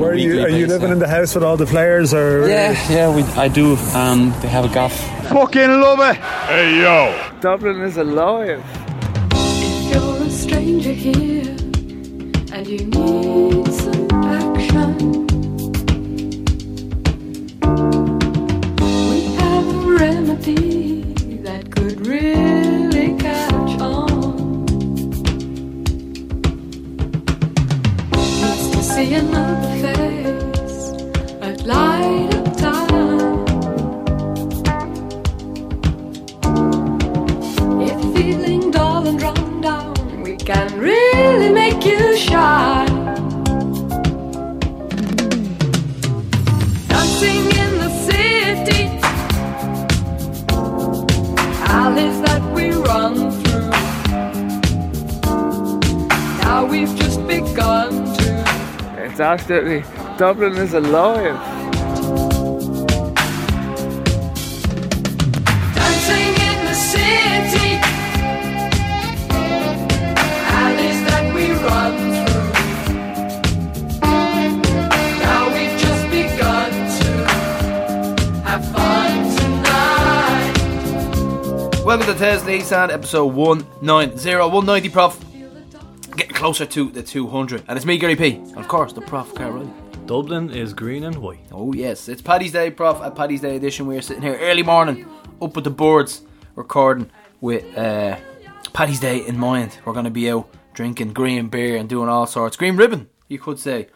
on Where a are you, are you basis. living in the house with all the players, or Yeah, yeah, we, I do. Um, they have a gaff. fucking love it? Hey yo! Dublin is alive. If you're a stranger here and you need some action, we have a remedy that could really see another face at light of time. If feeling dull and we can really make you shine. Dancing in the city, alleys that we run through. Now we've just begun. It's absolutely Dublin is alive. Dancing in the city, alleys that we run through. Now we've just begun to have fun tonight. Welcome to Tez Nissan episode 190, 190 Prof. Getting closer to the 200. And it's me, Gary P. And of course, the Prof, Carl Riley. Dublin is green and white. Oh, yes. It's Paddy's Day, Prof. At Paddy's Day edition, we're sitting here early morning, up with the boards, recording with uh, Paddy's Day in mind. We're going to be out drinking green beer and doing all sorts. Green ribbon, you could say.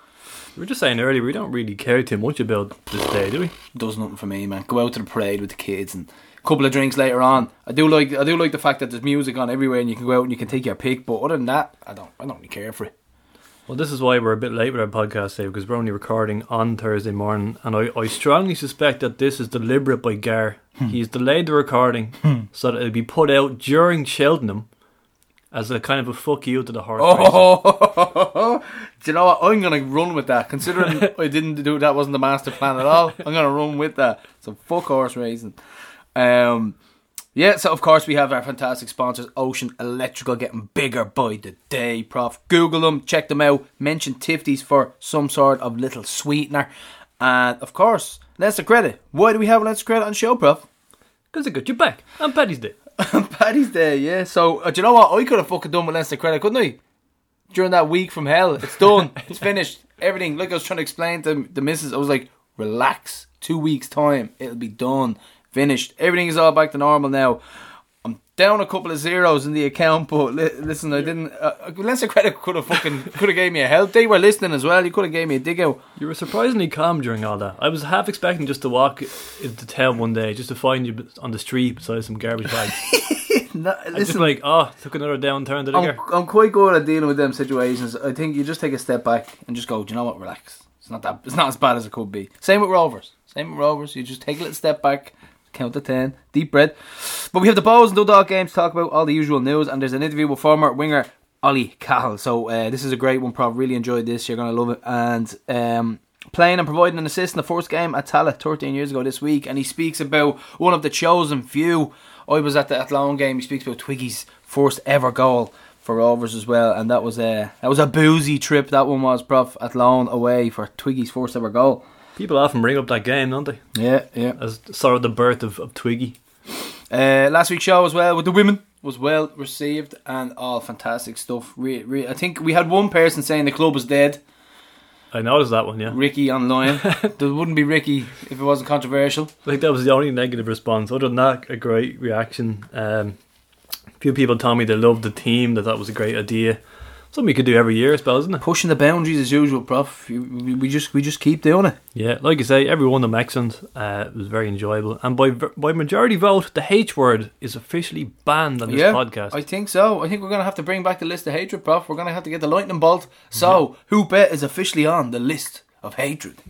We were just saying earlier, we don't really care too much about this day, do we? does nothing for me, man. Go out to the parade with the kids and couple of drinks later on. I do like I do like the fact that there's music on everywhere and you can go out and you can take your pick. But other than that, I don't I don't really care for it. Well, this is why we're a bit late with our podcast today because we're only recording on Thursday morning, and I, I strongly suspect that this is deliberate by Gar. Hmm. He's delayed the recording hmm. so that it'll be put out during Cheltenham as a kind of a fuck you to the horse racing. Oh, do you know what? I'm gonna run with that. Considering I didn't do that, wasn't the master plan at all. I'm gonna run with that. So fuck horse racing. Um, yeah. So of course we have our fantastic sponsors, Ocean Electrical, getting bigger by the day. Prof, Google them, check them out. Mention Tifties for some sort of little sweetener, and of course, Leinster Credit. Why do we have Leinster Credit on the show, Prof? Because I got you back on Paddy's Day. Paddy's Day, yeah. So, uh, do you know what? I could have fucking done with Leinster Credit, couldn't I? During that week from hell. It's done. it's finished. Everything. Like I was trying to explain to the missus, I was like, relax. Two weeks' time. It'll be done. Finished. Everything is all back to normal now. I'm down a couple of zeros in the account, but li- listen, I didn't. Uh, Leinster Credit could have fucking could have gave me a help. They were listening as well. You could have gave me a dig out. You were surprisingly calm during all that. I was half expecting just to walk into town one day just to find you on the street beside some garbage bags. No, I just like, oh, took another downturn, did? I'm, I'm quite good at dealing with them situations. I think you just take a step back and just go, do you know what? Relax. It's not that. It's not as bad as it could be. Same with Rovers. Same with Rovers. You just take a little step back, count to ten, deep breath. But we have the Bohs and Dundalk games to talk about all the usual news, and there's an interview with former winger Ollie Cahill. So uh, this is a great one, Prof. Really enjoyed this. You're gonna love it. And um, playing and providing an assist in the first game at Tallaght 13 years ago this week, and he speaks about one of the chosen few. I was at the Athlone game. He speaks about Twiggy's first ever goal for Rovers as well, and that was a that was a boozy trip. That one was, Prof. Athlone away for Twiggy's first ever goal. People often bring up that game, don't they? Yeah, yeah. As sort of the birth of, of Twiggy. Uh, last week's show as well with the women was well received and all fantastic stuff. Re- re- I think we had one person saying the club was dead. I noticed that one, yeah. Ricky online. there wouldn't be Ricky if it wasn't controversial. I think that was the only negative response. Other than that, a great reaction. Um, a few people told me they loved the team, that that was a great idea. Something you could do every year, I suppose, isn't it? Pushing the boundaries as usual, Prof. We we just we just keep doing it. Yeah, like you say, every one of them excellent. Uh, it was very enjoyable, and by by majority vote, the H word is officially banned on this yeah, podcast. I think so. I think we're gonna have to bring back the list of hatred, Prof. We're gonna have to get the lightning bolt. So, who bet is officially on the list of hatred?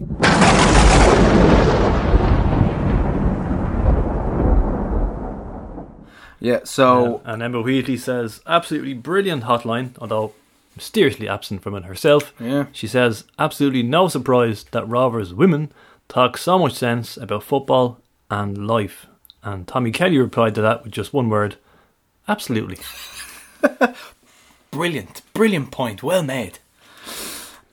Yeah. So and Emma Wheatley says, absolutely brilliant hotline, although mysteriously absent from it herself. Yeah. She says, absolutely no surprise that Rovers women talk so much sense about football and life. And Tommy Kelly replied to that with just one word, absolutely. brilliant, brilliant point. Well made.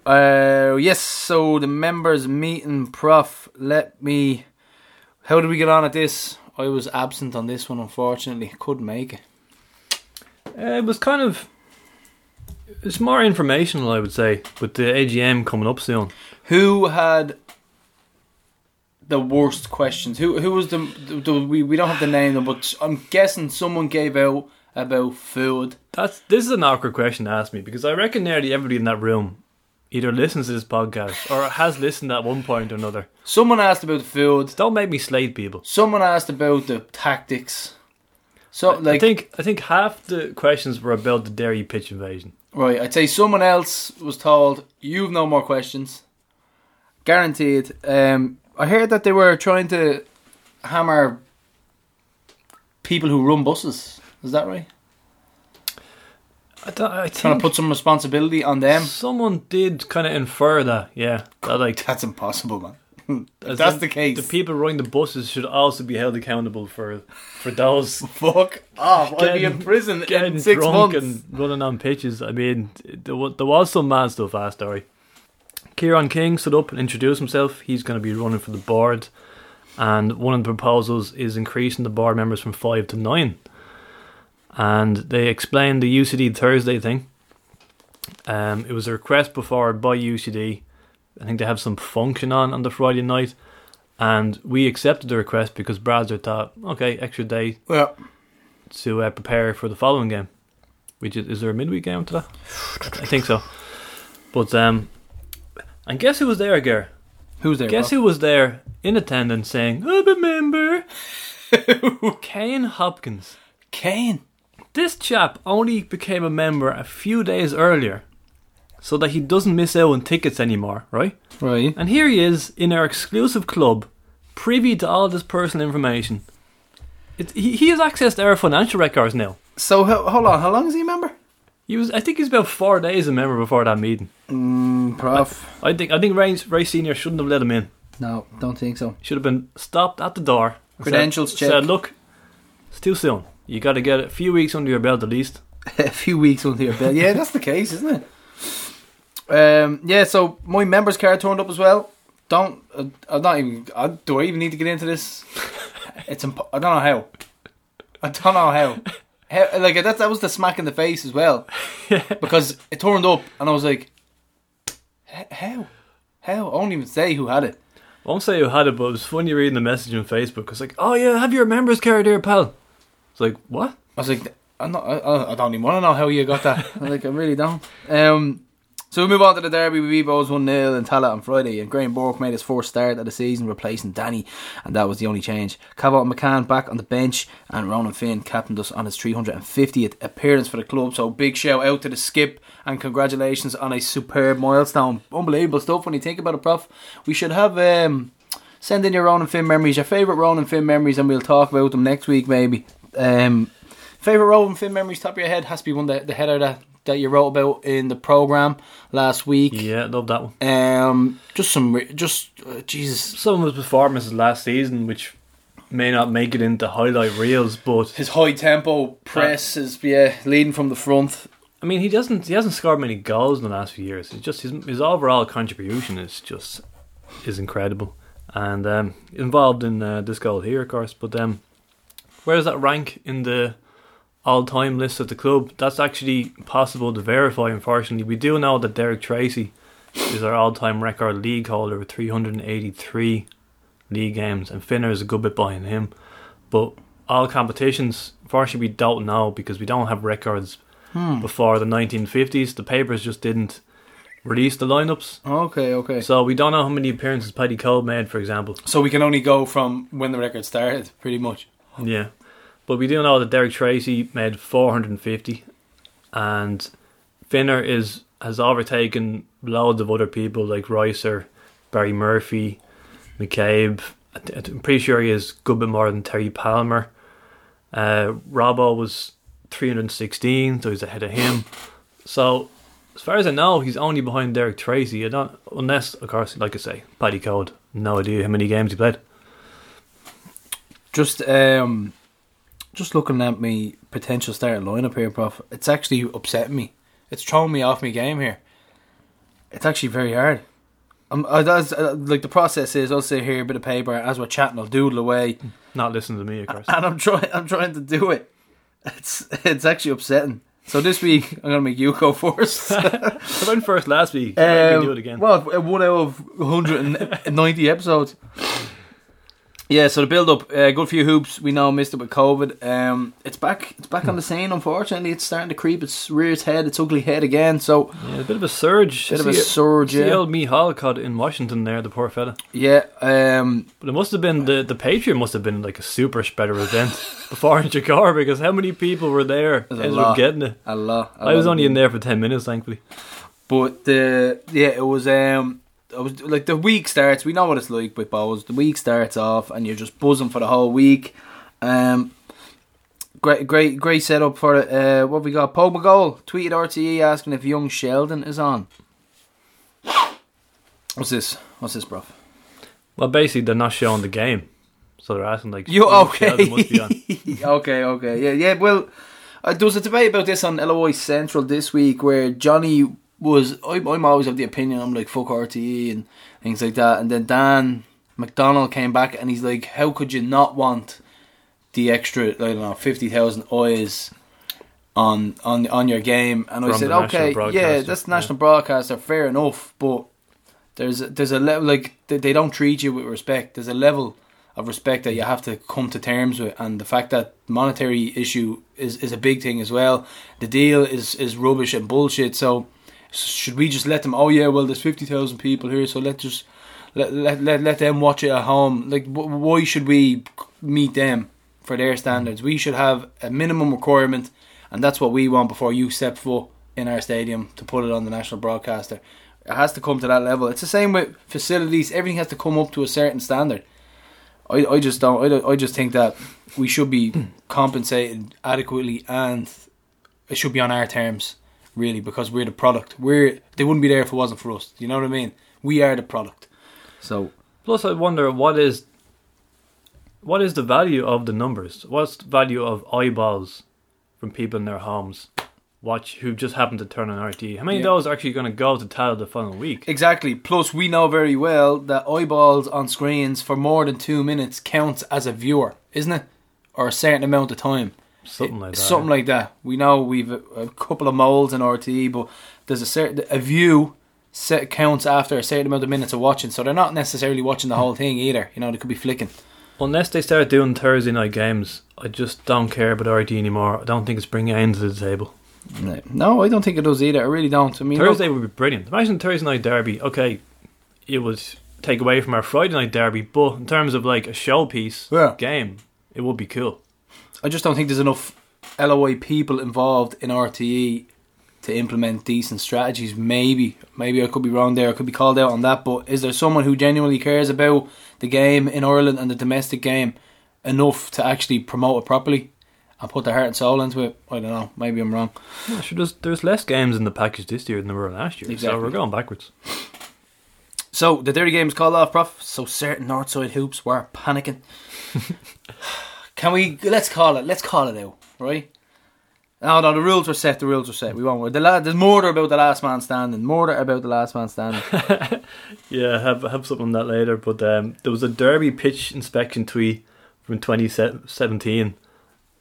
Uh, yes. So the members meeting, Prof. Let me. How did we get on at this? I was absent on this one, unfortunately. Couldn't make it. Uh, it was kind of. It's more informational, I would say, with the AGM coming up soon. Who had the worst questions? Who who was the, the, the we we don't have the name, them, but I'm guessing someone gave out about food. That's this is an awkward question to ask me because I reckon nearly everybody in that room either listens to this podcast or has listened at one point or another. Someone asked about the food. Don't make me slate people. Someone asked about the tactics. So like I think I think half the questions were about the dairy pitch invasion. Right, I'd say someone else was told you've no more questions. Guaranteed. Um, I heard that they were trying to hammer people who run buses. Is that right? I, don't, I Trying think to put some responsibility on them. someone did kind of infer that. Yeah, that like That's impossible, man. As that's the case. The people running the buses should also be held accountable for for those Fuck off! I'll be Getting- in prison getting in six drunk months. and running on pitches. I mean, there was, there was some mad stuff last story. Kieran King stood up and introduced himself. He's going to be running for the board, and one of the proposals is increasing the board members from five to nine. And they explained the UCD Thursday thing. Um, it was a request before by UCD. I think they have some function on on the Friday night, and we accepted the request because Bradzer thought, okay, extra day Well, to uh, prepare for the following game. Which is, is there a midweek game to that? I think so. But um, and guess who was there, Gar? who's there? Guess Bob? who was there in attendance saying, "I'm a member." Kane Hopkins. Kane. This chap only became a member a few days earlier, so that he doesn't miss out on tickets anymore, right? Right. And here he is in our exclusive club, privy to all this personal information. It, he, he has access to our financial records now. So ho- hold on. How long is he a member? He was, I think, he's about four days a member before that meeting. Mm, prof. I think, I think Ray, Ray Senior shouldn't have let him in. No, don't think so. Should have been stopped at the door. Credentials said, check. Said, look, it's too soon. You got to get a few weeks under your belt at least. a few weeks under your belt. Yeah, that's the case, isn't it? Um, yeah. So my members card turned up as well. Don't. Uh, I'm not even. I, do I even need to get into this? It's. Imp- I don't know how. I don't know how. how like that. That was the smack in the face as well. Because it turned up, and I was like, "H- how, how? I won't even say who had it. I won't say who had it, but it was funny reading the message on Facebook. It's like, oh yeah, have your members card here, pal. It's like, what? I was like, I'm not, I, I don't even want to know how you got that. I'm like, I really don't. Um, so we move on to the derby. We beat Bohs 1 0 in Tallaght on Friday, and Graham Burke made his fourth start of the season, replacing Danny, and that was the only change. Cavot McCann back on the bench, and Ronan Finn captained us on his 350th appearance for the club. So big shout out to the skip, and congratulations on a superb milestone. Unbelievable stuff when you think about it, Prof. We should have. Um, Send in your Ronan Finn memories, your favourite Ronan Finn memories, and we'll talk about them next week, maybe. Um, Favorite Ronan Finn memories top of your head has to be one that the header that that you wrote about in the program last week. Yeah, love that one. Um, just some, re- just uh, Jesus, Some of his performances last season, which may not make it into highlight reels, but his high tempo press is yeah leading from the front. I mean, he doesn't. He hasn't scored many goals in the last few years. It's just his, his overall contribution is just is incredible, and um, involved in uh, this goal here, of course. But um, where does that rank in the all-time list of the club? That's actually possible to verify. Unfortunately, we do know that Derek Tracy is our all-time record league holder with 383 league games, and Finner is a good bit behind him. But all competitions, unfortunately, we don't know because we don't have records hmm. before the 1950s. The papers just didn't release the lineups, Okay, okay. So, so we don't know how many appearances Paddy Coad made, for example. So we can only go from when the record started, pretty much. Yeah, but we do know that Derek Tracy made 450, and Finner is has overtaken loads of other people like Ricer, Barry Murphy, McCabe. I'm pretty sure he is good bit more than Terry Palmer. Uh, Robbo was 316, so he's ahead of him. So, as far as I know, he's only behind Derek Tracy. I don't, unless, of course, like I say, Paddy Coad. No idea how many games he played. Just um, just looking at me potential starting lineup here, Prof. It's actually upsetting me. It's throwing me off my game here. It's actually very hard. Um, that's, uh, like the process is, I'll sit here, a bit of paper as we're chatting, I'll doodle away, Not listen to me, of course. and I'm trying. I'm trying to do it. It's it's actually upsetting. So this week I'm gonna make you go first. I went first last week. so I can do it again. Um, Well, one out of 190 episodes. Yeah, so the build up, uh, good few hoops. We now missed it with COVID. Um, it's back. It's back on the scene. Unfortunately, it's starting to creep its rear its head, its ugly head again. So yeah, a bit of a surge. A bit of a See- surge. See Yeah, old Mihal caught in Washington there, the poor fella. yeah. Um, But it must have been the the Patriot must have been like a super spreader event before in Chicago because how many people were there? Ended up lot. getting it. a lot. a I was lot only in there for ten minutes, thankfully. But the yeah, it was um it was like the week starts, we know what it's like with Bohs. The week starts off and you're just buzzing for the whole week. Um great great great setup for it. Uh what we got? Paul McGoal tweeted RTE asking if young Sheldon is on. What's this? What's this, bro? Well, basically they're not showing the game, so they're asking like, You "Oh, okay? Sheldon must be on." okay, okay, yeah, yeah. Well, uh, there was a debate about this on LOI Central this week where Johnny was. I, I'm always of the opinion I'm like fuck RTE and things like that, and then Dan McDonald came back and he's like, how could you not want the extra? I don't know, fifty thousand eyes. On, on on your game and I said okay yeah that's yeah. national broadcaster fair enough but there's a, there's a level like they, they don't treat you with respect. There's a level of respect that you have to come to terms with, and the fact that monetary issue is, is a big thing as well. The deal is is rubbish and bullshit. So should we just let them? Oh yeah, well there's fifty thousand people here, so let's just let, let let let them watch it at home. Like wh- why should we meet them for their standards? We should have a minimum requirement, and that's what we want before you step foot in our stadium to put it on the national broadcaster. It has to come to that level. It's the same with facilities. Everything has to come up to a certain standard. I, I just don't. I, don't- I just think that we should be compensated adequately, and it should be on our terms, really, because we're the product. We're they wouldn't be there if it wasn't for us. You know what I mean? We are the product. So Plus, I wonder what is what is the value of the numbers? What's the value of eyeballs from people in their homes? Watch who just happened to turn on RT. How many Yeah. of those are actually going to go to title the following week? exactly. Plus, we know very well that eyeballs on screens for more than two minutes counts as a viewer, isn't it? Or a certain amount of time. Something like that. Something like that. We know we've a, a couple of molds in RTE, but there's a certain a view set counts after a certain amount of minutes of watching, so they're not necessarily watching the whole thing either. You know, they could be flicking. Unless they start doing Thursday night games, I just don't care about RTE anymore. I don't think it's bringing anything to the table. No, I don't think it does either. I really don't. I mean, look- Thursday would be brilliant. Imagine Thursday night derby. Okay, it would take away from our Friday night derby, but in terms of like a showpiece Yeah. game, it would be cool. I just don't think there's enough LOI people involved in RTE to implement decent strategies. Maybe, maybe I could be wrong there. I could be called out on that. But is there someone who genuinely cares about the game in Ireland and the domestic game enough to actually promote it properly and put their heart and soul into it? I don't know. Maybe I'm wrong. Yeah, sure, there's, there's less games in the package this year than there were last year, Exactly. so we're going backwards. So the dirty game's called off, prof. So certain Northside hoops were panicking. Can we? Let's call it. Let's call it out, right? No, no. The rules are set. The rules are set. We won't. The la- there's more about the last man standing. More about the last man standing. Yeah, have have something on that later. But um, there was a Derby pitch inspection tweet from 2017.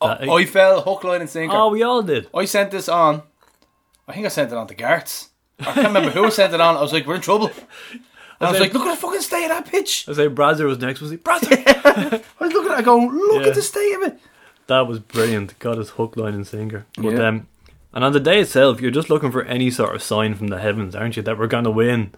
that- I fell hook, line, and sinker. oh, we all did. I sent this on. I think I sent it on to Garts. I can't remember who sent it on. I was like, we're in trouble. And I was like, look at the fucking state of that pitch. I say Brazzer was next. Was he Brazzer? I was looking at it going, look Yeah. at the state of it. that was brilliant. Got his hook, line, and sinker. But Yeah. um, and on the day itself, you're just looking for any sort of sign from the heavens, aren't you? That we're going to win,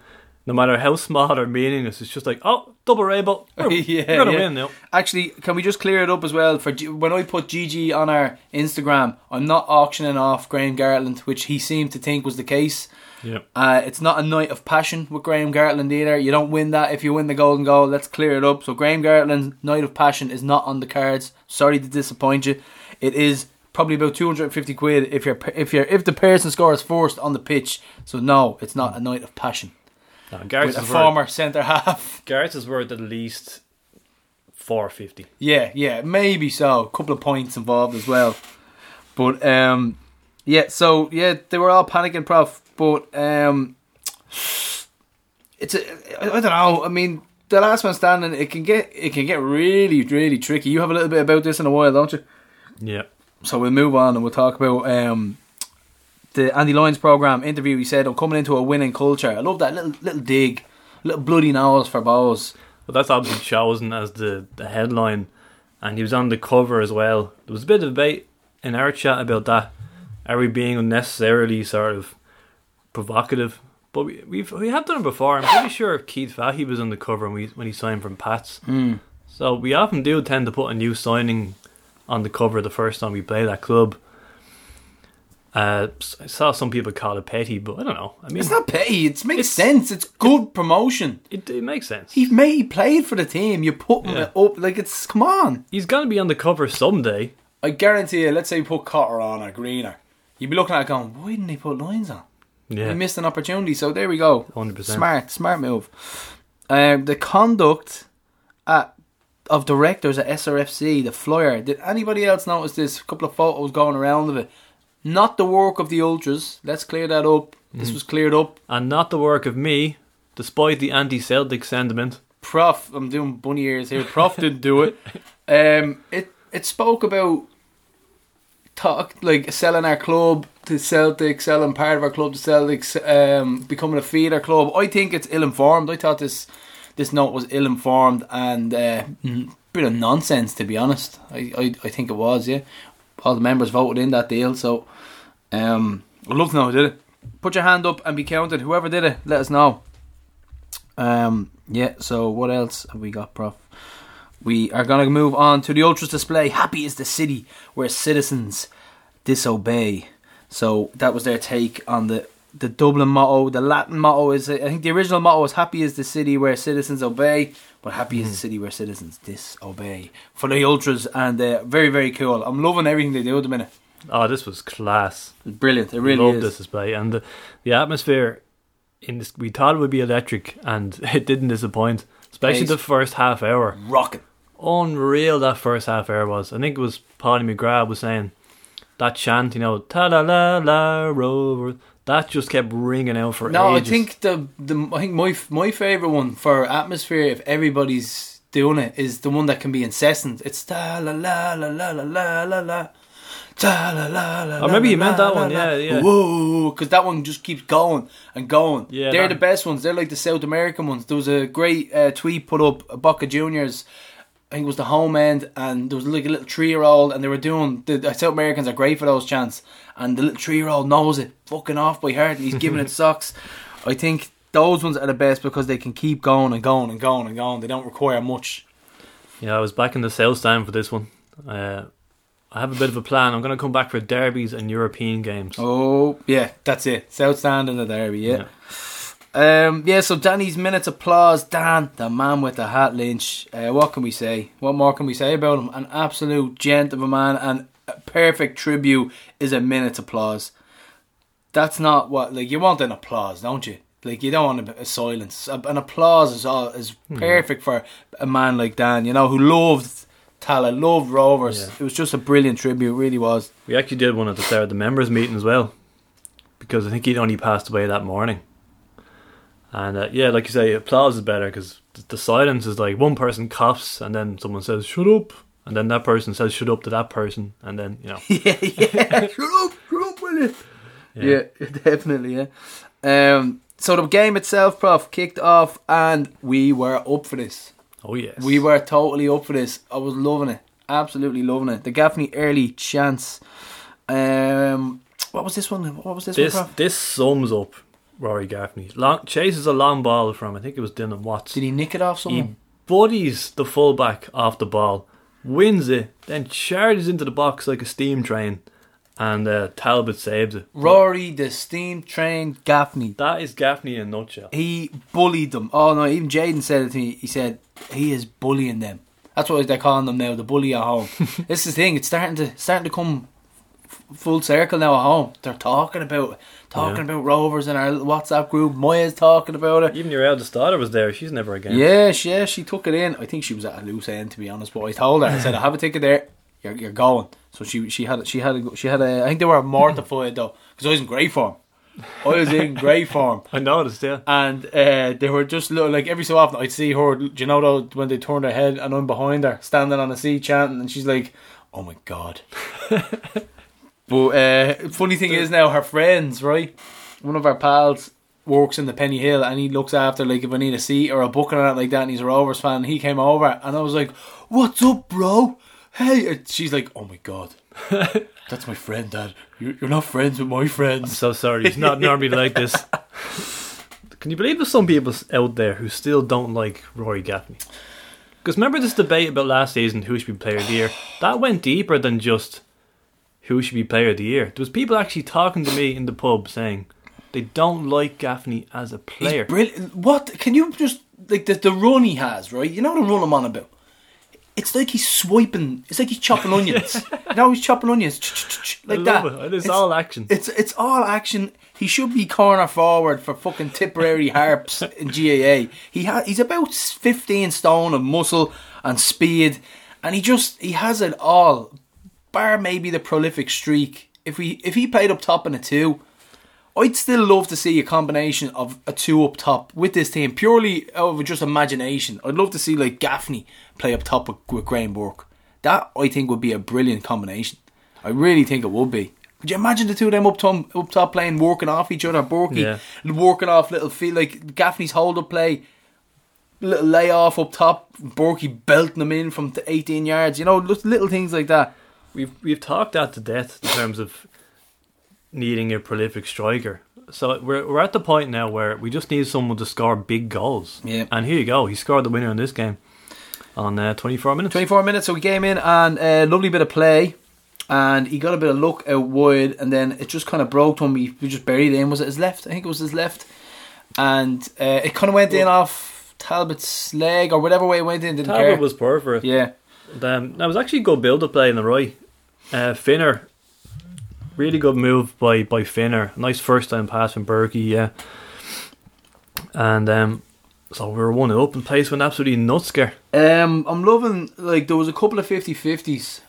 no matter how small or meaningless. It's just like, oh, double rainbow. We're, Yeah, we're gonna yeah. win now. Actually, can we just clear it up as well? For G- when I put GG on our Instagram, I'm not auctioning off Graham Gartland, which he seemed to think was the case. Yeah. Uh, it's not a night of passion with Graham Gartland either. You don't win that if you win the golden goal. Let's clear it up. So Graham Gartland's night of passion is not on the cards. Sorry to disappoint you. It is probably about 250 quid if you're if you're if the person scores first on the pitch. So no, it's not a night of passion. No, With a former centre half. Garrett's is worth at least four fifty. Yeah, yeah, maybe so. A couple of points involved as well. But um yeah, so yeah, they were all panicking, prof. But um it's a, I don't know. I mean, the last man standing, it can get it can get really really tricky. You have a little bit about this in a while, don't you? Yeah. So we'll move on and we'll talk about um, the Andy Lyons program interview. He said, "I'm coming into a winning culture." I love that little little dig, little bloody nose for Bohs. But that's obviously chosen as the, the headline, and he was on the cover as well. There was a bit of debate in our chat about that. Are we being unnecessarily sort of provocative? But we, we've we have done it before. I'm pretty sure Keith Fahey was on the cover when, we, when he signed from Pats. Mm. So we often do tend to put a new signing on the cover the first time we play that club. Uh, I saw some people call it petty, but I don't know. I mean, It's not petty. It makes It's- sense. It's good promotion. it, it makes sense. He made he played for the team. You put him Yeah. up like it's come on. He's gonna be on the cover someday. I guarantee you. Let's say you put Cotter on or Greener, you'd be looking at it going, "Why didn't they put Lyons on?" Yeah, We missed an opportunity. So there we go. 100%. Smart, smart move. Um, the conduct at, of directors at SRFC, the flyer. Did anybody else notice this? A couple of photos going around of it. Not the work of the ultras. Let's clear that up. This Mm-hmm. was cleared up. and not the work of me, despite the anti-Celtic sentiment. Prof, I'm doing bunny ears here. Prof didn't do it. Um, it it spoke about talk like selling our club to Celtic, selling part of our club to Celtics, um, becoming a feeder club. I think it's ill informed. I thought this this note was ill informed and uh, mm, bit of nonsense to be honest. I, I I think it was. Yeah, all the members voted in that deal. So, um, I'd love to know who did it. Put your hand up and be counted. Whoever did it, let us know. Um, yeah, so what else have we got, Prof? We are going to move on to the Ultras display. Happy is the city where citizens disobey. So that was their take on the, the Dublin motto. The Latin motto is, I think the original motto was Happy is the city where citizens obey, but happy is the city where citizens disobey. For the Ultras, and uh, very, very cool. I'm loving everything they do at the minute. Oh, this was class. Brilliant. It really Loved is. this display, and the, the atmosphere in this. We thought it would be electric, and it didn't disappoint. Especially the first half hour. Rocking. Unreal that first half hour was. I think it was Paddy McGrath was saying that chant, you know, ta la la la rover. That just kept ringing out for No, ages. I think the the I think my my favorite one for atmosphere if everybody's doing it is the one that can be incessant. It's ta la la la la la la la la. Ta la la la. Oh, maybe you meant that one, yeah, yeah. Whoa, because that one just keeps going and going. Yeah, they're that- the best ones. They're like the South American ones. There was a great uh, tweet put up. Boca Juniors. I think it was the home end, and there was like a little three year old, and they were doing the, South Americans are great for those chants, and the little three year old knows it fucking off by heart, and he's giving it socks. I think those ones are the best because they can keep going and going and going and going. They don't require much. Yeah, I was back in the South Stand for this one. Uh, I have a bit of a plan. I'm going to come back for derbies and European games. Oh yeah, that's it. South Stand and the Derby, yeah. Um, yeah, so Danny's minutes applause. Dan, the man with the hat, Lynch. Uh, what can we say? What more can we say about him? An absolute gent of a man, and a perfect tribute is a minute's applause. That's not what like you want an applause, don't you? Like you don't want a, a silence. A- An applause is all, is perfect for a man like Dan. You know who loved Tallaght, loved Rovers. Yeah. It was just a brilliant tribute. It really was. We actually did one at the start of the members' meeting as well, because I think he'd only passed away that morning. And uh, yeah, like you say, applause is better because the, the silence is like one person coughs and then someone says "shut up," and then that person says "shut up" to that person, and then you know. yeah, yeah. shut up, shut up with it. Yeah. definitely, yeah. Um, so the game itself, Prof, kicked off and we were up for this. Oh yes, We were totally up for this. I was loving it. Absolutely loving it. The Gaffney early chance. Um, what was this one? What was this, This one, Prof? this sums up Rory Gaffney. Long, chases a long ball from I think it was Dylan Watts. Did he nick it off someone? he someone? buddies the fullback off the ball, wins it, then charges into the box like a steam train, and uh, Talbot saves it. Rory, the steam train Gaffney. That is Gaffney in a nutshell. He bullied them. Oh no, even Jaden said it to me. He said he is bullying them. That's what they're calling them now, the bully at home. this is the thing. It's starting to starting to come f- full circle now at home. They're talking about talking Yeah. about Rovers in our WhatsApp group. Maya's talking about it. Even your eldest daughter was there. She's never again. Yeah, she, yeah, she took it in. I think she was at a loose end to be honest. But I told her, I said, I have a ticket there. You're, you're going. So she she had she had a, she had a. I think they were mortified though because I was in great form. I was in great form. I noticed, yeah. And uh, they were just little, like every so often I'd see her. Do you know though when they turned their head and I'm behind her, standing on a seat chanting, and she's like, "Oh my god." but uh, funny thing is now her friends, right? One of our pals works in the Penny Hill, and he looks after like if I need a seat or a booking or that like that. And he's a Rovers fan. He came over, and I was like, "What's up, bro?" Hey, and she's like, "Oh my god." That's my friend, Dad. You're you're not friends with my friends. So sorry, He's not normally like this. Can you believe there's some people out there who still don't like Rory Gaffney? Because remember this debate about last season, who should be player of the year? That went deeper than just who should be player of the year. There was people actually talking to me in the pub saying they don't like Gaffney as a player. He's brilliant. What can you just like the the run he has, right? You know what the run I'm on about. It's like he's swiping. It's like he's chopping onions. you know he's chopping onions like I that. it. It's all action. It's it's all action. He should be corner forward for fucking Tipperary Harps in GAA. He ha- he's about fifteen stone of muscle and speed, and he just he has it all. Bar maybe the prolific streak. If we if he played up top in a two, I'd still love to see a combination of a two up top with this team, purely out of just imagination. I'd love to see like Gaffney play up top with, with Graham Burke. That I think would be a brilliant combination. I really think it would be. Could you imagine the two of them up top, up top playing, working off each other? Burkey Yeah. working off little feel like Gaffney's hold up play, little layoff up top, Burkey belting them in from the 18 yards. You know, little things like that. We've we've talked that to death in terms of needing a prolific striker. So we're we're at the point now where we just need someone to score big goals. Yeah. And here you go. He scored the winner in this game on uh, 24 minutes. 24 minutes, so he came in and a lovely bit of play. And he got a bit of luck out wide, and then it just kind of broke to him. He, he just buried it in. Was it his left? I think it was his left. And uh, it kind of went in off Talbot's leg or whatever way it went in. Didn't Talbot care. was perfect. for Um, that was actually a good build up play in the right. Uh, Finner, really good move by by Finner. Nice first time pass from Burkey, yeah. And um, so we were one up and place went absolutely nutsker. Um, I'm loving like there was a couple of 50-50s.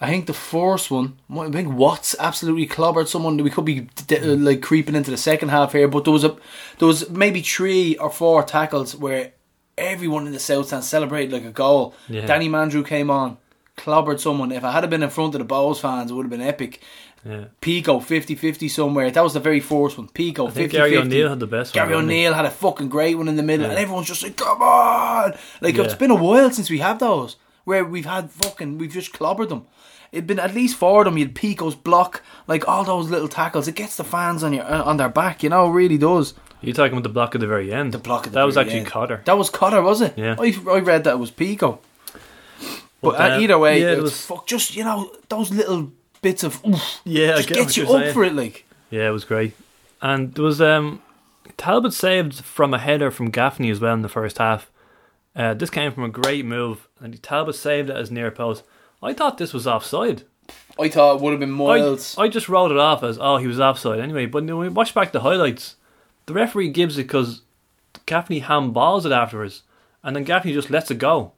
I think the first one, I think Watts absolutely clobbered someone. We could be like creeping into the second half here, but there was a there was maybe three or four tackles where everyone in the south stand celebrated like a goal. Yeah. Danny Mandroiu came on, clobbered someone. If I had been in front of the Bohs fans, it would have been epic. Yeah. Pico 50-50 somewhere. That was the very first one. Pico 50-50. I think Gary O'Neill had the best Gary one. didn't? O'Neill had a fucking great one in the middle, Yeah. and everyone's just like, "Come on!" Like Yeah. it's been a while since we have those where we've had fucking we've just clobbered them. It'd been at least four of them. You'd Pico's block, like all those little tackles. It gets the fans on your on their back, you know. It really does. You're talking about the block at the very end. The block at the that was actually end. Cotter. That was Cotter, was it? Yeah. I, I read that it was Pico. But, But, uh, either way, yeah, it it's was- fuck, just you know those little bits of oof, Yeah, I just get gets you up saying. for it. Like Yeah, it was great. And there was um, Talbot saved from a header from Gaffney as well in the first half. Uh, this came from a great move, and Talbot saved it as near post. I thought this was offside. I thought it would have been I, miles. I just wrote it off as oh he was offside anyway. But when we watch back the highlights, the referee gives it because Gaffney handballs it afterwards, and then Gaffney just lets it go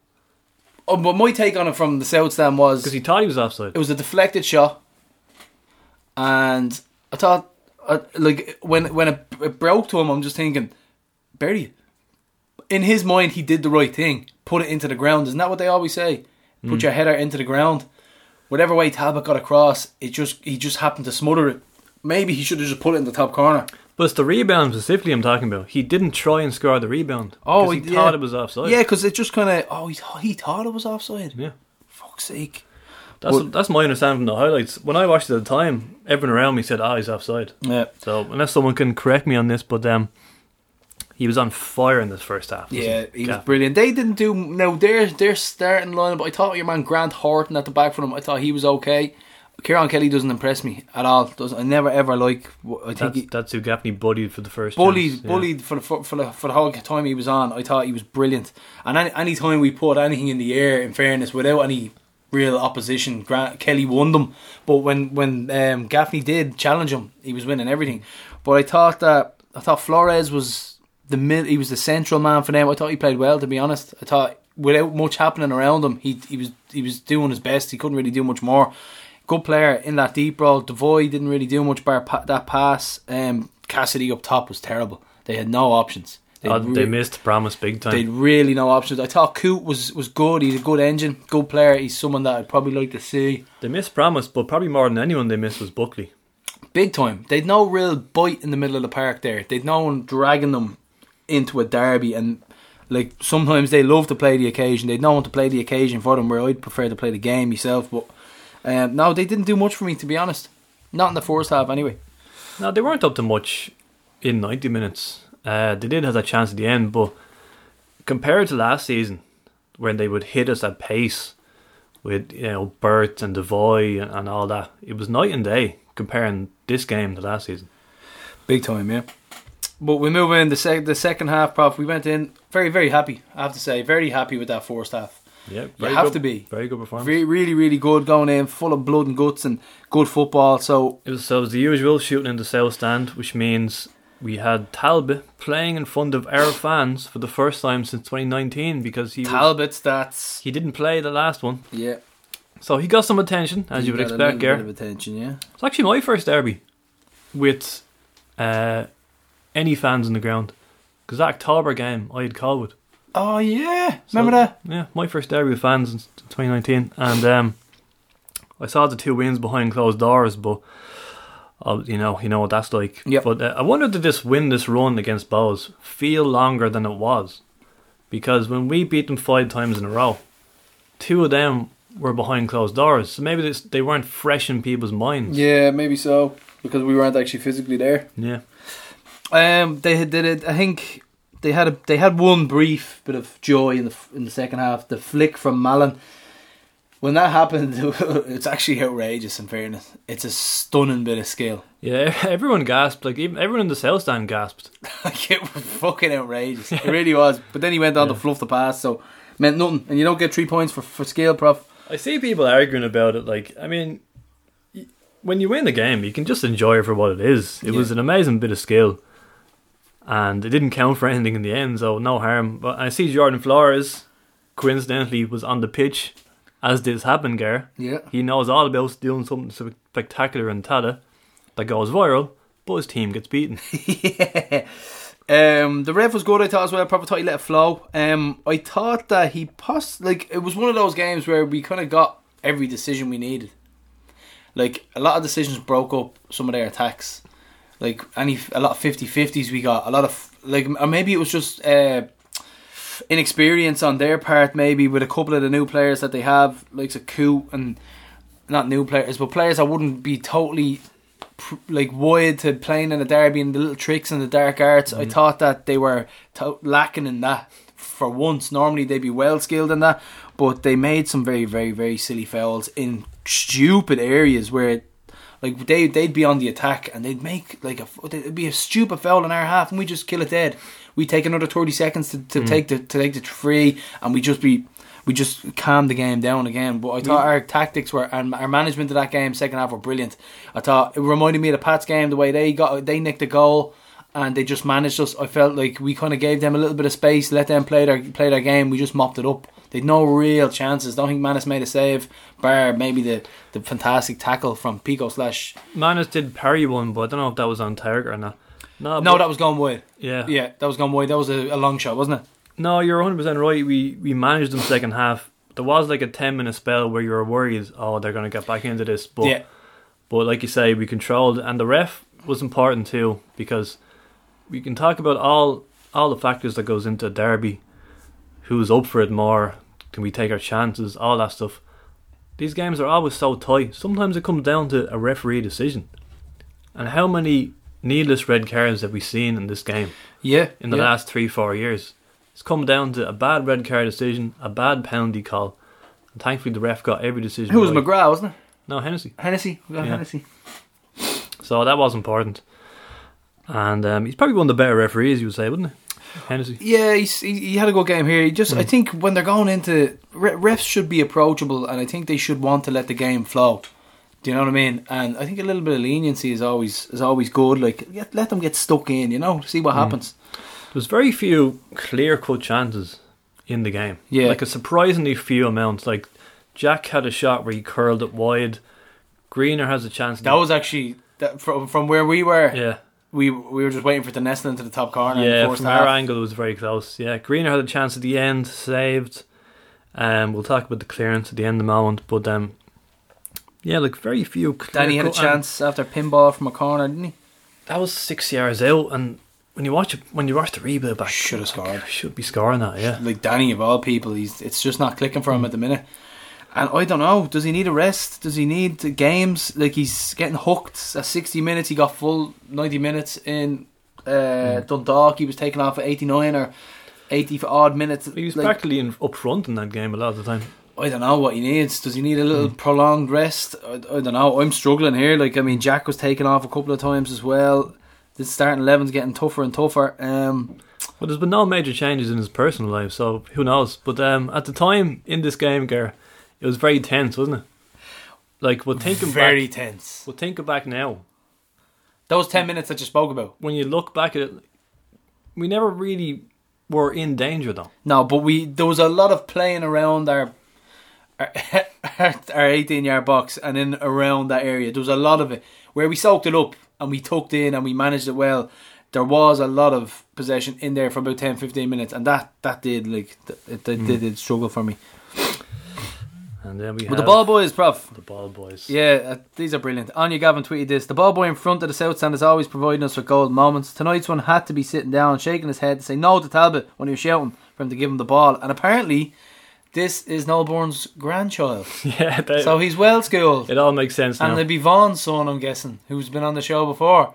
oh, but my take on it from the south stand was because he thought he was offside. it was a deflected shot, and I thought, uh, like when when it, it broke to him, I'm just thinking, bury it. In his mind, he did the right thing. Put it into the ground. Isn't that what they always say? Put your header into the ground. Whatever way Talbot got across, it just he just happened to smother it. Maybe he should have just put it in the top corner. But it's the rebound specifically I'm talking about. He didn't try and score the rebound. Oh, he yeah. thought it was offside. Yeah, because it just kind of oh he, he thought it was offside. yeah. Fuck's sake. That's Well- that's my understanding from the highlights. When I watched it at the time, everyone around me said, "Ah, he's offside." Yeah. So unless someone can correct me on this, but um, he was on fire in this first half. Yeah, he was brilliant. They didn't do no their their starting line, but I thought your man Grant Horton at the back for them. I thought he was okay. Kieran Kelly doesn't impress me at all. Does I never ever like. I think That's, he that's who Gaffney bullied for the first. bullied chance, yeah. bullied for the for, for the for the whole time he was on. I thought he was brilliant. And any, any time we put anything in the air, in fairness, without any real opposition, Grant Kelly won them. But when when um, Gaffney did challenge him, he was winning everything. But I thought that I thought Flores was the mid. He was the central man for them. I thought he played well. To be honest, I thought without much happening around him, he he was he was doing his best. He couldn't really do much more. Good player in that deep role. Devoy didn't really do much bar pa- that pass. Um, Cassidy up top was terrible. They had no options. They, Oh, re- they missed promise big time. they really no options. I thought Coote was was good. He's a good engine, good player. He's someone that I'd probably like to see. They missed promise, but probably more than anyone they missed was Buckley. Big time. They'd no real bite in the middle of the park there. They'd no one dragging them into a derby and like sometimes they love to play the occasion. They'd no one to play the occasion for them where I'd prefer to play the game myself. But um, no, they didn't do much for me to be honest. Not in the first half anyway. No, they weren't up to much in 90 minutes. Uh, they did have that chance at the end, but compared to last season, when they would hit us at pace with you know Burt and Devoy and, and all that, it was night and day comparing this game to last season. Big time, yeah. But we move in the sec- the second half, prof. We went in very very happy. I have to say, very happy with that first half. Yeah, You have good, to be. very good performance. Re- really really good going in, full of blood and guts and good football. So It was, so it was the usual shooting in the south stand, which means we had Talbot playing in front of our fans for the first time since 2019 because he Talbot stats, he didn't play the last one, yeah, so he got some attention as you would expect. of attention, yeah. It's actually my first derby with uh, any fans in the ground because that October game I had called with. Oh yeah, So- remember that? Yeah, my first derby with fans in 2019, and um, I saw the two wins behind closed doors, but uh, you know, you know what that's like. Yep. But uh, I wonder did this win, this run against Bohs, feel longer than it was? Because when we beat them five times in a row, two of them were behind closed doors, so maybe this, they weren't fresh in people's minds. Yeah, maybe so because we weren't actually physically there. Yeah. Um, they did it. I think they had a they had one brief bit of joy in the in the second half. The flick from Malin. When that happened, it's actually outrageous. In fairness, it's a stunning bit of skill. Yeah, everyone gasped. Like even everyone in the sales stand gasped. Like it was fucking outrageous. It really was. But then he went on to fluff the pass, so meant nothing. And you don't get three points for for skill, prof. I see people arguing about it. Like, I mean, when you win the game, you can just enjoy it for what it is. It was an amazing bit of skill, and it didn't count for anything in the end, so no harm. But I see Jordan Flores, coincidentally, was on the pitch as this happened. Gar, Yeah. he knows all about doing something spectacular in Tallaght that goes viral, but his team gets beaten. yeah. Um, the ref was good. I thought as well. I probably thought he let it flow. Um, I thought that he passed. like it was one of those games where we kind of got every decision we needed. Like a lot of decisions broke up some of their attacks. Like any a lot of 50-50s we got. A lot of like or maybe it was just uh, inexperience on their part. Maybe with a couple of the new players that they have, like a Coote and not new players, but players I wouldn't be totally like wide to playing in the derby and the little tricks and the dark arts. I thought that they were to- lacking in that for once. Normally they'd be well skilled in that, but they made some very, very, very silly fouls in stupid areas where. Like they they'd be on the attack and they'd make like a it'd be a stupid foul in our half and we just kill it dead. We take another thirty seconds to, to hmm. take the to take the free and we just be we just calmed the game down again. But I thought hmm. our tactics were and our management of that game second half were brilliant. I thought it reminded me of the Pats game the way they got they nicked a goal and they just managed us. I felt like we kind of gave them a little bit of space, let them play their play their game. We just mopped it up. They'd no real chances. Don't think Mannus made a save, bar maybe the the fantastic tackle from Pico slash. Mannus did parry one, but I don't know if that was on target or not. No, No, that was gone wide. yeah, Yeah, that was gone wide. That was a, a long shot, wasn't it? No, you're 100 percent right. We we managed them second half. There was like a 10 minute spell where you were worried, oh, they're going to get back into this. But yeah, but like you say, we controlled, and the ref was important too because we can talk about all all the factors that goes into a derby. Who's up for it more? Can we take our chances? All that stuff. These games are always so tight. Sometimes it comes down to a referee decision. And how many needless red cards have we seen in this game? yeah. in the yeah. last three, four years. It's come down to a bad red card decision, a bad penalty call, and thankfully the ref got every decision. Who was right. McGrath, wasn't it? No, Hennessy. Hennessy. We got Yeah. Hennessy. So that was important. And um, he's probably one of the better referees, you would say, wouldn't he? Hennessy. Yeah, he, he had a good game here. He just, I hmm. think, when they're going into refs should be approachable, and I think they should want to let the game flow. Do you know what I mean? And I think a little bit of leniency is always is always good. Like let them get stuck in, you know, see what hmm. happens. There's very few clear cut chances in the game. Yeah. Like a surprisingly few amounts. Like Jack had a shot where he curled it wide. Greener has a chance. That was actually that, from from where we were. yeah, We we were just waiting for it to nestle into the top corner. yeah. From half. our angle, it was very close. Yeah, Greener had a chance at the end, saved. Um, we'll talk about the clearance at the end of the moment, but um, yeah, like very few. Danny had a chance after pinball from a corner, didn't he? That was six yards out, and when you watch it, when you watch the replay back, Should have scored. should be scoring that. Yeah, Like Danny of all people, he's it's just not clicking for him at the minute. And I don't know. Does he need a rest? Does he need games? Like he's getting hooked at sixty minutes. He got full ninety minutes in uh, Dundalk. He was taken off at eighty nine or eighty for odd minutes. he was Like, practically in, up front in that game a lot of the time. I don't know what he needs. Does he need a little prolonged rest? I, I don't know. I'm struggling here. Like I mean, Jack was taken off a couple of times as well. This starting eleven's getting tougher and tougher. Um, Well, there's been no major changes in his personal life, so who knows? But um, at the time in this game, Gar, it was very tense, wasn't it? Like, we're thinking very back. tense. We're thinking back now. Those ten minutes that you spoke about. When you look back at it, we never really were in danger, though. No, but we there was a lot of playing around our our, our 18 yard box and in around that area. There was a lot of it where we soaked it up and we tucked in and we managed it well. There was a lot of possession in there for about 10 15 minutes and that that did like it hmm. did, did, did struggle for me. And then we But have the ball boys, prof. the ball boys. Yeah, uh, these are brilliant. Anya Gavin tweeted this. The ball boy in front of the South Stand is always providing us with gold moments. Tonight's one had to be sitting down, shaking his head to say no to Talbot when he was shouting for him to give him the ball. And apparently, this is Noel Bourne's grandchild. yeah. They, So he's well schooled. it all makes sense now. And it'd be Vaughn's son, I'm guessing, who's been on the show before.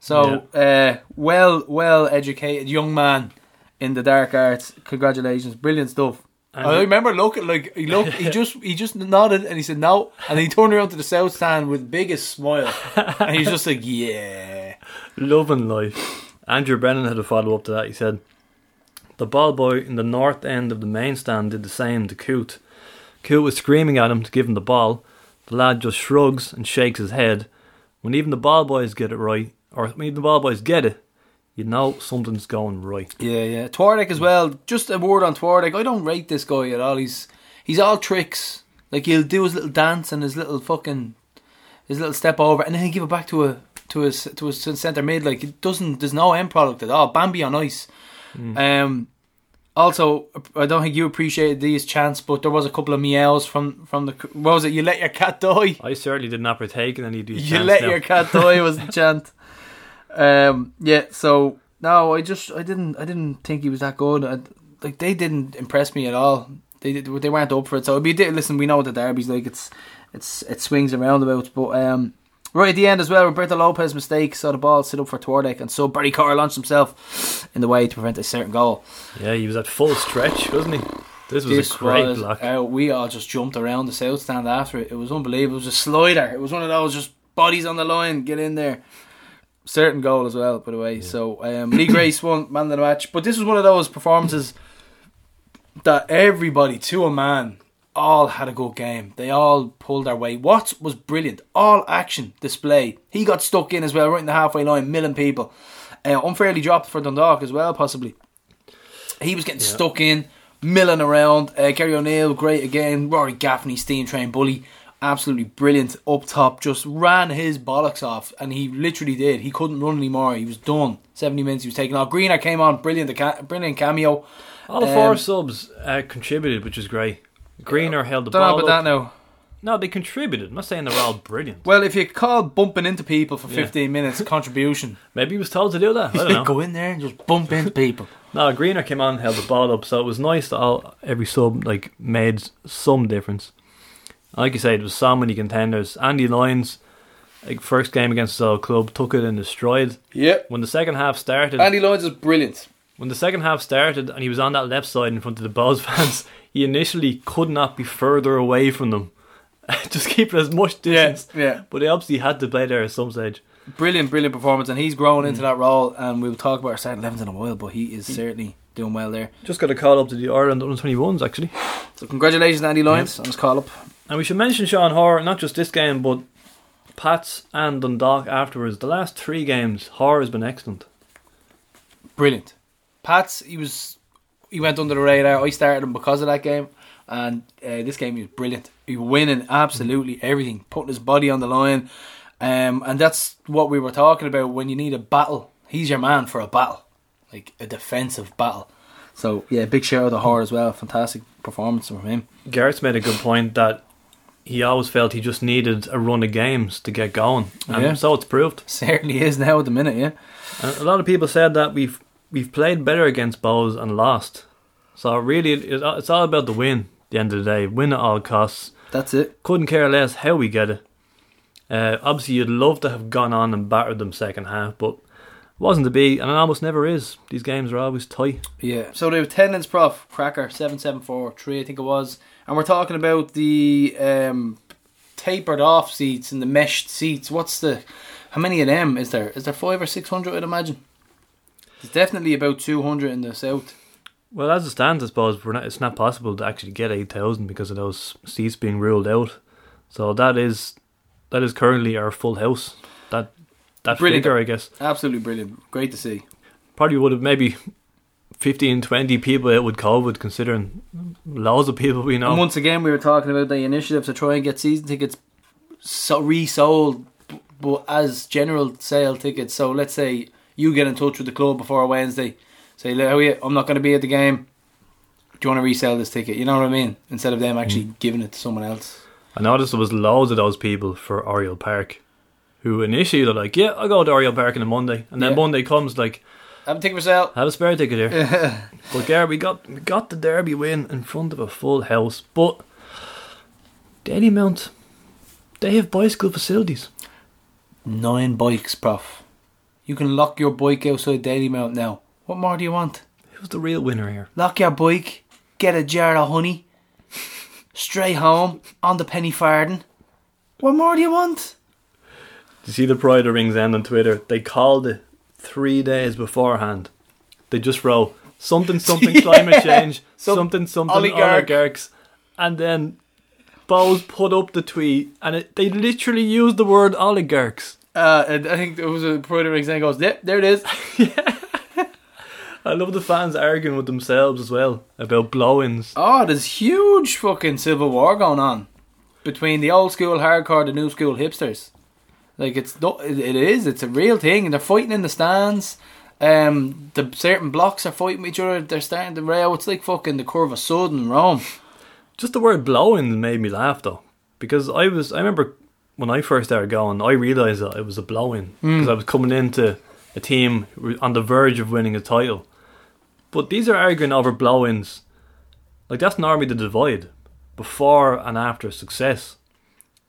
So, uh, well, well educated young man in the dark arts. Congratulations, brilliant stuff. And I remember looking like he looked. He just he just nodded and he said no, and he turned around to the south stand with biggest smile, and he's just like yeah. Loving life. Andrew Brennan had a follow up to that. He said, The ball boy in the north end of the main stand did the same to Coote. Coote was screaming at him to give him the ball. The lad just shrugs and shakes his head. When even the ball boys get it right, or when even the ball boys get it, you know something's going right. Yeah, yeah. Twardek as well. Just a word on Twardek. I don't rate this guy at all. He's he's all tricks. Like he'll do his little dance and his little fucking his little step over, and then he'll give it back to a to his to his centre mid. Like it doesn't. There's no end product at all. Bambi on ice. Um. Also, I don't think you appreciated these chants, but there was a couple of meows from from the. What was it? You let your cat die. I certainly did not partake in any of these. You let now. your cat die was the chant. Um, yeah. So no, I just I didn't I didn't think he was that good. I, like they didn't impress me at all. They did, they weren't up for it. So it'd be listen. We know what the derby's like. It's it's it swings and roundabouts. But um, right at the end as well, Roberto Lopez mistake saw the ball sit up for Twardek, and so Barry Carr launched himself in the way to prevent a certain goal. Yeah, he was at full stretch, wasn't he? This was This a great was, block. uh, we all just jumped around the south stand after it. It was unbelievable. It was a slider. It was one of those just bodies on the line. Get in there. Certain goal as well, by the way. So um, Lee Grace won man of the match. But this was one of those performances that everybody, to a man, all had a good game. They all pulled their weight. Watts was brilliant. All action display. He got stuck in as well, right in the halfway line, milling people. Uh, unfairly dropped for Dundalk as well, possibly. He was getting stuck in, milling around. Uh, Gary O'Neill, great again. Rory Gaffney, steam train bully, absolutely brilliant up top. Just ran his bollocks off, and he literally did. He couldn't run anymore. He was done. Seventy minutes, he was taken off. Greener came on, brilliant, ca- brilliant cameo. All four um, subs uh, contributed, which is great. Greener held the Don't know ball about that now. No, they contributed. I'm not saying they're all brilliant. Well, if you call bumping into people for Yeah. 15 minutes contribution, Maybe he was told to do that. I don't know. go in there and just bump into people. No, Greener came on, held the ball up, so it was nice that all every sub like made some difference. Like you said, there was so many contenders. Andy Lyons, like first game against his old club, took it in his stride. Yep. When the second half started, Andy Lyons is brilliant. when the second half started, and he was on that left side in front of the Bohs fans, he initially could not be further away from them. Just keep it as much distance. yeah. But he obviously had to play there at some stage. Brilliant, brilliant performance, and he's grown into mm. that role. And we'll talk about our starting 11s in a while, but he is certainly doing well there. Just got a call up to the Ireland under 21s actually. So, congratulations, Andy Lyons, on his call up. And we should mention Sean Hoare, not just this game, but Pats and Dundalk afterwards. The last three games, Hoare has been excellent. Brilliant. Pats, he was he went under the radar. I started him because of that game. And uh, this game he was brilliant. He was winning absolutely everything, putting his body on the line. Um, and that's what we were talking about when you need a battle. He's your man for a battle, like a defensive battle. So yeah, big shout out to Hoare as well. Fantastic performance from him. Garrett's made a good point that he always felt he just needed a run of games to get going, and Yeah. so it's proved. Certainly is now at the minute. Yeah, And a lot of people said that we've we've played better against Bohs and lost. So really, it's all about the win. At the end of the day, win at all costs. that's it. Couldn't care less how we get it. Uh, obviously, you'd love to have gone on and battered them second half, but it wasn't to be, and it almost never is. These games are always tight. Yeah. So the attendance prof cracker seven seven four three I think it was, and we're talking about the um, tapered off seats and the meshed seats. What's the how many of them is there? Is there five or six hundred? I'd imagine. There's definitely about two hundred in the south. Well, as it stands, I suppose we're not, it's not possible to actually get eight thousand because of those seats being ruled out. So that is that is currently our full house. That that Brilliant. figure, I guess, Absolutely brilliant. Great to see. probably would have maybe 15, 20 people out with COVID, considering loads of people we know. And once again, we were talking about the initiative to try and get season tickets so resold, but as general sale tickets. So let's say you get in touch with the club before Wednesday, say, "Look, are? I'm not going to be at the game. Do you want to resell this ticket?" You know what I mean? Instead of them mm. actually giving it to someone else. I noticed there was loads of those people for Oriel Park, who initially they're like, "Yeah, I'll go to Oriel Park on a Monday," and then Yeah. Monday comes like, Have a ticket for sale. "Have a spare ticket here." but Gar, we got we got the derby win in front of a full house, but Dalymount, they have bicycle facilities. Nine bikes, prof. You can lock your bike outside Dalymount now. What more do you want? Who's the real winner here? Lock your bike, get a jar of honey, stray home on the penny farden. What more do you want? Did you see the Pride of Rings end on Twitter? They called it three days beforehand. They just wrote something something Yeah. climate change, Some something something oligarch. oligarchs, and then Bohs put up the tweet, and it, they literally used the word oligarchs. Uh, and I think it was a Rings and goes, yep, there it is. I love the fans arguing with themselves as well about blow-ins. Oh, there's huge fucking civil war going on between the old school hardcore, and the new school hipsters. Like it's not, it is, it's a real thing, and they're fighting in the stands. Um, the certain blocks are fighting each other. They're starting to rail. It's like fucking the Curva Sud in Rome. Just the word blow-ins made me laugh though, because I was I remember when I first started going, I realised that it was a blow-in because I was coming into a team on the verge of winning a title. But these are arguing over blow-ins. Like that's normally the divide before and after success.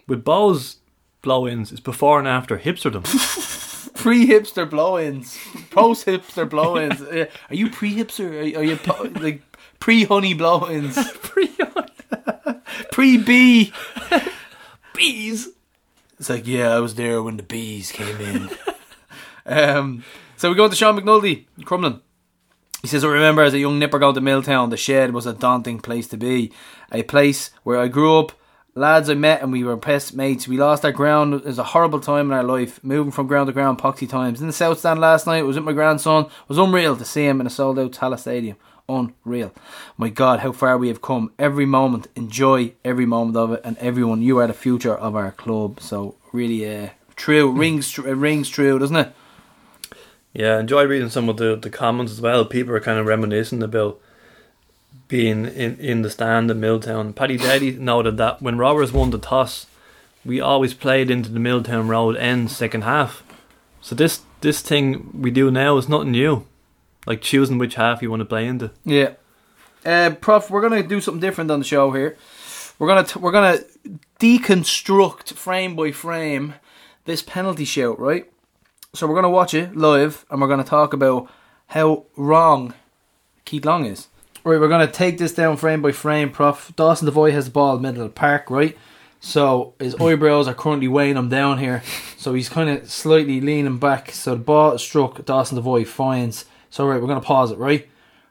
With Bohs' blow-ins, it's before and after hipsterdom. Pre hipster blow ins, post hipster blow ins. Are you pre hipster? Are, are you po- like pre honey blow ins? Pre bee. Bees. It's like, yeah, I was there when the bees came in. um, so we go to Sean McNulty, Crumlin. He says, I remember as a young nipper going to Milltown, the shed was a daunting place to be. A place where I grew up, lads I met, and we were best mates. We lost our ground. It was a horrible time in our life, moving from ground to ground, poxy times. In the South Stand last night, I was with my grandson. It was unreal to see him in a sold out Tallaght Stadium. Unreal. My God, how far we have come. Every moment, enjoy every moment of it, and everyone, you are the future of our club. So, really, uh, true. Rings, tr- rings true, doesn't it? Yeah, enjoy reading some of the, the comments as well. People are kind of reminiscing about being in, in the stand at Milltown. Paddy Daddy noted that when Rovers won the toss, we always played into the Milltown Road end second half. So this this thing we do now is nothing new. Like choosing which half you want to play into. Yeah. Uh, Prof, we're gonna do something different on the show here. We're gonna t- we're gonna deconstruct frame by frame this penalty shout, right? So we're gonna watch it live, and we're gonna talk about how wrong Keith Long is. Right, we're gonna take this down frame by frame. Prof, Dawson Devoy has the ball middle of the park, right? So his eyebrows are currently weighing him down here. So he's kind of slightly leaning back. So the ball struck. Dawson Devoy finds. So right, we're gonna pause it, right?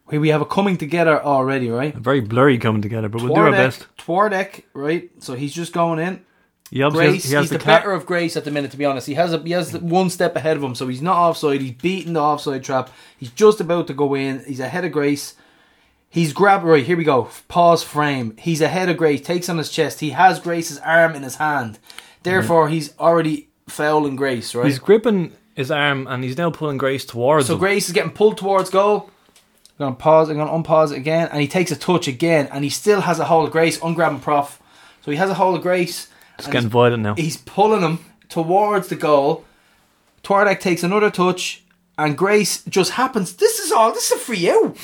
We we have a coming together already, right? Very blurry coming together, but we'll do our best. Twardek, right? So he's just going in. He Grace, has, he has he's the the, better of Grace at the minute. To be honest, he has a, he has one step ahead of him, so he's not offside. He's beating the offside trap. He's just about to go in. He's ahead of Grace. He's grabbed right. Here we go. Pause frame. He's ahead of Grace. Takes on his chest. He has Grace's arm in his hand. Therefore, he's already fouling Grace. Right. He's gripping his arm and he's now pulling Grace towards So him. Grace is getting pulled towards goal. I'm gonna pause. I'm gonna unpause it again, and he takes a touch again, and he still has a hold of Grace. Ungrabbing Prof. So he has a hold of Grace. It's getting he's, violent now. he's pulling him towards the goal. Twardek takes another touch, and Grace just happens. This is all. This is for you.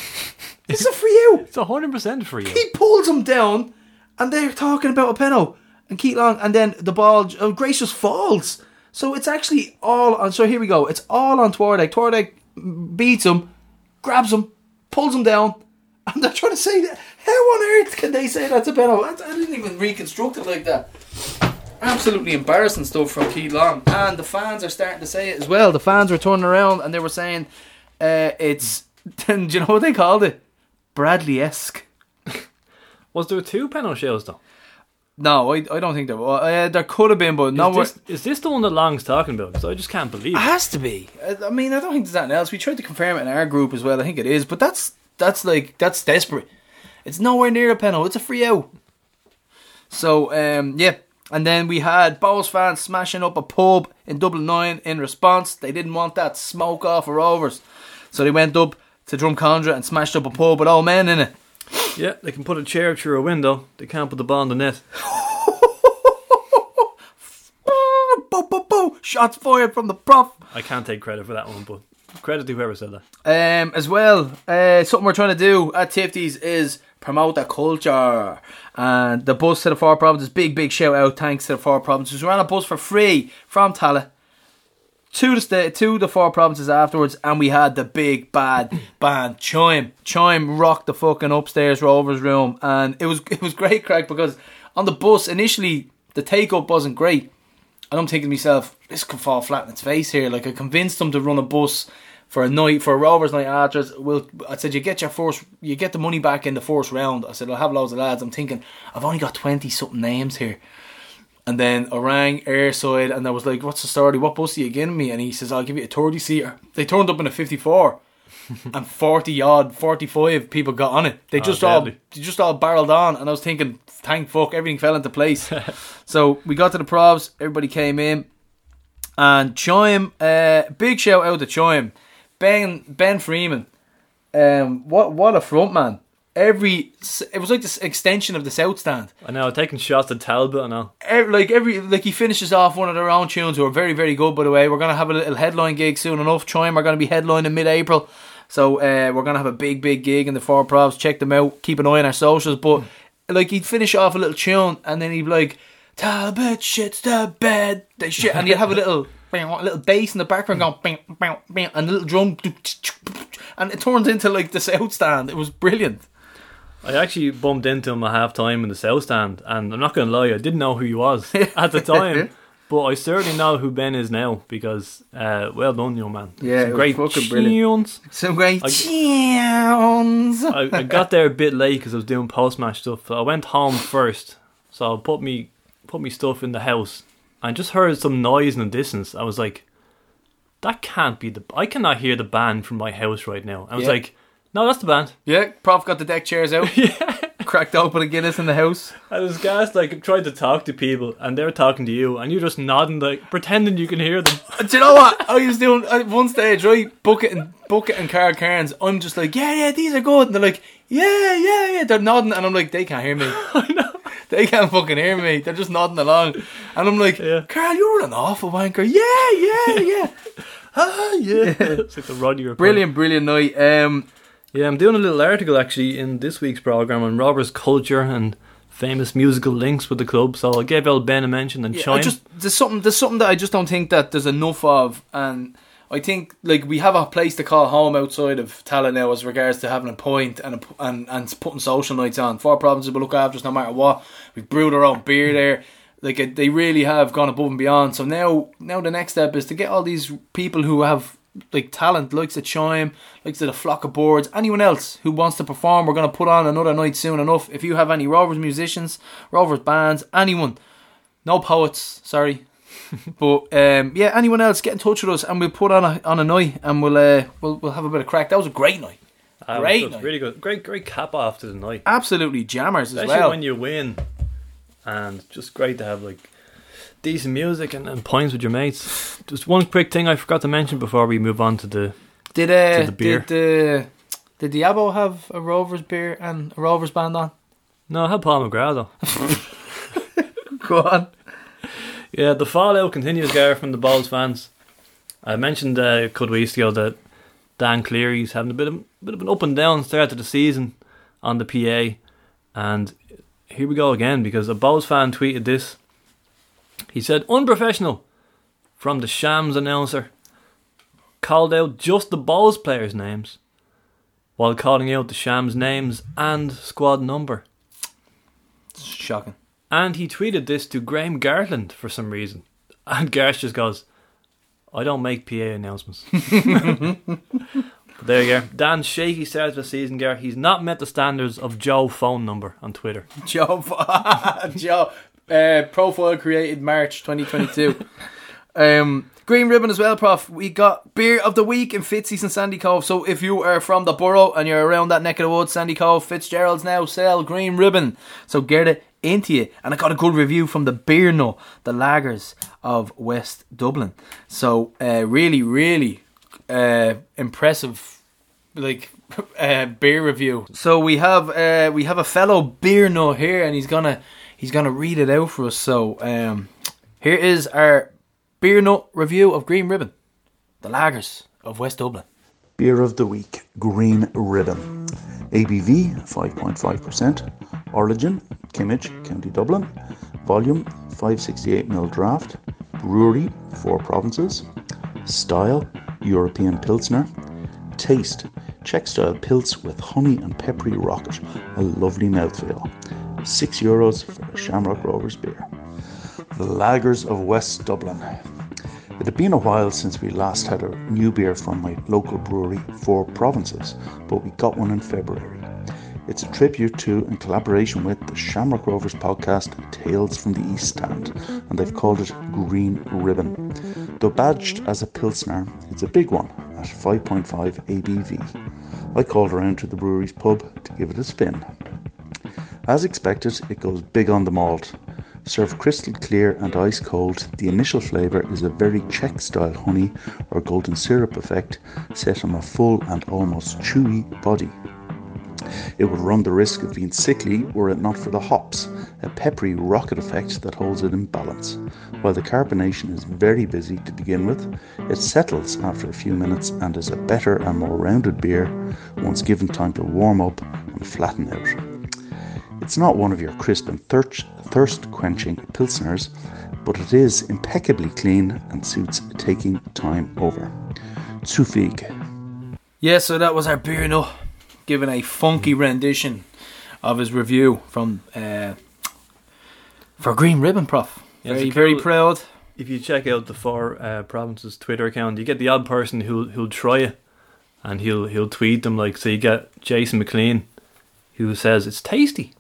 This is for you. It's hundred percent for you. He pulls him down, and they're talking about a penalty. And Keith Long, and then the ball, oh, Grace just falls. So it's actually all on. So here we go. It's all on Twardek. Twardek beats him, grabs him, pulls him down, and they're trying to say that. How on earth can they say that's a penalty? I didn't even reconstruct it like that. Absolutely embarrassing stuff from Keith Long, and the fans are starting to say it as well. The fans were turning around and they were saying, uh, "It's." do you know what they called it? Bradley esque. Was there two penalty shows though? No, I, I don't think there was. Uh, there could have been, but no. is, this, is this the one that Long's talking about? Because I just can't believe It it. has to be. I I mean, I don't think there's anything else. We tried to confirm it in our group as well. I think it is, but that's that's like that's desperate. It's nowhere near a penalty. It's a free out. So um, yeah, and then we had Bohs fans smashing up a pub in Dublin Nine in response. They didn't want that smoke off of Rovers, so they went up to Drumcondra and smashed up a pub with all men in it. Yeah, they can put a chair through a window. They can't put the ball in the net. Boo, boo, boo. Shots fired from the prof. I can't take credit for that one, but credit to whoever said that. Um, as well, uh, something we're trying to do at Tifties is promote the culture. And the bus to the four provinces, big, big shout out, thanks to the four provinces. We ran a bus for free from Tallaght to the sta- to the four provinces afterwards, and we had the big bad band Chime. Chime rocked the fucking upstairs Rovers room, and it was it was great crack because on the bus initially the take up wasn't great. And I'm thinking to myself, this could fall flat in its face here. Like I convinced them to run a bus for a night for a Rovers night after. Well, I said you get your first, you get the money back in the first round. I said I'll have loads of lads. I'm thinking I've only got twenty something names here. And then I rang Airside and I was like, "What's the story? What bus are you giving me?" And he says, "I'll give you a thirty seater." They turned up in a fifty-four. and forty odd, forty-five people got on it. They just all, they just all barreled on, and I was thinking, "Thank fuck, everything fell into place." so we got to the provs, everybody came in, and Chime, uh, big shout out to Chime, Ben Ben Freeman, um, what what a front man. Every it was like this extension of the South Stand. I know, taking shots at Talbot and all. Every, like every like he finishes off one of their own tunes who are very very good by the way. We're gonna have a little headline gig soon enough. Chime are gonna be headlining mid April, so uh, we're gonna have a big big gig in the four provs. Check them out. Keep an eye on our socials. But like he'd finish off a little tune and then he'd be like Talbot shits the bed. They shit, and you'd have a little. A little bass in the background going, and a little drum, and it turns into like the South Stand. It was brilliant. I actually bumped into him at half time in the South Stand, and I'm not going to lie, I didn't know who he was at the time, but I certainly know who Ben is now because, uh, well done, young man. Yeah, Some great fucking brilliant. Some great I- tunes. I, I got there a bit late because I was doing post match stuff. So I went home first, so I put me put me stuff in the house, and just heard some noise in the distance. I was like, "That can't be the. I cannot hear the band from my house right now." I was Yeah. like, "No, that's the band." Yeah, Prof got the deck chairs out. yeah. Cracked open a Guinness in the house. I was gassed, like trying to talk to people, and they're talking to you, and you're just nodding, like pretending you can hear them. Do you know what? I was doing at one stage, right? Bucket and Bucket and Carl Cairns. I'm just like, yeah, yeah, these are good. And they're like, yeah, yeah, yeah. They're nodding, and I'm like, they can't hear me. I know. They can't fucking hear me. They're just nodding along, and I'm like, Yeah. Carl, you're an awful wanker. Yeah, yeah, yeah. ah, yeah. it's like the Roddy report. Brilliant, brilliant night. Um, Yeah, I'm doing a little article actually in this week's program on Rovers' culture and famous musical links with the club. So I gave El Ben a mention and Yeah, Chime. just there's something there's something that I just don't think that there's enough of, and I think like we have a place to call home outside of Tallaght now as regards to having a point and a, and and putting social nights on. Four provinces will look after us no matter what. We've brewed our own beer mm-hmm. there. Like they really have gone above and beyond. So now now the next step is to get all these people who have like talent, likes the chime, likes the flock of boards, anyone else who wants to perform. We're gonna put on another night soon enough. If you have any Rovers musicians, Rovers bands, anyone, no poets, sorry. but um, yeah, anyone else get in touch with us and we'll put on a on a night and we'll uh, we'll we'll have a bit of crack. That was a great night. Ah, Great was night. really good. Great, great cap off to the night. Absolutely jammers as Especially well. when you win, and just great to have like decent music and, and points with your mates. Just one quick thing I forgot to mention before we move on to the Did uh, to the beer. did uh, did Diabo have a Rovers beer and a Rovers band on? no, I had Paul McGrath though. Go on. Yeah, the fallout continues, Gar, from the Balls fans. I mentioned uh, a couple weeks ago that Dan Cleary's having a bit of bit of an up and down start to the season on the PA, and here we go again because a Balls fan tweeted this. He said, "Unprofessional," from the Shams announcer, called out just the Balls players' names, while calling out the Shams names and squad number. Shocking. And he tweeted this to Graham Garland for some reason. And Garth just goes, I don't make PA announcements. there you go. Dan's shaky start to the season, Garth. He's not met the standards of Joe phone number on Twitter. Joe, Joe, uh, profile created March 2022. um, Green Ribbon as well, Prof. We got beer of the week in Fitzy's and Sandycove. So if you are from the borough and you're around that neck of the woods, Sandycove, Fitzgerald's now sell Green Ribbon. So get it into you. And I got a good review from the Beer Nut, the lagers of West Dublin. So uh, really, really uh, impressive like uh, beer review. So we have uh, we have a fellow beer nut here, and he's gonna he's gonna read it out for us. So um, here is our beer nut review of Green Ribbon, the lagers of West Dublin. Beer of the Week Green Ribbon. ABV 5.5%. Origin Kimmage, County Dublin. Volume 568ml draft. Brewery Four Provinces. Style European Pilsner. Taste Czech style pils with honey and peppery rocket. A lovely mouthfeel. 6 euros for a Shamrock Rovers beer. The Lagers of West Dublin. It had been a while since we last had a new beer from my local brewery, Four Provinces, but we got one in February. It's a tribute to and collaboration with the Shamrock Rovers podcast, Tales from the East Stand, and they've called it Green Ribbon. Though badged as a Pilsner, it's a big one at 5.5 ABV. I called around to the brewery's pub to give it a spin. As expected, it goes big on the malt. Served crystal clear and ice cold, the initial flavour is a very Czech style honey or golden syrup effect set on a full and almost chewy body. It would run the risk of being sickly were it not for the hops, a peppery rocket effect that holds it in balance. While the carbonation is very busy to begin with, it settles after a few minutes and is a better and more rounded beer once given time to warm up and flatten out. It's not one of your crisp and thirst quenching pilsners, but it is impeccably clean and suits taking time over. Zufig. Yeah, so that was our beer nut, giving a funky rendition of his review from uh, for Green Ribbon, Prof. Very a very proud. If you check out the Four uh, Provinces Twitter account, you get the odd person who'll who'll try it, and he'll he'll tweet them like. So you get Jason McLean, who says it's tasty,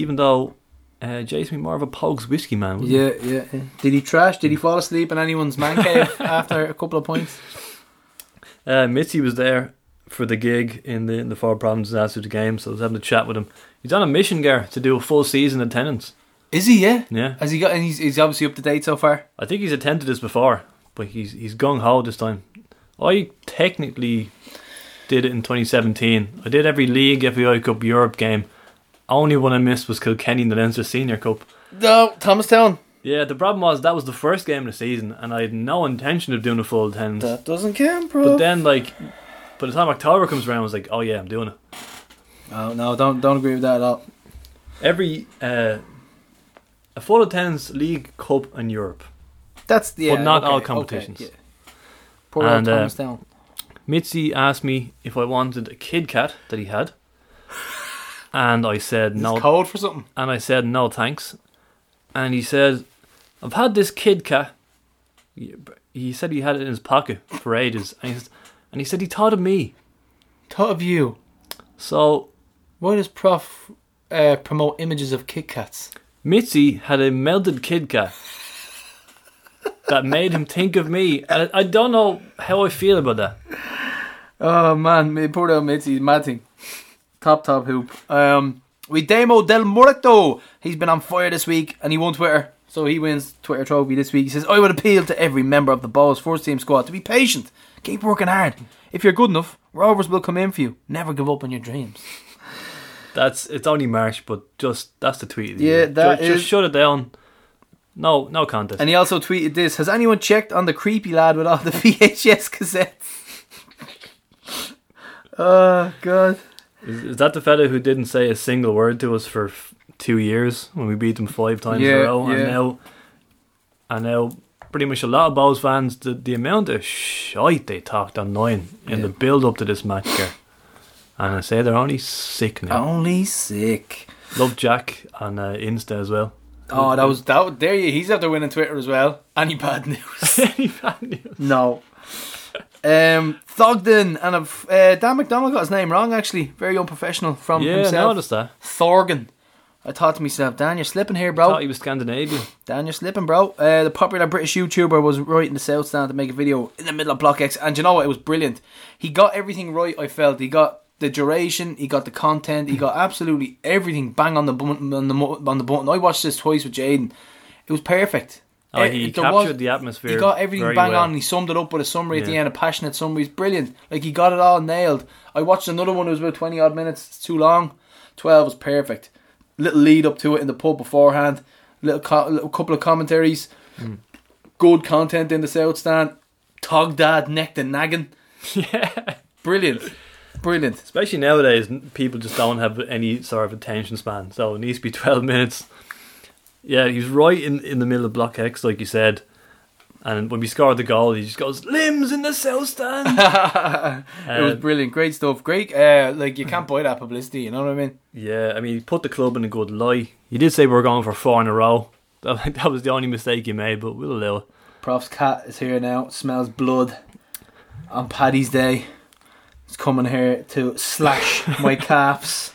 even though uh, Jason be more of a Pogues whiskey man. wasn't? Yeah, yeah, yeah. Did he trash? Did he fall asleep in anyone's man cave after a couple of points? Uh, Mitzi was there for the gig in the in the Four after the game, so I was having a chat with him. He's on a mission, Gar, to do a full season attendance. Is he? Yeah. Yeah, Has he got? And he's, he's obviously up to date so far. I think he's attended this before, but he's he's gung ho this time. I technically did it in 2017. I did every league, FAI Cup, Europe game. Only one I missed was Kilkenny in the Leinster Senior Cup. No, Thomastown. Yeah, the problem was that was the first game of the season, and I had no intention of doing a full attendance. That doesn't count, bro. But then, like, by the time October comes around, I was like, oh yeah, I'm doing it. oh no, don't don't agree with that at all. Every uh, a full attendance league, cup, and Europe. That's the yeah, But not okay, all okay, competitions. yeah. Poor And, old uh, Thomastown. Mitzi asked me if I wanted a Kit Kat that he had, and I said It's no. cold for something. And I said no thanks. And he said, "I've had this Kit Kat." He said he had it in his pocket for ages, and he, s- and he said he thought of me. Thought of you. So Why does Prof uh, promote images of Kit Kats? Mitzi had a melted Kit Kat that made him think of me. And I, don't know how I feel about that. Oh man, poor old Mitzi, mad thing. Top top hoop. Um, we Demo Del Muerto. He's been on fire this week, and he won Twitter, so he wins Twitter trophy this week. He says, "I would appeal to every member of the Balls first team squad to be patient, keep working hard. If you're good enough, Rovers will come in for you. Never give up on your dreams." That's it's only March, but just that's the tweet. the Yeah, that just, just shut it down. No, no contest. And he also tweeted this: Has anyone checked on the creepy lad with all the VHS cassettes? oh God. Is, is that the fella who didn't say a single word to us for f- two years when we beat them five times in Yeah, a row? And now, and now, pretty much a lot of Bohs fans, the, the amount of shite they talked on nine in the build up to this match here. And I say they're only sick now. Only sick. Love Jack on uh, Insta as well. Oh, that was that. There you. He's after winning Twitter as well. Any bad news? Any bad news? no. Um, Thogden and uh, Dan McDonald got his name wrong. Actually, very unprofessional from Yeah, I himself. noticed that. Thorgan. I thought to myself, Dan, you're slipping here, bro. Thought he was Scandinavian. Dan, you're slipping, bro. Uh, the popular British YouTuber was right in the South Stand to make a video in the middle of Block X, and you know what? It was brilliant. He got everything right. I felt he got the duration, he got the content, he got absolutely everything bang on the button. On the, mo- on the button. I watched this twice with Jaden. It was perfect. Oh, he there captured was- the atmosphere. He got everything very bang well. on. and He summed it up with a summary at the Yeah. end, a passionate summary. It's brilliant. Like he got it all nailed. I watched another one. It was about twenty odd minutes. It's too long. Twelve was perfect. Little lead up to it in the pub beforehand. Little, co- little couple of commentaries. Hmm. Good content in the south stand. Tog dad necked and nagging. Yeah. Brilliant, brilliant. Especially nowadays, people just don't have any sort of attention span. So it needs to be 12 minutes. Yeah, he's right in, in the middle of Block X, like you said. And when we scored the goal, he just goes, limbs in the south stand. it was Uh, brilliant. Great stuff. Great. Uh, like you can't buy that publicity. You know what I mean? yeah, I mean, he put the club in a good light. He did say we were going for four in a row. That, that was the only mistake he made, but we'll allow it. Prof's cat is here now. Smells blood on Paddy's Day. He's coming here to slash my calves.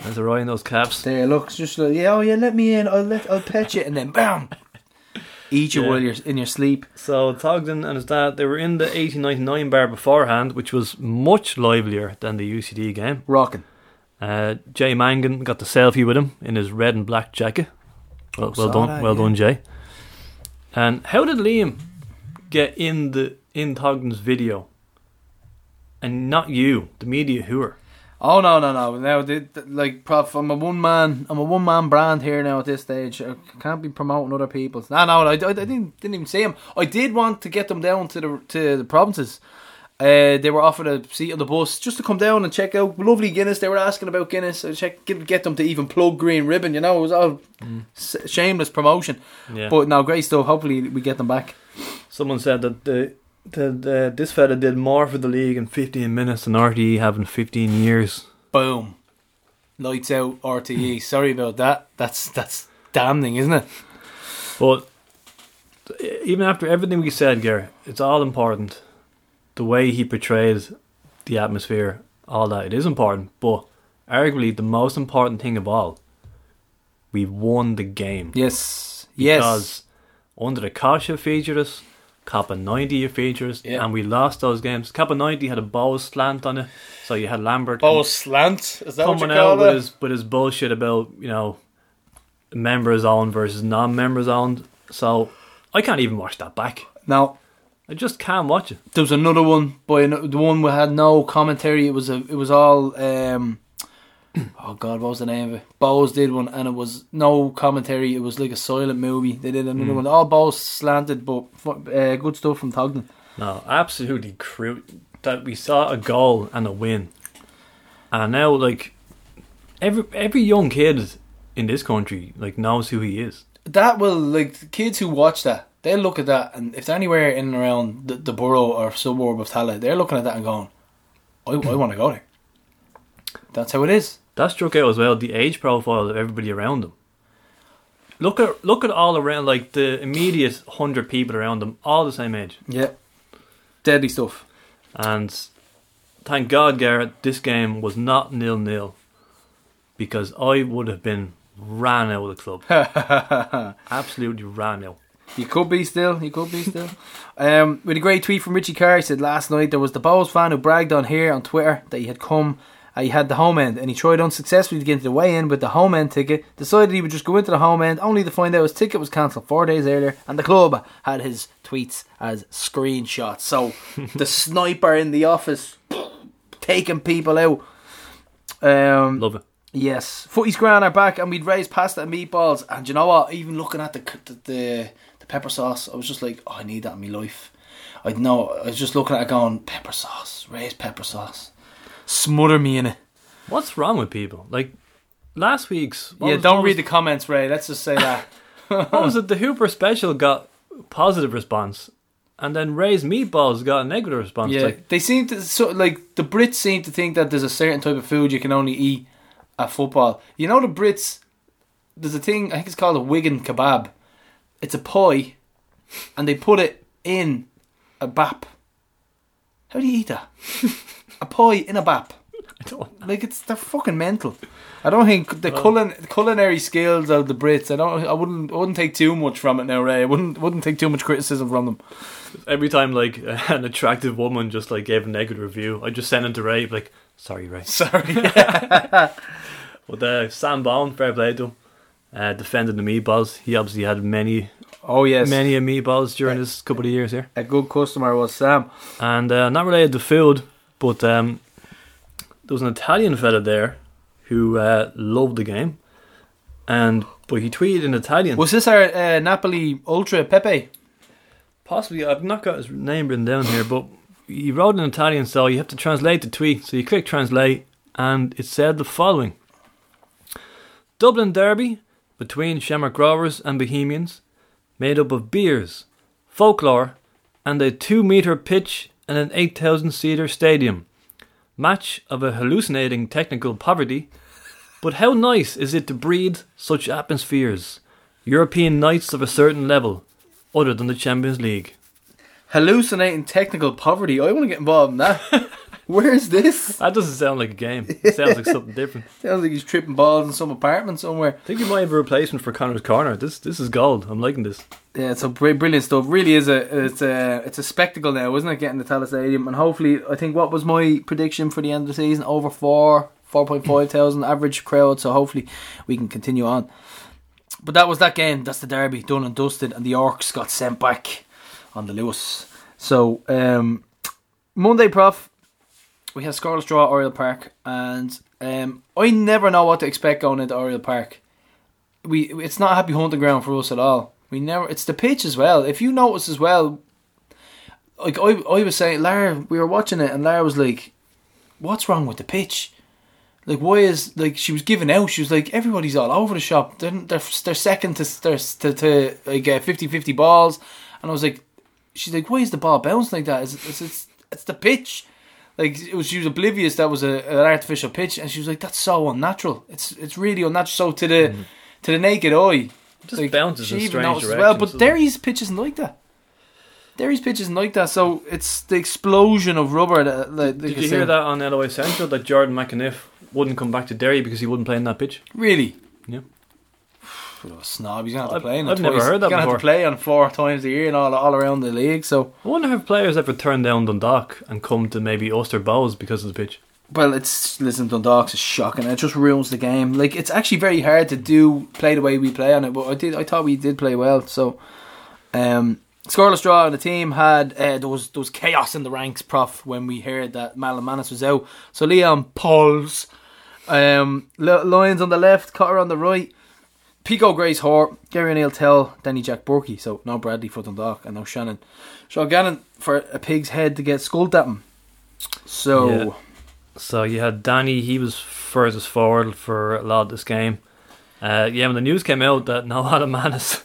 That's a right in those caps. There, look, just like, yeah, oh yeah, let me in. I'll let, I'll pet you, and then bam, eat you Yeah. while you're in your sleep. So Thogden and his dad, they were in the 1899 bar beforehand, which was much livelier than the UCD game. Rocking. Uh, Jay Mangan got the selfie with him in his red and black jacket. Well, well saw done, that, well yeah. done, Jay. And how did Liam get in the in Thogden's video, and not you, the media hooer? Oh no, no, no! Now, like, Prof, I'm a one man, I'm a one man brand here now at this stage. I can't be promoting other people's. No, no, I, I, I didn't, didn't even see him. I did want to get them down to the to the provinces. Uh, they were offered a seat on the bus just to come down and check out lovely Guinness. They were asking about Guinness. I check, get, get them to even plug Green Ribbon. You know, it was all s- shameless promotion. Yeah. But now, great stuff. Hopefully, we get them back. Someone said that the, the, the this fella did more for the league in 15 minutes than RTE have in 15 years. Boom, lights out. RTE. Sorry about that. That's that's damning, isn't it? But even after everything we said, Gary, it's all important. The way he portrays the atmosphere, all that, it is important. But arguably, the most important thing of all, we won the game. Yes. Yes. Because under the Kasha featured us, Copa 90 featured us, Yeah. and we lost those games. Copa 90 had a Bohs slant on it, so you had Lambert Oh, slant. Is that coming what you call out with his, with his bullshit about, you know, members owned versus non members owned. So I can't even watch that back. Now, I just can't watch it. there was another one by an, the one we had no commentary. It was a. It was all. um Oh God, what was the name of it? Bohs did one, and it was no commentary. It was like a silent movie. They did another one. All Bohs slanted, but uh, good stuff from Thogden. No, absolutely cru that we saw a goal and a win, and now like every every young kid in this country like knows who he is. That will like the kids who watch that. They'll look at that, and if they're anywhere in and around the, the borough or suburb of Tallaght, they're looking at that and going, "I, I want to go there." That's how it is. That struck out as well the age profile of everybody around them. Look at look at all around like the immediate hundred people around them, all the same age. Yeah, deadly stuff. And thank God, Garrett, this game was not nil nil because I would have been ran out of the club. Absolutely ran out. You could be still. You could be still. Um, with a great tweet from Richie Carr, he said last night there was the Bohs fan who bragged on here on Twitter that he had come, uh, he had the home end, and he tried unsuccessfully to get into the way in with the home end ticket. Decided he would just go into the home end, only to find out his ticket was cancelled four days earlier, and the club had his tweets as screenshots. So the sniper in the office taking people out. Um, Love it. Yes, Footy Scran are back, and we'd Ray's pasta and meatballs. And you know what? Even looking at the the the, the pepper sauce, I was just like, oh, I need that in my life. I know. I was just looking at it, going pepper sauce, Ray's pepper sauce, smother me in it. What's wrong with people? Like last week's. yeah, was- don't read was- the comments, Ray. Let's just say that. What was it? The Hooper special got positive response, and then Ray's meatballs got a negative response. yeah, Like, they seem to so like the Brits seem to think that there's a certain type of food you can only eat at football. You know the Brits. There's a thing I think it's called a Wigan kebab. It's a pie, and they put it in a bap. How do you eat that? a pie in a bap. I don't. Like it's they're fucking mental. I don't think the culin- culinary skills of the Brits. I don't. I wouldn't. I wouldn't take too much from it now, Ray. I wouldn't. Wouldn't take too much criticism from them. Every time like an attractive woman just like gave a negative review, I just send it to Ray. Like, sorry, Ray. Sorry. But uh, Sam Bowen, fair play to him, uh, defended the meatballs. He obviously had many, oh yes. many meatballs during this couple of years here. A good customer was Sam. And uh, not related to food, but um, there was an Italian fella there who uh, loved the game, and but he tweeted in Italian. Was this our uh, Napoli Ultra Pepe? Possibly, I've not got his name written down here, but he wrote in Italian, so you have to translate the tweet. So you click translate, and it said the following Dublin Derby between Shamrock Rovers and Bohemians, made up of beers, folklore, and a two metre pitch and an 8,000 seater stadium. Match of a hallucinating technical poverty. But how nice is it to breed such atmospheres? European nights of a certain level, other than the Champions League. Hallucinating technical poverty. I want to get involved in that. Where's this? That doesn't sound like a game. It sounds like something different. Sounds like he's tripping balls in some apartment somewhere. I think we might have a replacement for Connor's Corner. This this is gold. I'm liking this. Yeah, it's a br- brilliant stuff. Really is a it's a it's a spectacle now, isn't it? Getting the Tallaght Stadium, and hopefully, I think what was my prediction for the end of the season? Over four, four point five thousand average crowd. So hopefully, we can continue on. But that was that game. That's the derby done and dusted, and the Orcs got sent back on the Luas. So um, Monday, prof, we have scoreless draw at Oriel Park, and um, I never know what to expect going into Oriel Park we it's not a happy hunting ground for us at all. We never. It's the pitch as well. If you notice as well, like I, I was saying, Lara, we were watching it, and Lara was like, "What's wrong with the pitch? Like, why is like she was giving out? She was like, everybody's all over the shop. They're they're, they're second to they're, to, to like uh, 50-50 balls, and I was like, she's like, why is the ball bouncing like that? It's it's, it's the pitch. Like it was, she was oblivious that was a, an artificial pitch, and she was like, "That's so unnatural. It's it's really unnatural." So to the mm-hmm. to the naked eye, just bounces in even strange as directions, well. But? Derry's pitch isn't like that. Derry's pitch isn't like that. So it's the explosion of rubber. That, like, Did you hear that on LOI Central that Jordan McEneff wouldn't come back to Derry because he wouldn't play in that pitch? Really? Yeah. Oh, snob. He's gonna have to I've- I've never heard that He's gonna have to play on four times a year and all all around the league. So I wonder if players ever turn down Dundalk and come to maybe Ulster Bohs because of the pitch. Well, it's listen, Dundalk's is shocking. It just ruins the game. Like it's actually very hard to do play the way we play on it. But I did, I thought we did play well. So, um, scoreless draw. And the team had uh, there was chaos in the ranks, prof, when we heard that Malin Mannus was out. So Leon Pohls, um, Lyons on the left, Cotter on the right. Pico Grace Hort, Gary O'Neill Tell, Danny Jack Burkey. So no Bradley for Dundalk and no Shannon. Sean Gannon for a pig's head to get skulled at him. So. Yeah. So you had Danny, he was furthest forward for a lot of this game. Uh, yeah, when the news came out that no Alan Mannus,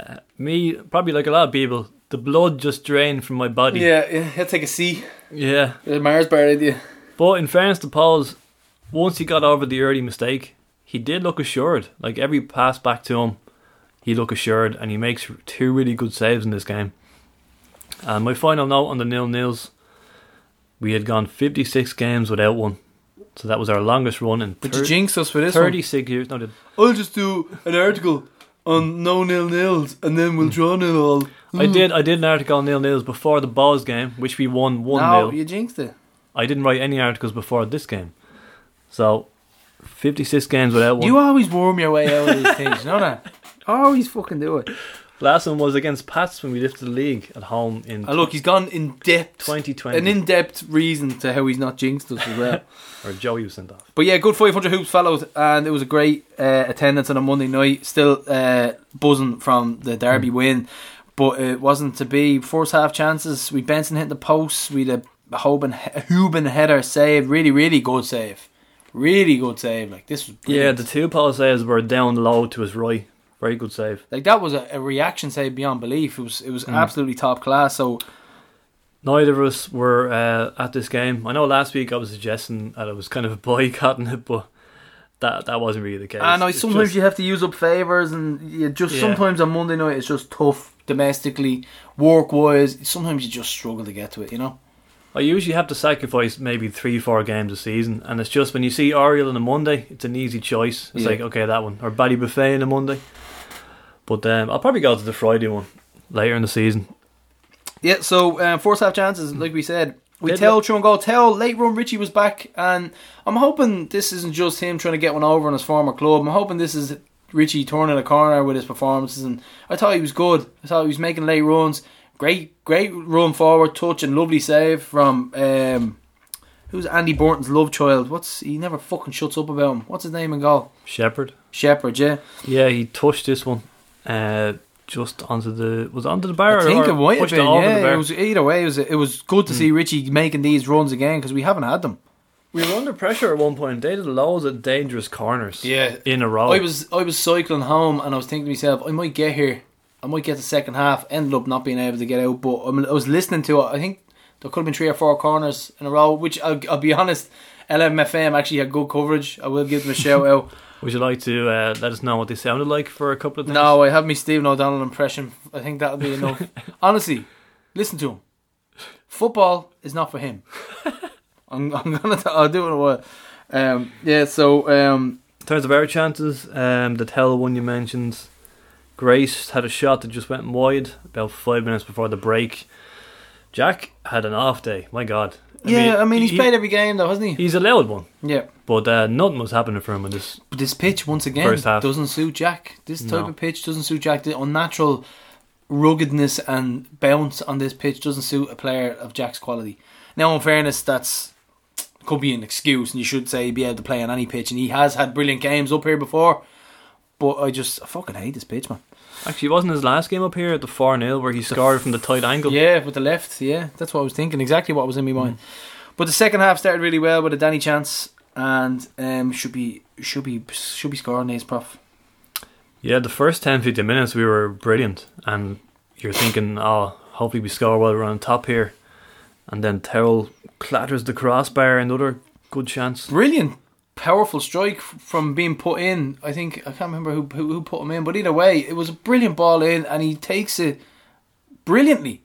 uh, me, probably like a lot of people, the blood just drained from my body. Yeah, yeah, he'll take a C. Yeah. Mars bar idea. But in fairness to Pohls, once he got over the early mistake, he did look assured. Like every pass back to him, he looked assured, and he makes two really good saves in this game. And my final note on the nil nils, we had gone 56 games without one. So that was our longest run in But you jinx us for this one. 36 years. No, did I'll just do an article on no nil nils, and then we'll hmm. draw nil all. I hmm. did. I did an article on nil nils before the Bohs game, which we won one No, 0 you jinxed it. I didn't write any articles before this game, so fifty six games without one. You always worm your way out of these things, you know that? Always fucking do it. Last one was against Pats when we lifted the league at home in And look, he's gone in depth, 2020. an in-depth reason to how he's not jinxed us as well. or Joey was sent off. But yeah, good 500 hoops followed, and it was a great uh, attendance on a Monday night. Still uh, buzzing from the Derby win, but it wasn't to be. First half chances, we Benson hit the post. We had a Hoban, Huben header save, really, really good save, really good save. Like this was Yeah, the two Pohl says were down low to his right. Very good save. like that was a, a reaction save beyond belief. It was it was Mm. absolutely top class. So Neither of us were uh, at this game. I know last week I was suggesting that I was kind of boycotting it, but that that wasn't really the case. I know It's sometimes just- you have to use up favors, and you just Yeah. sometimes on Monday night it's just tough domestically, work wise. Sometimes you just struggle to get to it. You know. I usually have to sacrifice maybe three, four games a season, and it's just when you see Oriel on a Monday, it's an easy choice. It's Yeah. like okay, that one or Ballybofey on a Monday. But um, I'll probably go to the Friday one later in the season. Yeah, so um, first half chances, like we said, we Did Towell look- through and goal. Towell late run Richie was back, and I'm hoping this isn't just him trying to get one over on his former club. I'm hoping this is Richie turning a corner with his performances, and I thought he was good. I thought he was making late runs. Great, great run forward, touch, and lovely save from um, who's Andy Borton's love child. What's he never fucking shuts up about him? What's his name in goal? Shepherd, Shepherd, yeah. yeah, he touched this one uh, just onto the was it onto the bar. I think it might have been. the Yeah. It was either way. It was it was good to see Richie making these runs again because we haven't had them. We were under pressure at one point. They did loads of dangerous corners. Yeah. in a row. I was I was cycling home and I was thinking to myself, I might get here, I might get the second half. Ended up not being able to get out, but I was listening to it. I think there could have been three or four corners in a row. Which I'll, I'll be honest, LMFM actually had good coverage. I will give them a shout out. Would you like to uh, let us know what they sounded like for a couple of things? No, I have me Stephen O'Donnell impression. I think that'll be enough. Honestly, listen to him. Football is not for him. I'm, I'm gonna. T- I'll do it in a while. Um, yeah. So um, In terms of our chances, um, the Towell one you mentioned, Grace had a shot that just went wide about five minutes before the break. Jack had an off day. My God. yeah, I mean he's he- played every game though, hasn't he? He's a allowed one, Yeah. but uh, nothing was happening for him in this. But this pitch, once again, doesn't suit Jack. This type No. of pitch doesn't suit Jack. The unnatural ruggedness and bounce on this pitch doesn't suit a player of Jack's quality. Now, in fairness, that's could be an excuse, and you should say he'd be able to play on any pitch, and he has had brilliant games up here before. But I just I fucking hate this pitch, man. Actually, it wasn't his last game up here at the 4 0 where he scored from the tight angle. Yeah, with the left, yeah, that's what I was thinking. Exactly what was in my mind. But the second half started really well with a Danny chance, and um, should be should be should be scoring these, prof. Yeah, the first 10 15 minutes we were brilliant, and you're thinking, oh, hopefully we score while we're on top here. And then Towell clatters the crossbar, another good chance. brilliant, powerful strike from being put in. I think I can't remember who, who who put him in, but either way, it was a brilliant ball in, and he takes it brilliantly.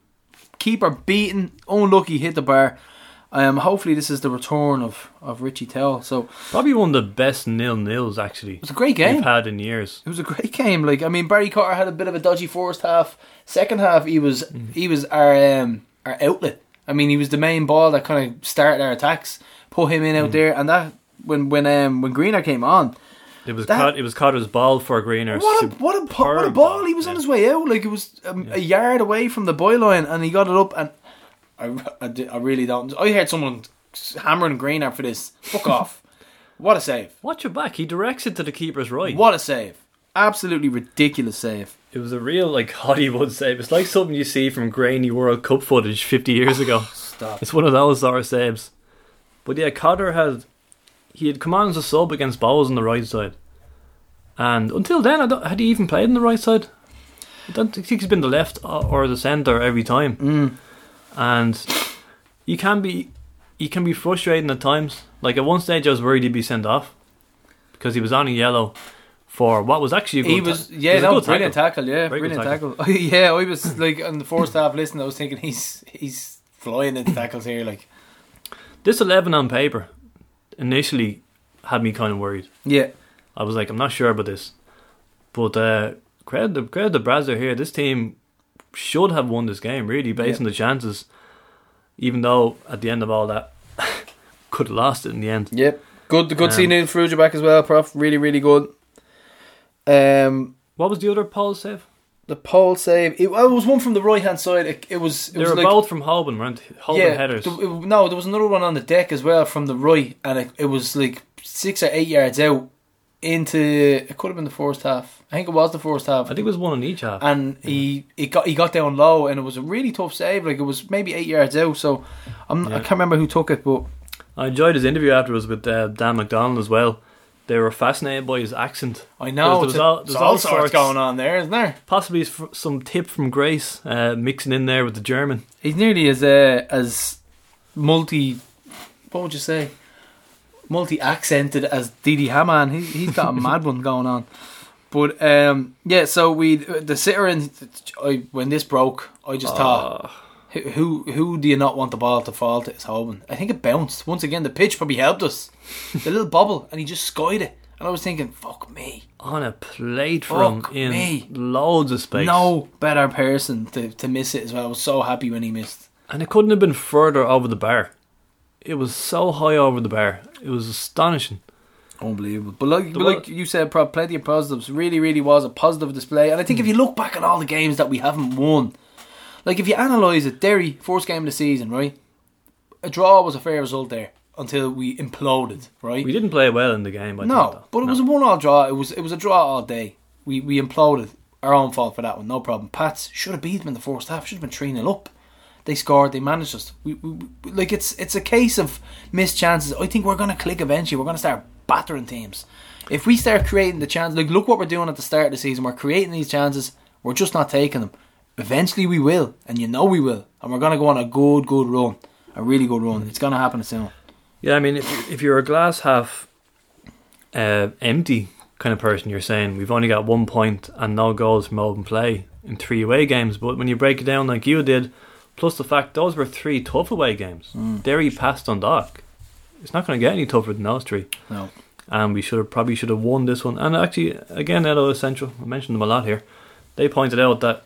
Keeper beaten, unlucky, hit the bar. Um, hopefully this is the return of, of Richie Towell. So Probably one of the best nil nils actually It was a great game. we've had in years. It was a great game. Like I mean, Barry Cotter had a bit of a dodgy first half. Second half, he was he was our um, our outlet. I mean, he was the main ball that kind of started our attacks. Put him in out there, and that when when um when Greener came on, It was That- Cot- it was Cotter's ball for Greener. what a what a what a ball! He was on his way out. Like it was um, a yard away from the byline, and he got it up. And I I, I really don't. I heard someone hammering Greener for this. Fuck off! What a save! Watch your back. He directs it to the keeper's right. What a save! Absolutely ridiculous save. It was a real like Hollywood save. It's like something you see from grainy World Cup footage 50 years ago. Stop. It's one of those sort of saves. But yeah, Cotter had he had come on as a sub against Bohs on the right side, and until then, I don't, had he even played on the right side? I don't think he's been the left or the centre every time. Mm. And you can be you can be frustrating at times. Like at one stage, I was worried he'd be sent off because he was on a yellow for what was actually a good He was it yeah, a that was brilliant tackle. tackle. Yeah, Very brilliant tackle. yeah, I was like on the first half listening. I was thinking he's he's flying into tackles here. Like This eleven on paper initially had me kind of worried. yeah, I was like, I'm not sure about this, but uh, credit the credit the Brazzer here. This team should have won this game, really, based Yeah. on the chances. Even though at the end of all that, could have lost it in the end. Yep. Good good Um, seeing Neil Farrugia back as well, Prof. Really, really good. Um What was the other Pohl save? The Pohl save. It, it was one from the right hand side. It, it was. It They was were like, both from weren't they? Hoban yeah. headers. th- it- no, there was another one on the deck as well from the right, and it, it was like six or eight yards out into. It could have been the first half. I think it was the first half. I think it was one in each half. and he he got he got down low, and it was a really tough save. Like it was maybe eight yards out. So I'm, I can't remember who took it, but I enjoyed his interview afterwards with uh, Dan McDonald as well. They were fascinated by his accent. I know There was it's a- all- there's there's all all sorts sorts. going on there, isn't there? Possibly some tip from Grace uh, mixing in there with the German. He's nearly as uh, as multi. What would you say? Multi accented as Didi Hamann. He he's got a mad one going on. But um, yeah, so we the sitter and I when this broke, I just thought, who who who do you not want the ball to fall to? It's Hoban. I think it bounced once again. The pitch probably helped us. the little bubble, and he just skied it. And I was thinking, fuck me. on a plate from Fuck in me. loads of space. No better person to, to miss it as well. I was so happy when he missed. And it couldn't have been further over the bar. It was so high over the bar. It was astonishing. Unbelievable. But like, but like you said, plenty of positives. Really, really was a positive display. And I think if hmm. you look back at all the games that we haven't won, like if you analyse it, Derry, first game of the season, right? A draw was a fair result there until we imploded, right? We didn't play well in the game. I no, but it No. was a one-all draw. It was it was a draw all day. We we imploded. Our own fault for that one. No problem. Pats should have beat them in the first half. Should have been three 0 up. They scored. They managed us. We, we, we like it's it's a case of missed chances. I think we're going to click eventually. We're going to start battering teams. If we start creating the chance, like look what we're doing at the start of the season. We're creating these chances. We're just not taking them. Eventually we will, and you know we will, and we're going to go on a good, good run, a really good run. It's going to happen soon. Yeah, I mean, if, if you're a glass half uh, empty kind of person, you're saying we've only got one point and no goals from open play in three away games. But when you break it down like you did, plus the fact those were three tough away games, Derry passed Dundalk. It's not going to get any tougher than those three. No. and we should have probably should have won this one. And actually, again, LOI Central, I mentioned them a lot here. They pointed out that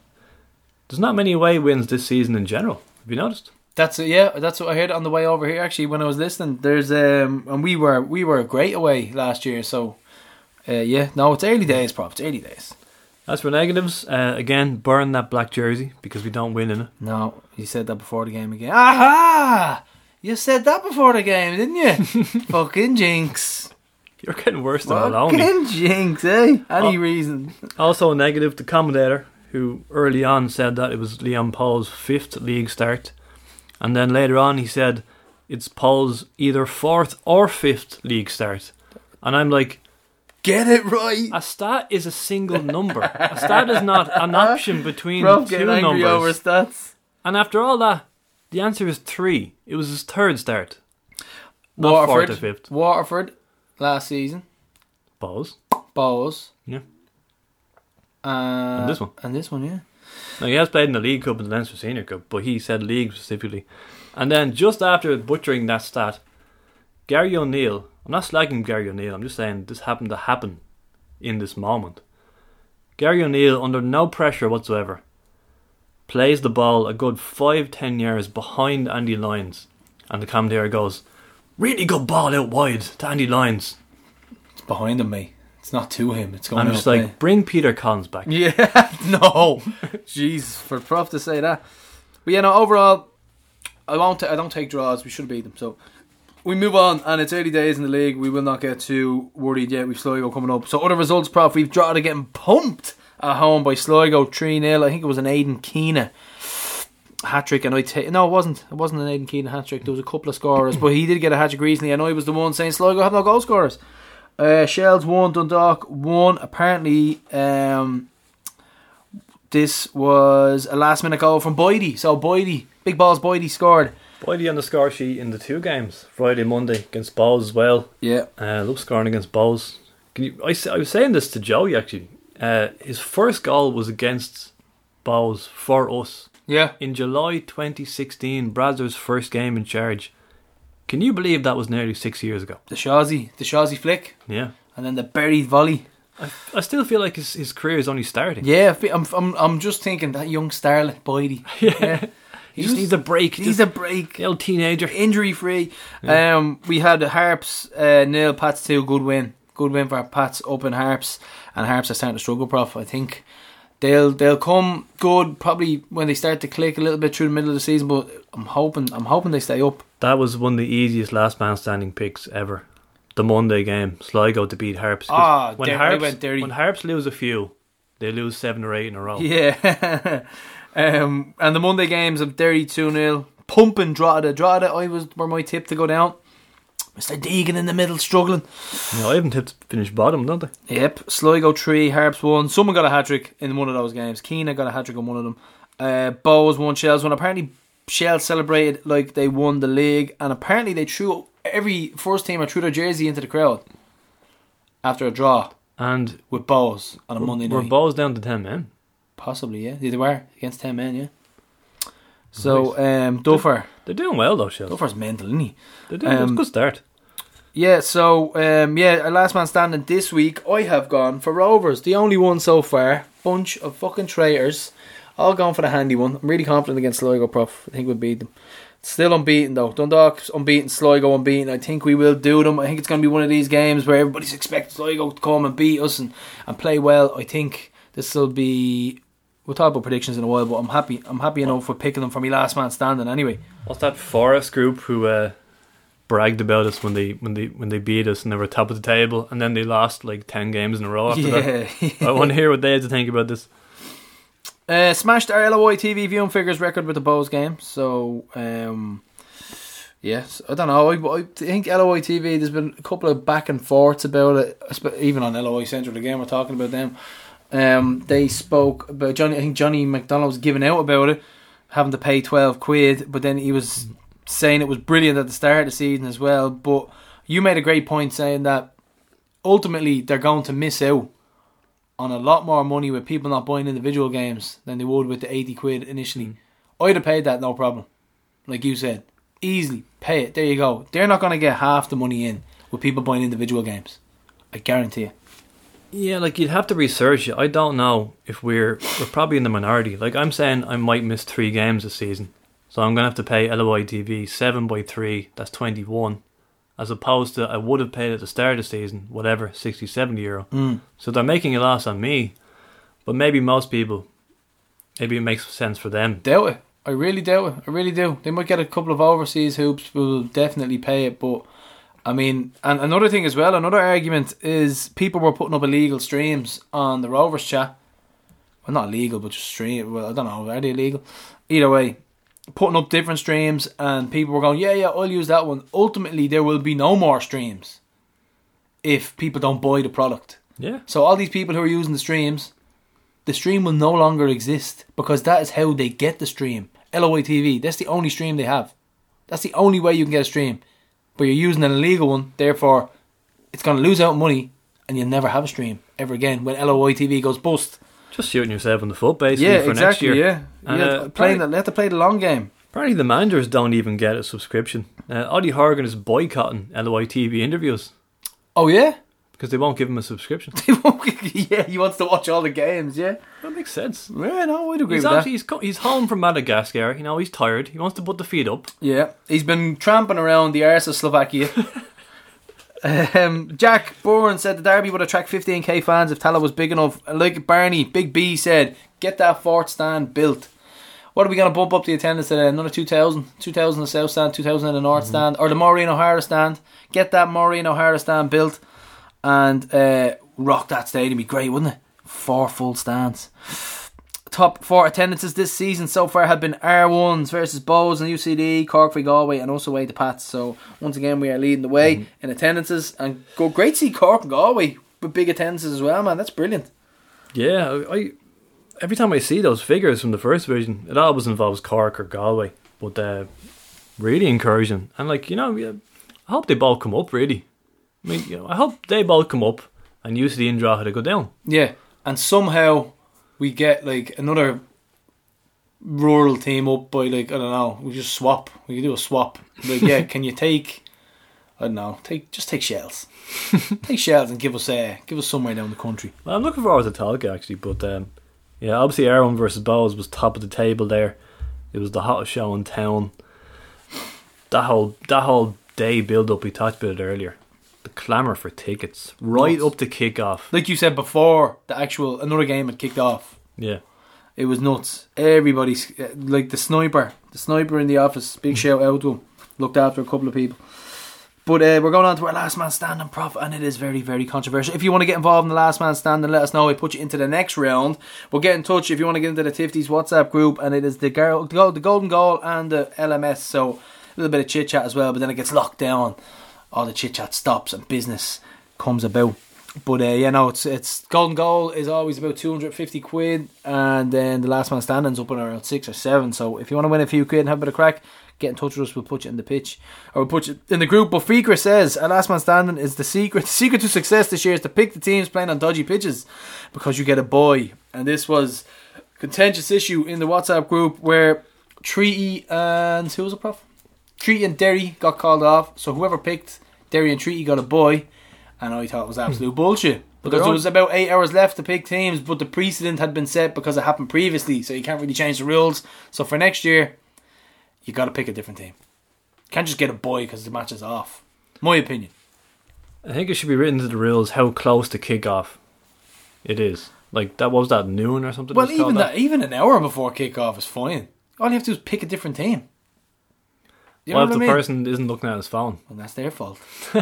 there's not many away wins this season in general. Have you noticed? That's yeah. That's what I heard on the way over here. Actually, when I was listening, there's um, and we were we were great away last year. So, uh, yeah, no, it's early days, prop. It's early days. As for negatives, uh, again, burn that black jersey because we don't win in it. No, you said that before the game again. Aha! You said that before the game, didn't you? Fucking jinx. You're getting worse than Maloney. Fucking jinx, eh? Any Oh. reason? Also, a negative, the commentator who early on said that it was Leon Pohl's fifth league start, and then later on he said it's Pohl's either fourth or fifth league start, and I'm like. Get it right. A stat is a single number. A stat is not an option between Bro, two angry over numbers. stats. And after all that, the answer is three. It was his third start. Not fourth or fifth. Waterford last season. Balls. Bohs. Uh, And this one. And this one, yeah. Now he has played in the League Cup and the Leinster Senior Cup, but he said league specifically. And then just after butchering that stat, Gary O'Neill. I'm not slagging Gary O'Neill. I'm just saying this happened to happen in this moment. Gary O'Neill, under no pressure whatsoever, plays the ball a good five ten yards behind Andy Lyons, and the commentator goes, "Really good ball out wide to Andy Lyons." It's behind him, mate. It's not to him. It's going I'm just like, bring Peter Collins back. Yeah, no. Jeez, for Prof to say that. But yeah, no, overall, I won't. ta- I don't take draws. We should beat them. So we move on, and it's early days in the league. We will not get too worried yet. We've Sligo coming up. So other results, Prof. We've Drogheda getting pumped at home by Sligo three 0 I think it was an Aidan Keena hat trick, and I take no, it wasn't. It wasn't an Aidan Keena hat trick. There was a couple of scorers, but he did get a hat trick recently, and I was the one saying Sligo have no goal scorers. Uh, Shells one, Dundalk one. Apparently, um, this was a last minute goal from Boydie. So Boydie, big balls, Boydie scored. Boydie on the score sheet in the two games, Friday, Monday against Bohs as well. Yeah, Uh, looks scoring against Bohs. Can you, I, I was saying this to Joey actually. Uh, his first goal was against Bohs for us yeah. in July 2016. Brazzers' first game in charge. Can you believe that was nearly six years ago? The Shazi, the Shazi flick, Yeah. and then the buried volley. I still feel like his, his career is only starting. Yeah, I I'm, I'm, I'm just thinking that young starlet, Boydie. Yeah. He just needs a break. He needs just a break. the old teenager. Injury free. Um, we had the Harps uh, nil, Pats two. Good win. Good win for Pats up in Harps, and Harps are starting to struggle. Prof, I think they'll they'll come good probably when they start to click a little bit through the middle of the season. But I'm hoping I'm hoping they stay up. That was one of the easiest last man standing picks ever. The Monday game, Sligo to beat Harps. Ah, when there- Harps went dirty. when Harps lose a few, they lose seven or eight in a row. Yeah. um, and the Monday games of 32 0. Pumping Drogheda. Drogheda, I was were my tip to go down. Mr. Deegan in the middle struggling. Know, I haven't tipped to finish bottom, don't they? Yep. Sligo 3, Harps 1. Someone got a hat trick in one of those games. Keena got a hat trick on one of them. Uh, Bohs won, Shells won. Apparently, Shells celebrated like they won the league. And apparently, they threw every first teamer threw their jersey into the crowd after a draw And with Bohs on a Monday we're night. balls down to ten men. Possibly, yeah. They were against 10 men, yeah. So, um, Duffer. They're doing well though, Shell. Duffer's mental, isn't he? They're doing it's a Um, good start. Yeah, so um, yeah, last man standing this week. I have gone for Rovers, the only one so far. Bunch of fucking traitors, all gone for the handy one. I'm really confident against Sligo, Prof. I think we'll beat them. Still unbeaten though. Dundalk's unbeaten, Sligo unbeaten. I think we will do them. I think it's going to be one of these games where everybody's expecting Sligo to come and beat us and, and play well. I think this will be. We'll talk about predictions in a while, but I'm happy. I'm happy enough for picking them for me last man standing. Anyway, What's that Forest group who uh, bragged about us when they when they when they beat us and they were top of the table and then they lost like ten games in a row after that? yeah. I want to hear what they had to think about this. Uh, smashed our LOI TV viewing figures record with the Bohs game. So, um, yes, I don't know. I, I think LOI TV. There's been a couple of back and forths about it, even on LOI Central. Again, we're talking about them. Um, they spoke about Johnny. I think Johnny McDonald was giving out about it, having to pay twelve quid, but then he was saying it was brilliant at the start of the season as well. But you made a great point saying that ultimately they're going to miss out on a lot more money with people not buying individual games than they would with the 80 quid initially. Mm. I'd have paid that no problem. Like you said, easily pay it. There you go. They're not going to get half the money in with people buying individual games. I guarantee you. Yeah, like you'd have to research it. I don't know if we're we're probably in the minority. Like I'm saying, I might miss three games this season, so I'm gonna have to pay LOI TV seven by three. That's twenty one, as opposed to I would have paid at the start of the season, whatever 60, 70 euro. Mm. So they're making a loss on me, but maybe most people, maybe it makes sense for them. Doubt it. I really doubt it. I really do. They might get a couple of overseas hoops who will definitely pay it, but I mean, and another thing as well, another argument is people were putting up illegal streams on the Rovers chat. Well, not illegal, but just stream. Well, I don't know. Are they illegal? Either way, putting up different streams, and people were going, "Yeah, yeah, I'll use that one." Ultimately, there will be no more streams if people don't buy the product. Yeah, So all these people who are using the streams, the stream will no longer exist because that is how they get the stream. LOI TV, that's the only stream they have. That's the only way you can get a stream. But you're using an illegal one, therefore it's going to lose out money and you'll never have a stream ever again when LOI TV goes bust. Just shooting yourself in the foot basically yeah, for exactly. next year. Yeah, And, yeah. uh, playing the, they have to play the long game. Apparently, the managers don't even get a subscription. Uh, Ollie Horgan is boycotting LOI TV interviews Oh yeah, because they won't give him a subscription. yeah. He wants to watch all the games. Yeah, that makes sense. yeah. No, I'd agree He's with that. he's, co- he's home from Madagascar. You know he's tired. He wants to put the feet up. Yeah, he's been tramping around the arse of Slovakia. um, Jack Byrne said the derby would attract 15k fans if Tallaght was big enough. Like Barney, Big B said, get that fourth stand built. What are we going to bump up the attendance to? Another 2,000? 2,000 in the south stand, 2,000 in the north stand, or the Maureen O'Hara stand. Get that Maureen O'Hara stand built and uh, rock that stadium. Be great, wouldn't it? Four full stands top four attendances this season so far have been R1s versus Bohs and UCD, Cork v Galway, and also away to Pats. So once again, we are leading the way in attendances, and go great to see Cork and Galway with big attendances as well, man. That's brilliant. Yeah, I, every time I see those figures from the first division, it always involves Cork or Galway. But uh, really encouraging, and like you know, yeah, I hope they both come up. Really, I mean, you know, I hope they both come up and UCD and Drogheda go down. Yeah, and somehow we get like another rural team up by like I don't know. We just swap. We can do a swap. Like yeah, can you take? I don't know. Take just take shells. take shells and give us uh, give us somewhere down the country. Well, I'm looking forward to Talca actually, but um, yeah, obviously Aaron versus Bohs was top of the table there. It was the hottest show in town. That whole that whole day build up we talked about it earlier. The clamour for tickets right Nuts. up to kick off. Like you said before, the actual another game had kicked off. Yeah, It was nuts. Everybody's uh, like the sniper, the sniper in the office. Big shout out to him. Looked after a couple of people. But uh, we're going on to our last man standing prof, and it is very, very controversial. If you want to get involved in the last man standing, let us know. We put you into the next round. We'll get in touch if you want to get into the Tifties WhatsApp group, and it is the, girl, the golden goal and the LMS. So a little bit of chit chat as well, but then it gets locked down. All the chit chat stops and business comes about. But uh, yeah, no, it's it's golden goal is always about two hundred fifty quid, and then the last man standing's up on around six or seven. So if you want to win a few quid and have a bit of crack, get in touch with us. We'll put you in the pitch or we'll put you in the group. But Fikra says a last man standing is the secret. The secret to success this year is to pick the teams playing on dodgy pitches because you get a boy. And this was a contentious issue in the WhatsApp group where Treaty and who was it, Prof? Treaty and Derry got called off. So whoever picked Derry and Treaty got a boy and I thought it was hmm. absolute bullshit. Because there was about eight hours left to pick teams, but the precedent had been set because it happened previously, so you can't really change the rules. So for next year, you got to pick a different team. Can't just get a boy because the match is off. My opinion. I think it should be written into the rules how close to kick off it is. Like that was that noon or something? Well, it was called even that, even an hour before kickoff is fine. All you have to do is pick a different team. You know what what if I the mean? person isn't looking at his phone? and that's their fault.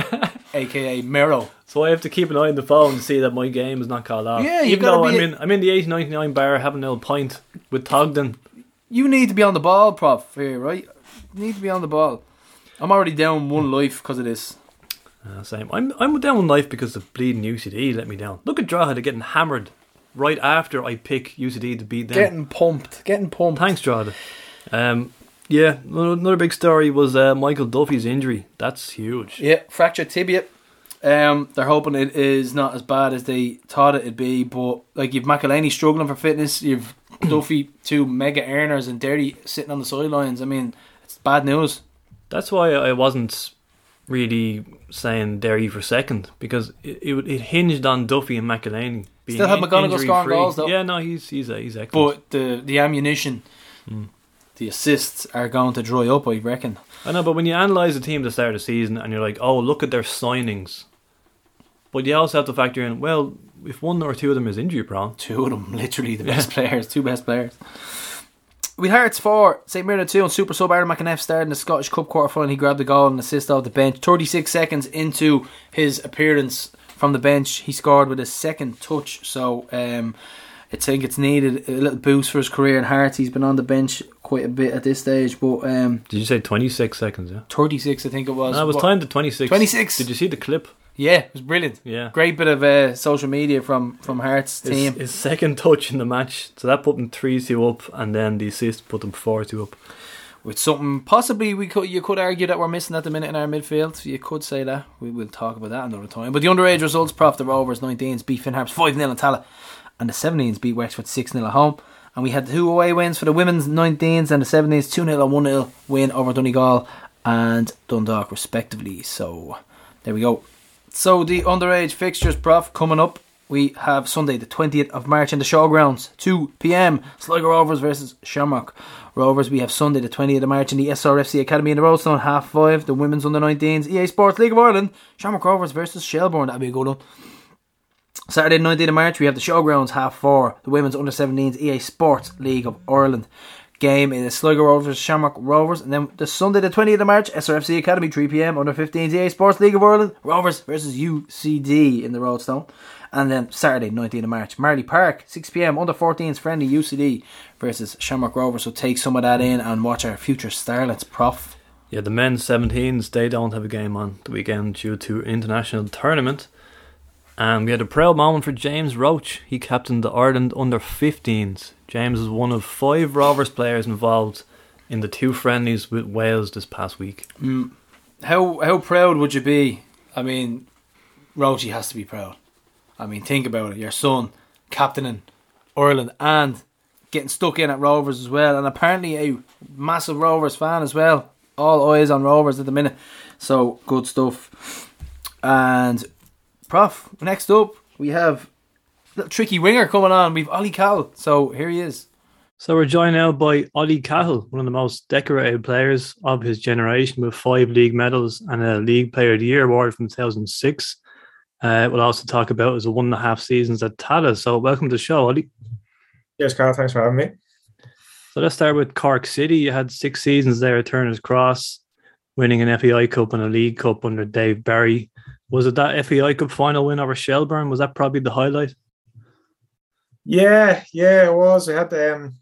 AKA Mero. So I have to keep an eye on the phone to see that my game is not called off. Yeah, you even gotta though I'm in I'm in the eight ninety nine bar having a little pint with Thogden. You need to be on the ball, Prof, here, right? You need to be on the ball. I'm already down one life because of this. Uh, same. I'm I'm down one life because the bleeding UCD let me down. Look at Drogheda they're getting hammered right after I pick UCD to beat them. Getting pumped. Getting pumped. Thanks, Drogheda. Um, yeah, another big story was uh, Michael Duffy's injury. That's huge. Yeah, fractured tibia. Um, they're hoping it is not as bad as they thought it'd be, but like you've McElhaney struggling for fitness, you've Duffy two mega earners and Derry sitting on the sidelines. I mean, it's bad news. That's why I wasn't really saying Derry for second because it, it it hinged on Duffy and McElhaney. being Still have injury scoring free. goals, though. Yeah, no, he's he's he's excellent. But the the ammunition, the assists are going to dry up. I reckon. I know, but when you analyse a team at the start of the season and you're like, oh, look at their signings, but you also have to factor in, well, if one or two of them is injury prone, Two of them, literally the best players, two best players. With Hearts 4, St Mirren 2 and Super Sub Aaron McEneff started in the Scottish Cup quarter final. He grabbed the goal and assist off the bench. 36 seconds into his appearance from the bench, he scored with his second touch. So um, I think it's needed a little boost for his career in Hearts. He's been on the bench quite a bit at this stage, but um, did you say 26 seconds? Yeah, 36 I think it was. no, it was But- timed at 26. 26. Did you see the clip? Yeah, it was brilliant. Yeah. Great bit of uh, social media from, from Hearts team. his second touch in the match, so that put them three two up, and then the assist put them four two up. with something possibly we could you could argue that we're missing at the minute in our midfield. You could say that. We will talk about that another time. But the underage results, Prof, the Rovers 19s beat Finn Harps 5 0 in Tallaght and the 17s beat Wexford 6 0 at home. And we had two away wins for the women's 19s and the 17s 2 0 and 1 0 win over Donegal and Dundalk respectively. So there we go. So the underage fixtures, Prof, coming up. We have Sunday, the 20th of March in the showgrounds, 2 pm. Sligo Rovers versus Shamrock Rovers. We have Sunday, the 20th of March in the SRFC Academy in the Roadstone, half 5. The women's under 19s, EA Sports League of Ireland, Shamrock Rovers versus Shelbourne. That'll be a good one. Saturday, 19th of March, we have the showgrounds, half 4. The women's under 17s, EA Sports League of Ireland. Game in the Sligo Rovers Shamrock Rovers. And then the Sunday, the 20th of March, SRFC Academy, 3 pm, under 15s, EA Sports League of Ireland, Rovers versus UCD in the Roadstone. And then Saturday, 19th of March, Marlay Park, 6 pm, under 14s, friendly UCD versus Shamrock Rovers. So take some of that in and watch our future starlets, prof. Yeah, the men's 17s, they don't have a game on the weekend due to international tournament. And we had a proud moment for James Roach. He captained the Ireland under 15s. James is one of five Rovers players involved in the two friendlies with Wales this past week. Mm. How how proud would you be? I mean, Rochi has to be proud. I mean, think about it. Your son captaining Ireland and getting stuck in at Rovers as well, and apparently a massive Rovers fan as well. all eyes on Rovers at the minute. So good stuff. And Prof, next up we have a little tricky winger coming on. We've Ollie Cahill. So here he is. So we're joined now by Ollie Cahill, one of the most decorated players of his generation, with five league medals and a League Player of the Year award from 2006. Uh, we'll also talk about his one and a half seasons at Tallaght. So welcome to the show, Ollie. Yes, Carl, thanks for having me. So let's start with Cork City. You had six seasons there at Turner's Cross, winning an FAI Cup and a League Cup under Dave Barry. Was it that FAI Cup final win over Shelbourne? Was that probably the highlight? Yeah, yeah, it was. We had um,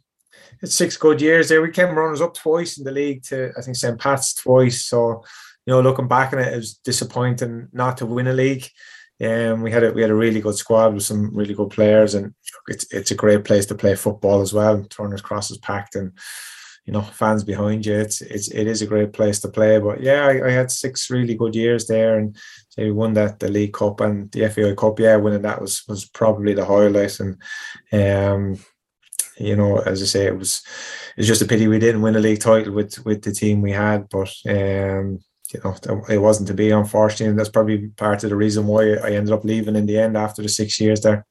it's six good years there. We came runners up twice in the league to I think St. Pat's twice. So you know, looking back on it, it was disappointing not to win a league. Um, we had a we had a really good squad with some really good players, and it's it's a great place to play football as well. Turner's Cross is packed, and you know fans behind you. It's it's it is a great place to play. But yeah, I, I had six really good years there, and we won that the League Cup and the FAI Cup. Yeah, winning that was was probably the highlight, and um, you know, as I say, it was it's just a pity we didn't win a league title with with the team we had, but um you know, it wasn't to be, unfortunately. And that's probably part of the reason why I ended up leaving in the end after the six years there.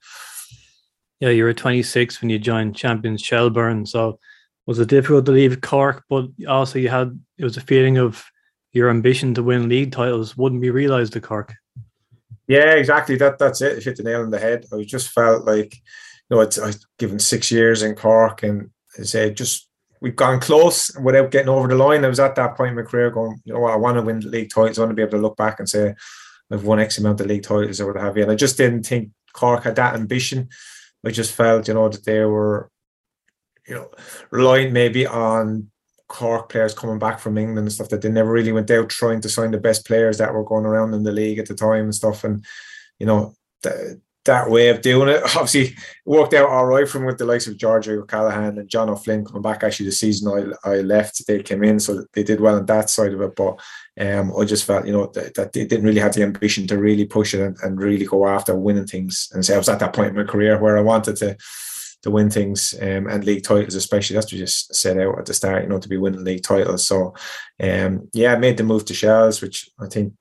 Yeah, you were 26 when you joined Champions Shelbourne. So was it difficult to leave Cork? But also, you had it was a feeling of your ambition to win league titles wouldn't be realised at Cork. Yeah, exactly. That that's it. hit the nail on the head. I just felt like, you know, it's I've given six years in Cork, and I said just we've gone close without getting over the line. I was at that point in my career going, you know what, I want to win league titles. I want to be able to look back and say I've won X amount of league titles or what have you. And I just didn't think Cork had that ambition. I just felt, you know, that they were, you know, relying maybe on Cork players coming back from England and stuff that they never really went out trying to sign the best players that were going around in the league at the time and stuff. And, you know, that way of doing it. Obviously, worked out all right from with the likes of George O'Callaghan and John O'Flynn coming back. Actually, the season I, I left, they came in, so they did well on that side of it. But um, I just felt, you know, that, that, they didn't really have the ambition to really push it and, and really go after winning things. And so I was at that point in my career where I wanted to to win things um, and league titles, especially. That's what just set out at the start, you know, to be winning league titles. So, um, yeah, I made the move to Shells, which I think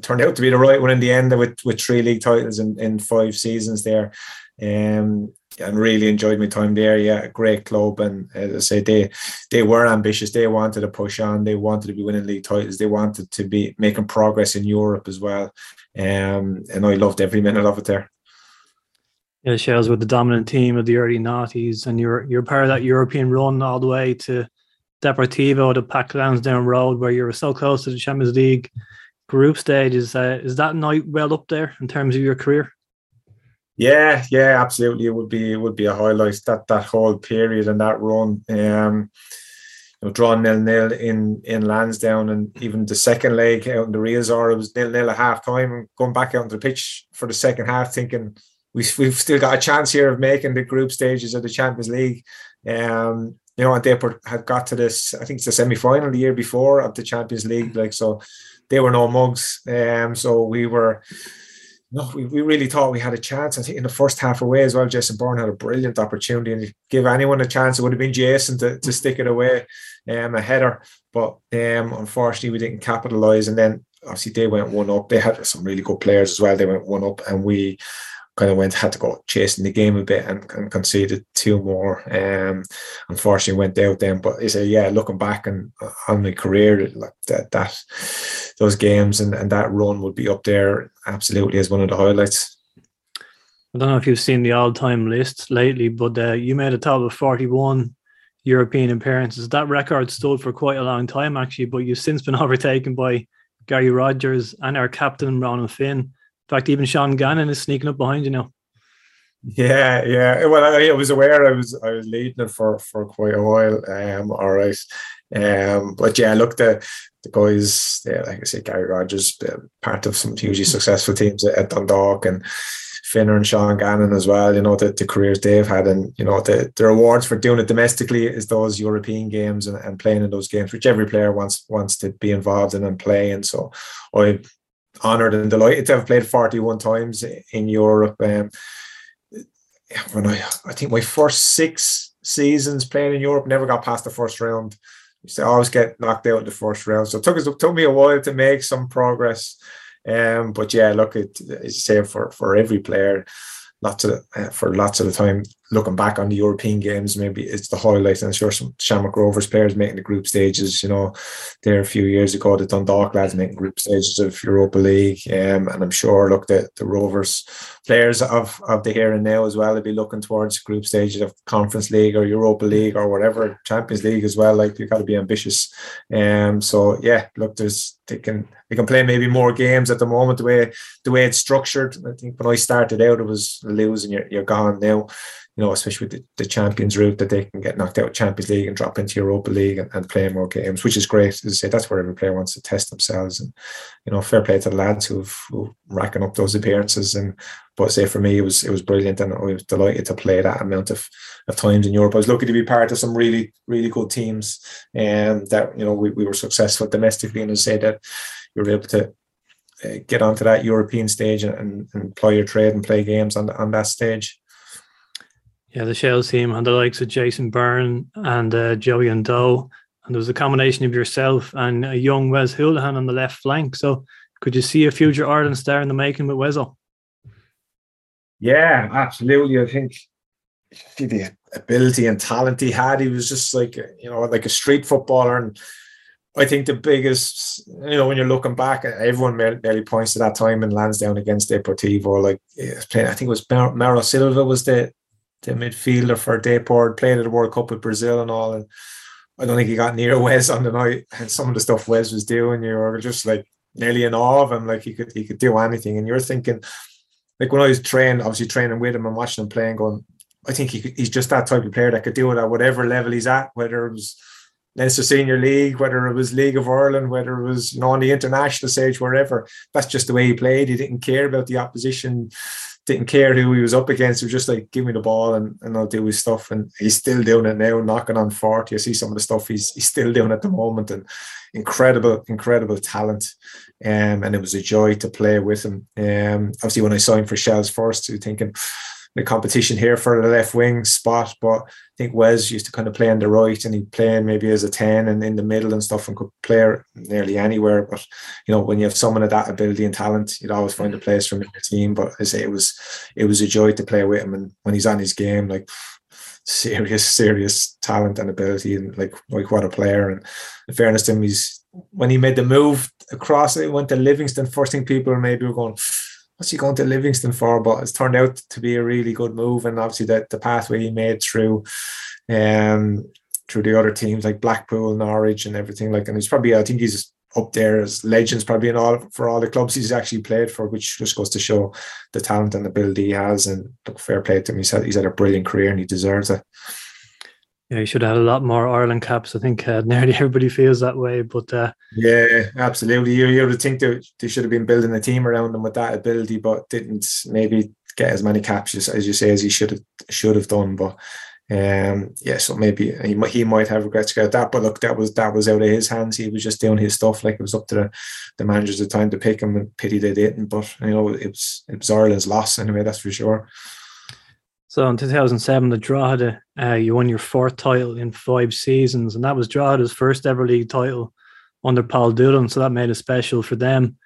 turned out to be the right one in the end with with three league titles in, in five seasons there. Um, and really enjoyed my time there. Yeah, great club, and as I say, they they were ambitious. They wanted to push on. They wanted to be winning league titles. They wanted to be making progress in Europe as well. Um, and I loved every minute of it there. Yeah, Shells with the dominant team of the early noughties, and you're you're part of that European run all the way to Deportivo, the Pack Lansdowne Road, where you were so close to the Champions League group stage is uh, is that night well up there in terms of your career? Yeah, yeah, absolutely. It would be it would be a highlight that that whole period and that run. Um, you know, drawn nil nil in in Lansdowne, and even the second leg out in the Riazor, it was nil nil at half time. Going back out onto the pitch for the second half, thinking we we've still got a chance here of making the group stages of the Champions League. Um, you know, and they had got to this. I think it's the semi final the year before of the Champions League. Like so, they were no mugs. Um, so we were, no, we, we really thought we had a chance. I think in the first half away as well, Jason Byrne had a brilliant opportunity and give anyone a chance, it would have been Jason to, to stick it away, um, a header. But um, unfortunately, we didn't capitalise. And then obviously they went one up. They had some really good players as well. They went one up, and we kind of went had to go chasing the game a bit and, and conceded two more. Um, unfortunately went out then. But is a yeah, looking back and uh, on my career, like that that those games and, and that run would be up there absolutely as one of the highlights. I don't know if you've seen the all-time list lately, but uh, you made a total of forty-one European appearances. That record stood for quite a long time, actually, but you've since been overtaken by Gary Rogers and our captain Ronan Finn fact, even Sean Gannon is sneaking up behind you now. Yeah, yeah. Well, I, I, was aware I was I was leading it for for quite a while. Um, all right. Um, but yeah, look the the guys, yeah, like I say, Gary Rogers, part of some hugely successful teams at, Dundalk and Finner and Sean Gannon as well. You know the, the careers they've had, and you know the, the rewards for doing it domestically is those European games and, and playing in those games, which every player wants wants to be involved in and play. And so I honoured and delighted to have played 41 times in Europe. Um, when I, I think my first six seasons playing in Europe never got past the first round. to always get knocked out in the first round. So it took it took me a while to make some progress. Um, but yeah, look, it is say for for every player, lots of uh, for lots of the time looking back on the European games, maybe it's the highlight. And I'm sure some Shamrock Rovers players making the group stages, you know, there a few years ago, the Dundalk lads making group stages of Europa League. Um, and I'm sure, look, the, the Rovers players of, of the here and now as well, they'll be looking towards group stages of Conference League or Europa League or whatever, Champions League as well. Like, you've got to be ambitious. Um, so, yeah, look, there's, they can, they can play maybe more games at the moment, the way, the way it's structured. I think when I started out, it was losing, you're, you're gone now you know, especially with the, the, Champions route, that they can get knocked out of Champions League and drop into Europa League and, and play more games, which is great. As I say, that's where every player wants to test themselves. And, you know, fair play to the lads who've, who racking up those appearances. And, but say for me, it was, it was brilliant. And I was delighted to play that amount of, of times in Europe. I was lucky to be part of some really, really good teams and that, you know, we, we were successful domestically. And I say that you were able to uh, get onto that European stage and, and, and play your trade and play games on, on that stage. Yeah, the Shell team and the likes of Jason Byrne and uh, Joey Ndo. And there was a combination of yourself and a young Wes Hoolahan on the left flank. So could you see a future Ireland star in the making with Wesel? Yeah, absolutely. I think the ability and talent he had, he was just like, you know, like a street footballer. And I think the biggest, you know, when you're looking back, everyone barely points to that time in Lansdowne against Deportivo. Like, playing, I think it was Mauro Silva was the the midfielder for Deport, played at the World Cup with Brazil and all. And I don't think he got near Wes on the night. And some of the stuff Wes was doing, you were just like nearly in awe of him. Like he could he could do anything. And you're thinking, like when I was training, obviously training with him and watching him playing, going, I think he could, he's just that type of player that could do it at whatever level he's at, whether it was Leinster Senior League, whether it was League of Ireland, whether it was you know on the international stage, wherever. That's just the way he played. He didn't care about the opposition didn't care who he was up against. He was just like, give me the ball and, and I'll do his stuff. And he's still doing it now, knocking on 40. I see some of the stuff he's he's still doing at the moment and incredible, incredible talent. Um, and it was a joy to play with him. Um, obviously when I signed for Shells first, was thinking the competition here for the left wing spot. But I think Wes used to kind of play on the right and he'd play maybe as a 10 and in the middle and stuff and could play nearly anywhere. But, you know, when you have someone of that ability and talent, you'd always find a place for him in your team. But I say it was, it was a joy to play with him. And when he's on his game, like, serious, serious talent and ability, and like like what a player. And in fairness to him, he's when he made the move across it, went to Livingston. First thing people maybe were going, what's he going to Livingston for? But it's turned out to be a really good move, and obviously the, the pathway he made through, um, through the other teams like Blackpool, Norwich, and everything like. And he's probably, I think he's up there as legends probably in all for all the clubs he's actually played for, which just goes to show the talent and the ability he has. And look, fair play to him. He's had he's had a brilliant career and he deserves it. Yeah, he should have had a lot more Ireland caps. I think uh, nearly everybody feels that way. But uh, yeah, absolutely. You you would think that they should have been building a team around him with that ability, but didn't maybe get as many caps as, as you say as he should have should have done. But um, yeah, so maybe he might he might have regrets about that. But look, that was that was out of his hands. He was just doing his stuff. Like it was up to the, the managers at the time to pick him, and pity they didn't. But you know, it was it was Ireland's loss anyway. That's for sure. So in 2007, the Drogheda, uh, you won your fourth title in five seasons, and that was Drogheda's first ever league title under Paul Doolan. So that made it special for them.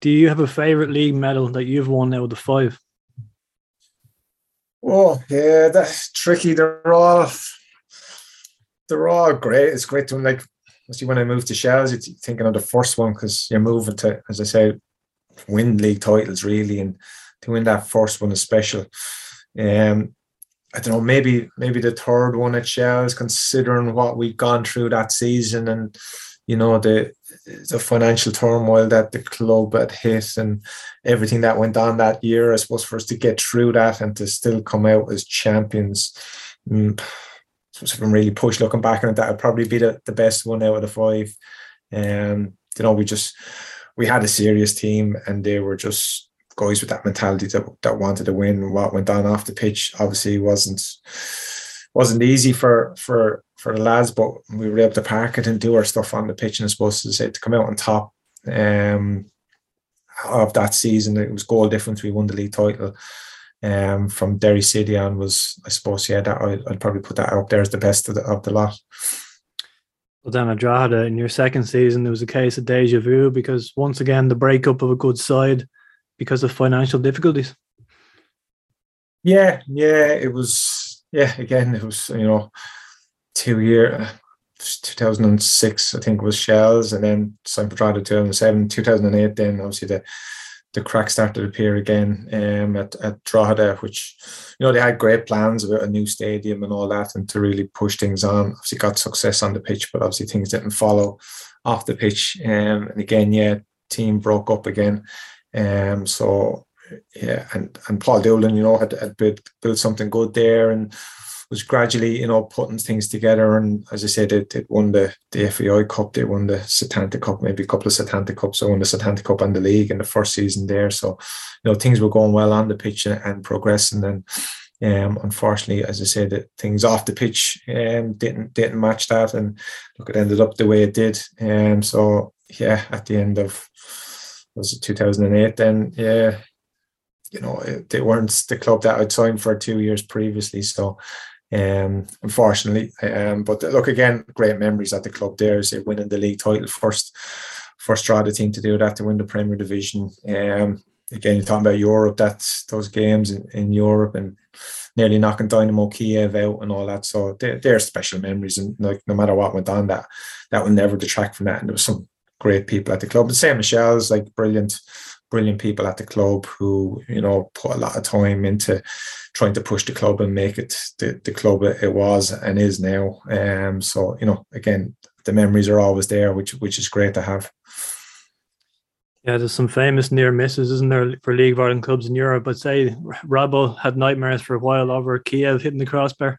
Do you have a favourite league medal that you've won out of the five? Oh yeah, that's tricky. They're all they're all great. It's great to like. See, when I moved to Shells, you're thinking of the first one because you're moving to, as I said, win league titles really, and to win that first one is special. Um, I don't know, maybe maybe the third one at Shells, considering what we've gone through that season and you know the the financial turmoil that the club had hit and everything that went on that year. I suppose for us to get through that and to still come out as champions. Mm, I'm really pushed looking back on it, that would probably be the, the best one out of the five. Um, you know, we just we had a serious team and they were just guys with that mentality that, that wanted to win. What went on off the pitch obviously wasn't wasn't easy for for for the lads, but we were able to park it and do our stuff on the pitch. And I suppose to say to come out on top um, of that season, it was goal difference. We won the league title. Um, from Derry City on was, I suppose, yeah, that I'd, I'd, probably put that out there as the best of the, of the lot. But then at Drogheda in your second season, there was a case of deja vu because once again the breakup of a good side because of financial difficulties. Yeah, yeah, it was. Yeah, again, it was you know two year. 2006, I think, was Shells, and then signed for Drogheda 2007, 2008. Then obviously the the crack started to appear again um, at, at Drogheda, which, you know, they had great plans about a new stadium and all that and to really push things on. Obviously got success on the pitch, but obviously things didn't follow off the pitch. Um, and again, yeah, team broke up again. Um, so, yeah, and, and Paul Doolan, you know, had, had built, built something good there and was gradually, you know, putting things together. And as I said, they, they won the, the FAI Cup, they won the Setanta Cup, maybe a couple of Setanta Cups. So won the Setanta Cup and the league in the first season there. So, you know, things were going well on the pitch and, and progressing. And um, unfortunately, as I said, things off the pitch um, didn't didn't match that, and look, it ended up the way it did. Um, so yeah, at the end of was it 2008? Then yeah, you know, they weren't the club that I'd signed for two years previously. So um, unfortunately. Um, but look again, great memories at the club there. Is winning the league title first, first Drogheda team to do that to win the Premier Division. Um, again, you're talking about Europe. That's those games in, in Europe and nearly knocking Dynamo Kiev out and all that. So they're, they're special memories, and like no matter what went on, that that will never detract from that. And there was some great people at the club. The same Michelle's like brilliant brilliant people at the club who you know put a lot of time into trying to push the club and make it the, the club it was and is now um so you know again the memories are always there which which is great to have yeah, there's some famous near misses, isn't there, for League of Ireland clubs in Europe? I'd say Robbo had nightmares for a while over Kiev hitting the crossbar.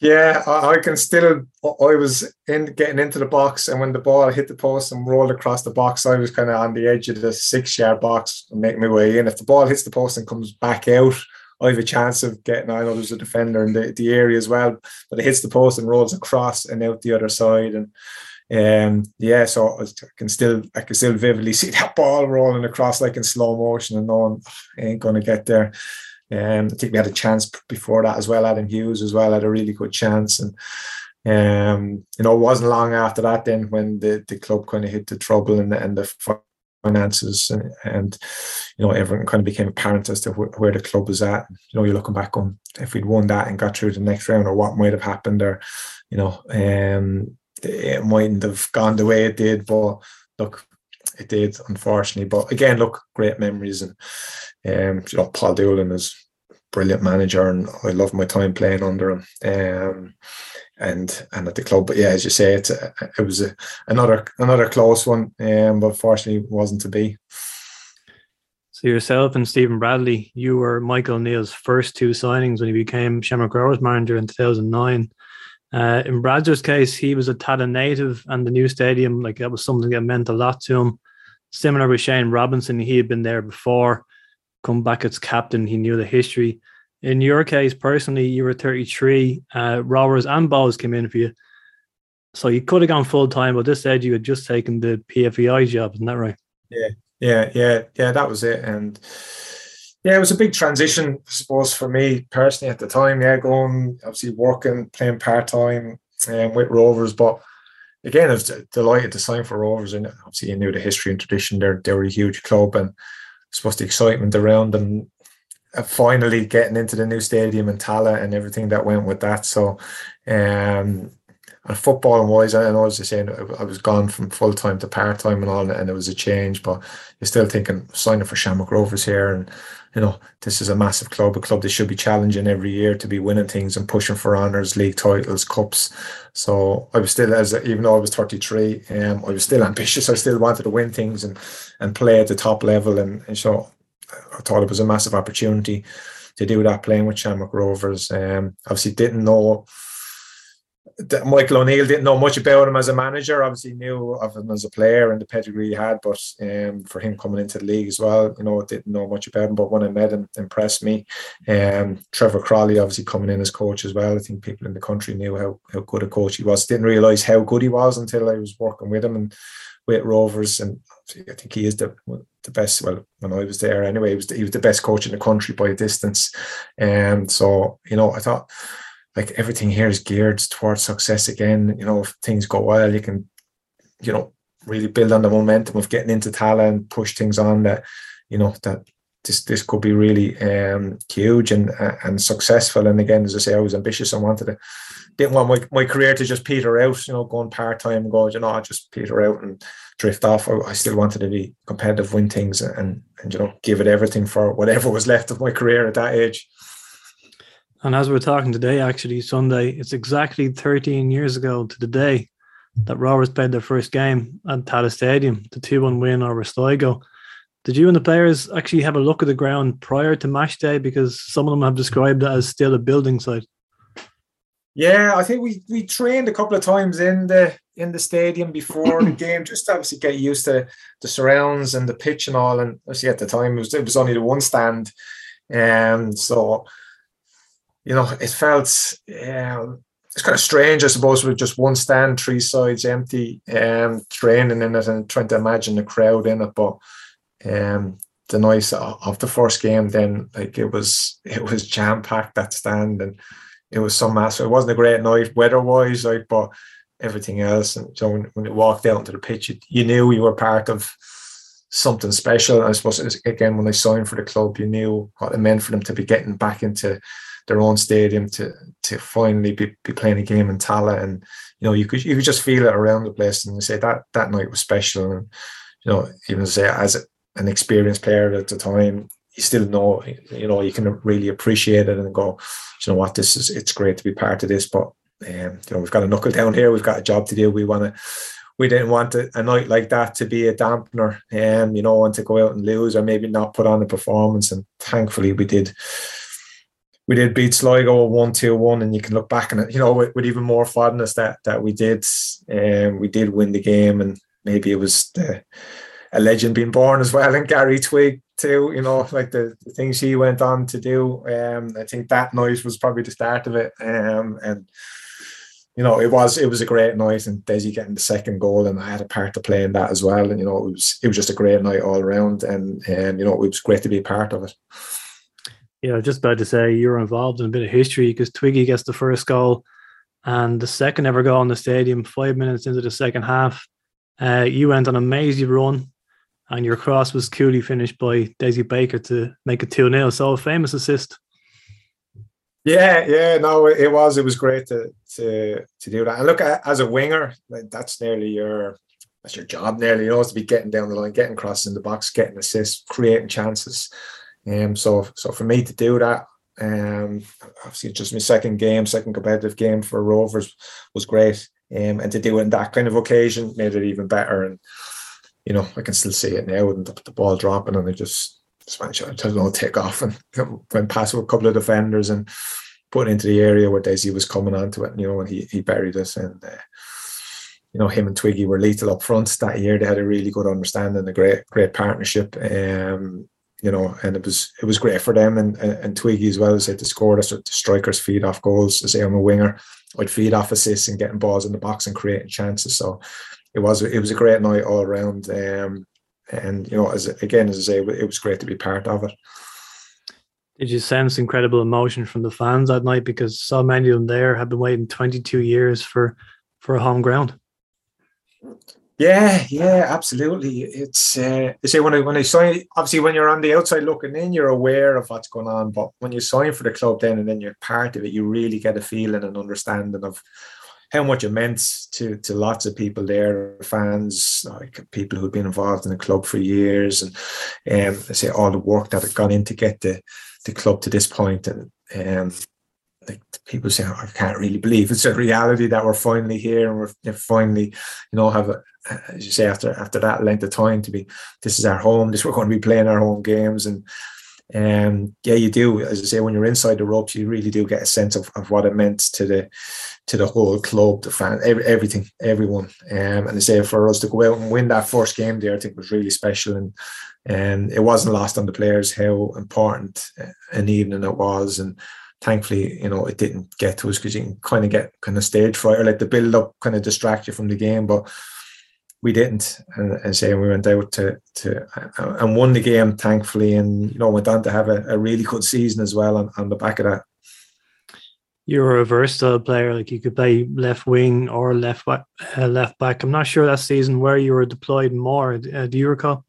Yeah, I, I, can still. I was in getting into the box, and when the ball hit the post and rolled across the box, I was kind of on the edge of the six-yard box making my way in. If the ball hits the post and comes back out, I have a chance of getting. I know there's a defender in the, the area as well, but it hits the post and rolls across and out the other side, and um, yeah, so I can still I can still vividly see that ball rolling across like in slow motion, and knowing I ain't gonna get there. Um, I think we had a chance before that as well. Adam Hughes as well had a really good chance, and um, you know, it wasn't long after that then when the, the club kind of hit the trouble and the, and the finances and, and, you know everything kind of became apparent as to wh- where the club was at. You know, you're looking back on if we'd won that and got through the next round, or what might have happened, or you know, um, it mightn't have gone the way it did. But look, it did, unfortunately. But again, look, great memories and um, you know, Paul Doolan is brilliant manager, and I love my time playing under him. Um, and and at the club, but yeah, as you say, it's a, it was a, another another close one, um, but fortunately wasn't to be. So yourself and Stephen Bradley, you were Michael O'Neill's first two signings when he became Shamrock Rovers manager in 2009. Uh, in Brad's case, he was a Tallaght native, and the new stadium, like that was something that meant a lot to him. Similar with Shane Robinson, he had been there before come back as captain. He knew the history. In your case, personally, you were 33. Uh, Rovers and Bohs came in for you. So you could have gone full time, but this said you had just taken the PFAI job, isn't that right? Yeah, yeah, yeah, yeah. That was it, and yeah, it was a big transition, I suppose, for me personally at the time. Yeah, going obviously working, playing part time um, with Rovers, but again, I was delighted to sign for Rovers, and obviously you knew the history and tradition. They're they were a huge club, and suppose the excitement around them uh, finally getting into the new stadium and Tallaght and everything that went with that. So, um, and football wise, I know as I saying I was gone from full time to part time and all, and it was a change. But you're still thinking signing for Shamrock Rovers here, and you know this is a massive club, a club that should be challenging every year to be winning things and pushing for honours, league titles, cups. So I was still as even though I was 33, um, I was still ambitious. I still wanted to win things and and play at the top level, and, and so I thought it was a massive opportunity to do that playing with Shamrock Rovers. Um, obviously didn't know Michael O'Neill didn't know much about him as a manager. Obviously, knew of him as a player and the pedigree he had, but um, for him coming into the league as well, you know, didn't know much about him. But when I met him, impressed me. Um, Trevor Croly, obviously coming in as coach as well. I think people in the country knew how, how good a coach he was. Didn't realise how good he was until I was working with him and with Rovers. And I think he is the the best. Well, when I was there, anyway, he was the, he was the best coach in the country by a distance. And um, so, you know, I thought like everything here is geared towards success again. You know, if things go well, you can, you know, really build on the momentum of getting into Tallaght and push things on that, you know, that this this could be really um, huge and uh, and successful. And again, as I say, I was ambitious. I wanted to didn't want my, my career to just peter out, you know, going part time and go, you know, I just peter out and drift off. I, I, still wanted to be competitive, win things, and and you know, give it everything for whatever was left of my career at that age. And as we're talking today, actually, Sunday, it's exactly 13 years ago to the day that Rovers played their first game at Tallaght Stadium, the 2 1 win over Sligo. Did you and the players actually have a look at the ground prior to match day? Because some of them have described it as still a building site. Yeah, I think we we trained a couple of times in the in the stadium before the game, just obviously get used to the surrounds and the pitch and all. And obviously at the time it was it was only the one stand, and um, so you know it felt um, it's kind of strange, I suppose, with just one stand, three sides empty, um, training in it and trying to imagine the crowd in it. But um, the noise of the first game, then like it was it was jam packed that stand and it was some massive. It wasn't a great night weather wise, like, but everything else. And so when, when it walked out into the pitch, you, you knew you were part of something special. And I suppose again, when I signed for the club, you knew what it meant for them to be getting back into their own stadium to to finally be, be playing a game in Tallaght. And you know, you could you could just feel it around the place. And you say that that night was special. And you know, even say as an experienced player at the time, you still know, you know, you can really appreciate it and go, you know what, this is it's great to be part of this, but um, you know, we've got a knuckle down here, we've got a job to do. We want to we didn't want a, a night like that to be a dampener, um, you know, and to go out and lose or maybe not put on a performance. And thankfully we did we did beat Sligo one two one, and you can look back it, you know, with, with even more fondness that that we did, um, we did win the game, and maybe it was the, a legend being born as well, and Gary Twigg too. You know, like the, the things he went on to do. Um, I think that noise was probably the start of it. Um, and you know, it was it was a great night, and Dessie getting the second goal, and I had a part to play in that as well. And you know, it was it was just a great night all around, and and you know, it was great to be a part of it. I was just about to say you're involved in a bit of history because Twiggy gets the first goal and the second ever goal in the stadium, five minutes into the second half. Uh, you went on a mazy run and your cross was coolly finished by Dessie Baker to make it 2 0. So a famous assist. Yeah, yeah, no, it was. It was great to to to do that. And look, as a winger, that's nearly your that's your job. Nearly, you know, to be getting down the line, getting crosses in the box, getting assists, creating chances. Um, so so for me to do that, um, obviously just my second game, second competitive game for Rovers was great. Um, and to do it in that kind of occasion made it even better. And you know, I can still see it now and the, the ball dropping and I just, just managed to, know, take off and went past a couple of defenders and put into the area where Dessie was coming onto it, And, you know, and he, he buried us. And, uh, you know, him and Twiggy were lethal up front that year. They had a really good understanding, a great, great partnership. Um, you know, and it was it was great for them and and, Twiggy as well as like to score the, the strikers feed off goals. As I'm a winger, I'd feed off assists and getting balls in the box and creating chances. So it was it was a great night all around. Um, and you know, as again as I say, it was great to be part of it. Did you sense incredible emotion from the fans that night because so many of them there have been waiting 22 years for for a home ground? Yeah, yeah, absolutely. It's uh, they say when I when I sign, obviously when you're on the outside looking in, you're aware of what's going on. But when you sign for the club, then and then you're part of it, you really get a feeling and understanding of how much it meant to to lots of people there, fans, like people who've been involved in the club for years, and um, I say all the work that had gone in to get the the club to this point, and um, like people say, oh, I can't really believe it's a reality that we're finally here and we're finally, you know, have a, as you say after after that length of time to be, this is our home, this we're going to be playing our home games and um, yeah, you do. As I say, when you're inside the ropes, you really do get a sense of, of what it meant to the to the whole club, the fan, every, everything, everyone. Um, and I say for us to go out and win that first game there, I think was really special, and and it wasn't lost on the players how important an evening it was, and thankfully, you know, it didn't get to us because you can kind of get kind of stage fright or like the build up kind of distract you from the game, but we didn't. And, and say we went out to to and won the game thankfully, and you know went on to have a, a really good season as well on, on the back of that. You're a versatile player. Like you could play left wing or left back. Uh, left back. I'm not sure that season where you were deployed more. Uh, do you recall?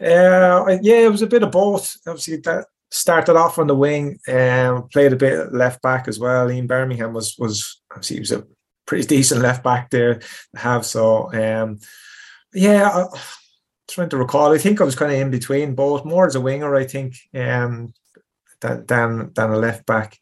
Uh, yeah, it was a bit of both. Obviously, that started off on the wing and um, played a bit left back as well. Ian Bermingham was was obviously he was a pretty decent left back there to have. So um, yeah, I, trying to recall. I think I was kind of in between both, more as a winger, I think, um, than than, than a left back.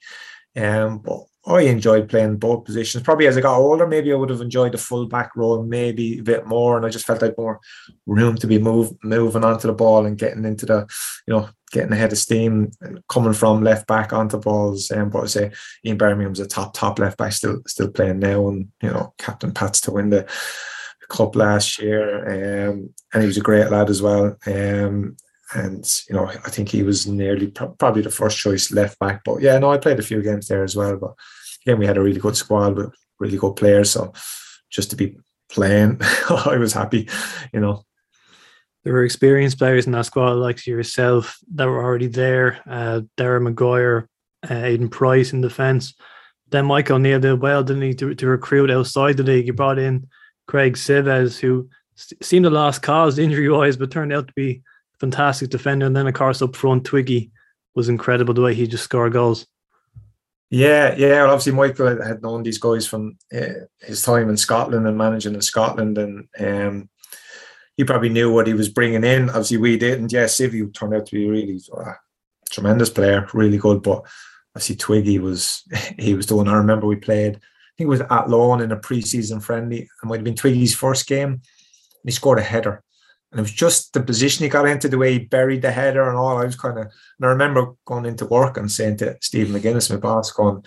Um, but I enjoyed playing both positions. Probably as I got older, maybe I would have enjoyed the full back role maybe a bit more, and I just felt like more room to be move moving onto the ball and getting into the, you know, getting ahead of steam, coming from left back onto balls. Um, but I say Ian Bermingham's a top top left back, still still playing now, and you know, captain Pats to win the cup last year, um, and he was a great lad as well. Um, and you know, I think he was nearly probably the first choice left back. But yeah, no, I played a few games there as well. But again, we had a really good squad with really good players. So just to be playing, I was happy. You know, there were experienced players in that squad, like yourself, that were already there. Uh, Darren Maguire, uh, Aidan Price in defence. Then Mike O'Neill did well, didn't he, to, to recruit outside the league? He brought in Craig Sives, who seemed a lost cause injury wise, but turned out to be a fantastic defender. And then, of course, up front, Twiggy was incredible the way he just scored goals. Yeah, yeah. Well, obviously, Michael had known these guys from uh, his time in Scotland and managing in Scotland, and um, he probably knew what he was bringing in. Obviously, we didn't. Yeah, Sivy turned out to be a really uh, tremendous player, really good. But obviously, Twiggy was he was the one. I remember we played I think it was Athlone in a preseason friendly. It might have been Twiggy's first game. And he scored a header. And it was just the position he got into, the way he buried the header and all. I was kind of, and I remember going into work and saying to Stephen McGuinness, my boss, going,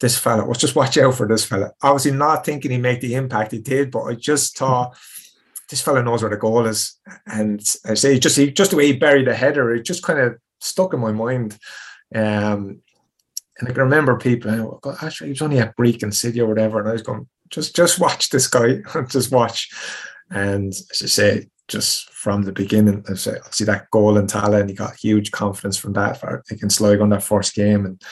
this fella, let's just watch out for this fella. Obviously, not thinking he'd make the impact he did, but I just thought this fella knows where the goal is. And I say, just he, just the way he buried the header, it just kind of stuck in my mind. Um, and I can remember people, oh, actually, he was only at Brechin City or whatever. And I was going, just just watch this guy, just watch. And as I say, just from the beginning, I say, see that goal in Tallaght and he got huge confidence from that against Sligo on that first game and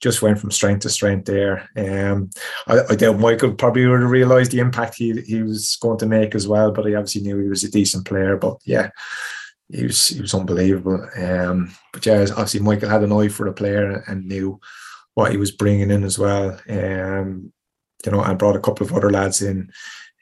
just went from strength to strength there. Um, I, I doubt Michael probably would have realised the impact he, he was going to make as well, but he obviously knew he was a decent player. But yeah, he was he was unbelievable. Um, but yeah, obviously Michael had an eye for the player and knew what he was bringing in as well. Um, you know, and brought a couple of other lads in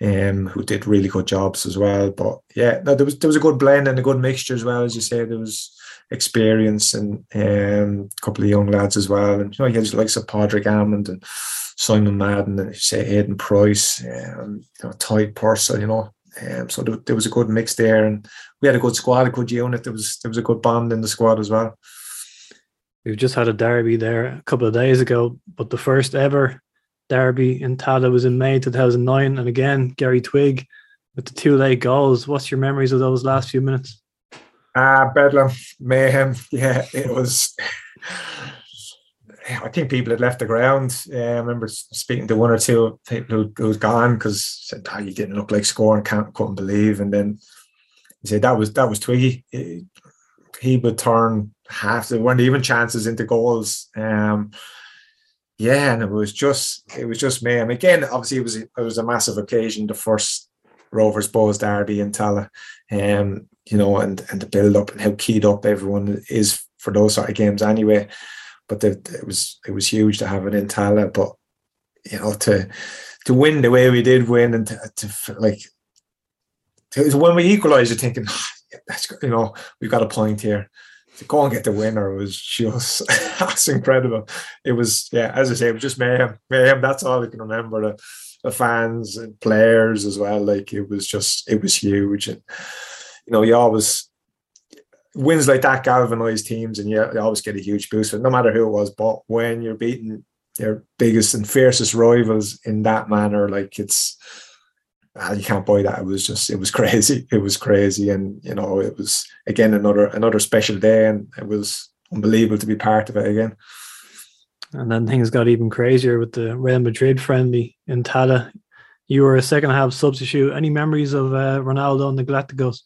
um, who did really good jobs as well. But yeah, no, there was there was a good blend and a good mixture as well, as you say. There was experience and um, a couple of young lads as well. And you know, you had likes of Padraig Amond and Simon Madden and say Aidan Price, um, you know, Tadhg Purcell, you know. Um, so there, there was a good mix there, and we had a good squad, a good unit. There was there was a good bond in the squad as well. We've just had a derby there a couple of days ago, but the first ever derby in Tallaght was in May 2009. And again, Gary Twigg with the two late goals. What's your memories of those last few minutes? Ah, uh, Bedlam, mayhem. Yeah, it was. I think people had left the ground. I remember speaking to one or two people who, was gone because said, "Oh, you didn't look like scoring. Can't couldn't believe." And then he said that was that was Twiggy. He, would turn half there weren't even chances into goals. Um, yeah, and it was just it was just. I again, obviously it was it was a massive occasion, the first Rovers Bohs derby in Tallaght, um, you know, and and the build up and how keyed up everyone is for those sort of games anyway. But the, it was it was huge to have it in Tallaght, but you know to to win the way we did win and to, to like to, when we equalised, you're thinking, oh, that's you know we've got a point here to go and get the winner was just that's incredible. It was yeah, as I say, it was just mayhem. Mayhem. That's all I can remember. The, the fans and players as well. Like it was just it was huge, and you know you always wins like that galvanize teams, and you, you always get a huge boost. But no matter who it was, but when you're beating your biggest and fiercest rivals in that manner, like it's Ah, you can't buy that. It was just, it was crazy. It was crazy, and you know, it was again another another special day, and it was unbelievable to be part of it again. And then things got even crazier with the Real Madrid friendly in Tallaght. You were a second half substitute. Any memories of uh, Ronaldo and the Galacticos?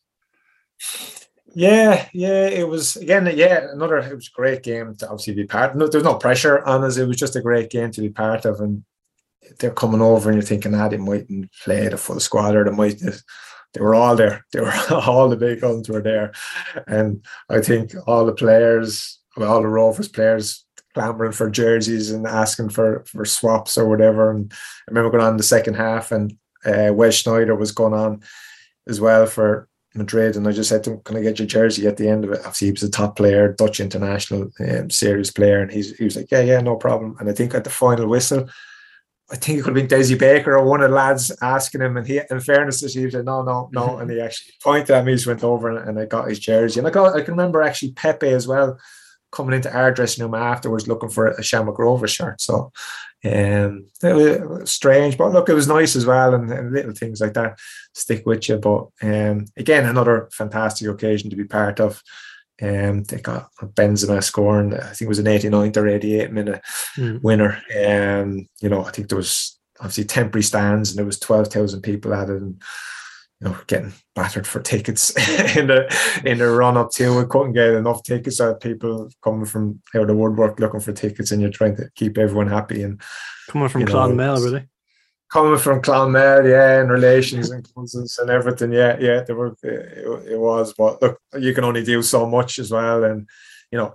Yeah, yeah, it was again, yeah, another. It was a great game to obviously be part. No, there's no pressure on us. It was just a great game to be part of, and they're coming over, and you're thinking, ah, they mightn't play the full squad, or they might. They were all there. They were all the big guns were there, and I think all the players, all the Rovers players, clamoring for jerseys and asking for for swaps or whatever. And I remember going on the second half, and uh, Wes Sneijder was going on as well for Madrid, and I just said to him, "Can I get your jersey?" At the end of it, obviously he was a top player, Dutch international um, series player, and he's he was like, "Yeah, yeah, no problem." And I think at the final whistle, I think it could have been Dessie Baker or one of the lads asking him, and he, in fairness, he said, "No, no, no," and he actually pointed at me, just went over, and, and I got his jersey, and I got I can remember actually Pepe as well coming into our dressing room afterwards looking for a Shamrock Rovers shirt. So um, it was strange, but look, it was nice as well, and, and little things like that stick with you. But um, again, another fantastic occasion to be part of. Um, they got Benzema scoring. I think it was an 89th or 88 minute mm. winner. Um, you know, I think there was obviously temporary stands, and there was 12,000 people at it. And, you know, getting battered for tickets in the in the run up to. We couldn't get enough tickets. Out people coming from out of the woodwork looking for tickets, and you're trying to keep everyone happy. And coming from Clonmel, really. Coming from Clonmel, yeah, and relations and cousins and everything, yeah, yeah, there were it, it was, but look, you can only do so much as well, and you know,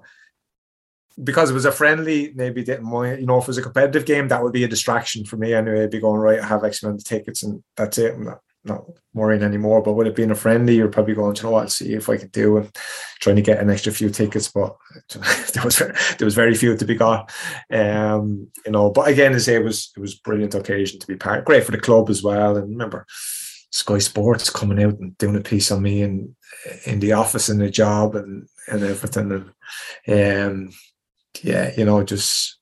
because it was a friendly, maybe didn't mind. You know, if it was a competitive game, that would be a distraction for me anyway. I'd be going right. I have X amount of tickets, and that's it. I'm not, not worrying anymore. But would it being a friendly, you're probably going, you know what, I'll see if I can do and trying to get an extra few tickets. But there was there was very few to be got. Um, you know, but again, as I say, it was it was brilliant occasion to be part. Great for the club as well. And remember, Sky Sports coming out and doing a piece on me and in the office and the job and and everything. And um, yeah, you know, just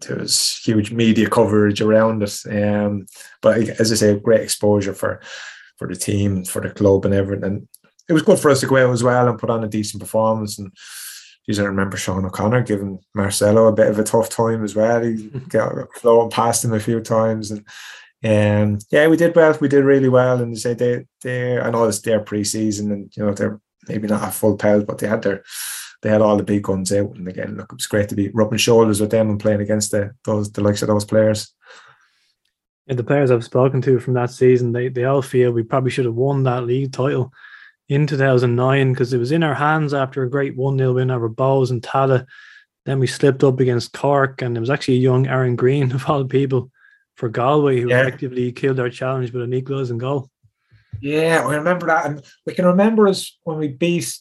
there was huge media coverage around it. Um, but as I say, great exposure for for the team, for the club, and everything. And it was good for us to go out as well and put on a decent performance. And geez, I remember Sean O'Connor giving Marcelo a bit of a tough time as well. He got flowing past him a few times, and um, yeah, we did well. We did really well, and they say they they I know it's their preseason, and you know they're maybe not a full pelt, but they had their they had all the big guns out. And again, look, it was great to be rubbing shoulders with them and playing against the those the likes of those players. And the players I've spoken to from that season, they they all feel we probably should have won that league title in 2009 because it was in our hands after a great 1 0 win over Bohs and Tallaght. Then we slipped up against Cork, and it was actually a young Aaron Greene of all people for Galway who yeah. effectively killed our challenge with an equalising goal. Yeah, I remember that, and we can remember us when we beat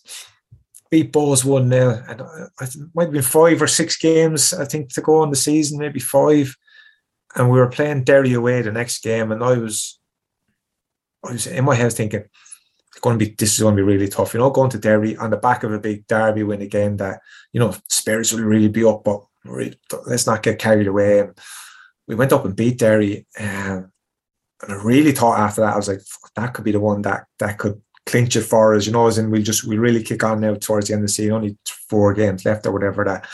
beat Bohs 1 0. And I might have been five or six games, I think, to go on the season, maybe five. And we were playing Derry away the next game. And I was, I was in my head thinking, it's going to be, this is going to be really tough. You know, going to Derry on the back of a big derby win again that, you know, spirits will really be up, but let's not get carried away. And we went up and beat Derry. Um, and I really thought after that, I was like, that could be the one that that could clinch it for us, you know, as in we'll just we really kick on now towards the end of the season, only four games left or whatever that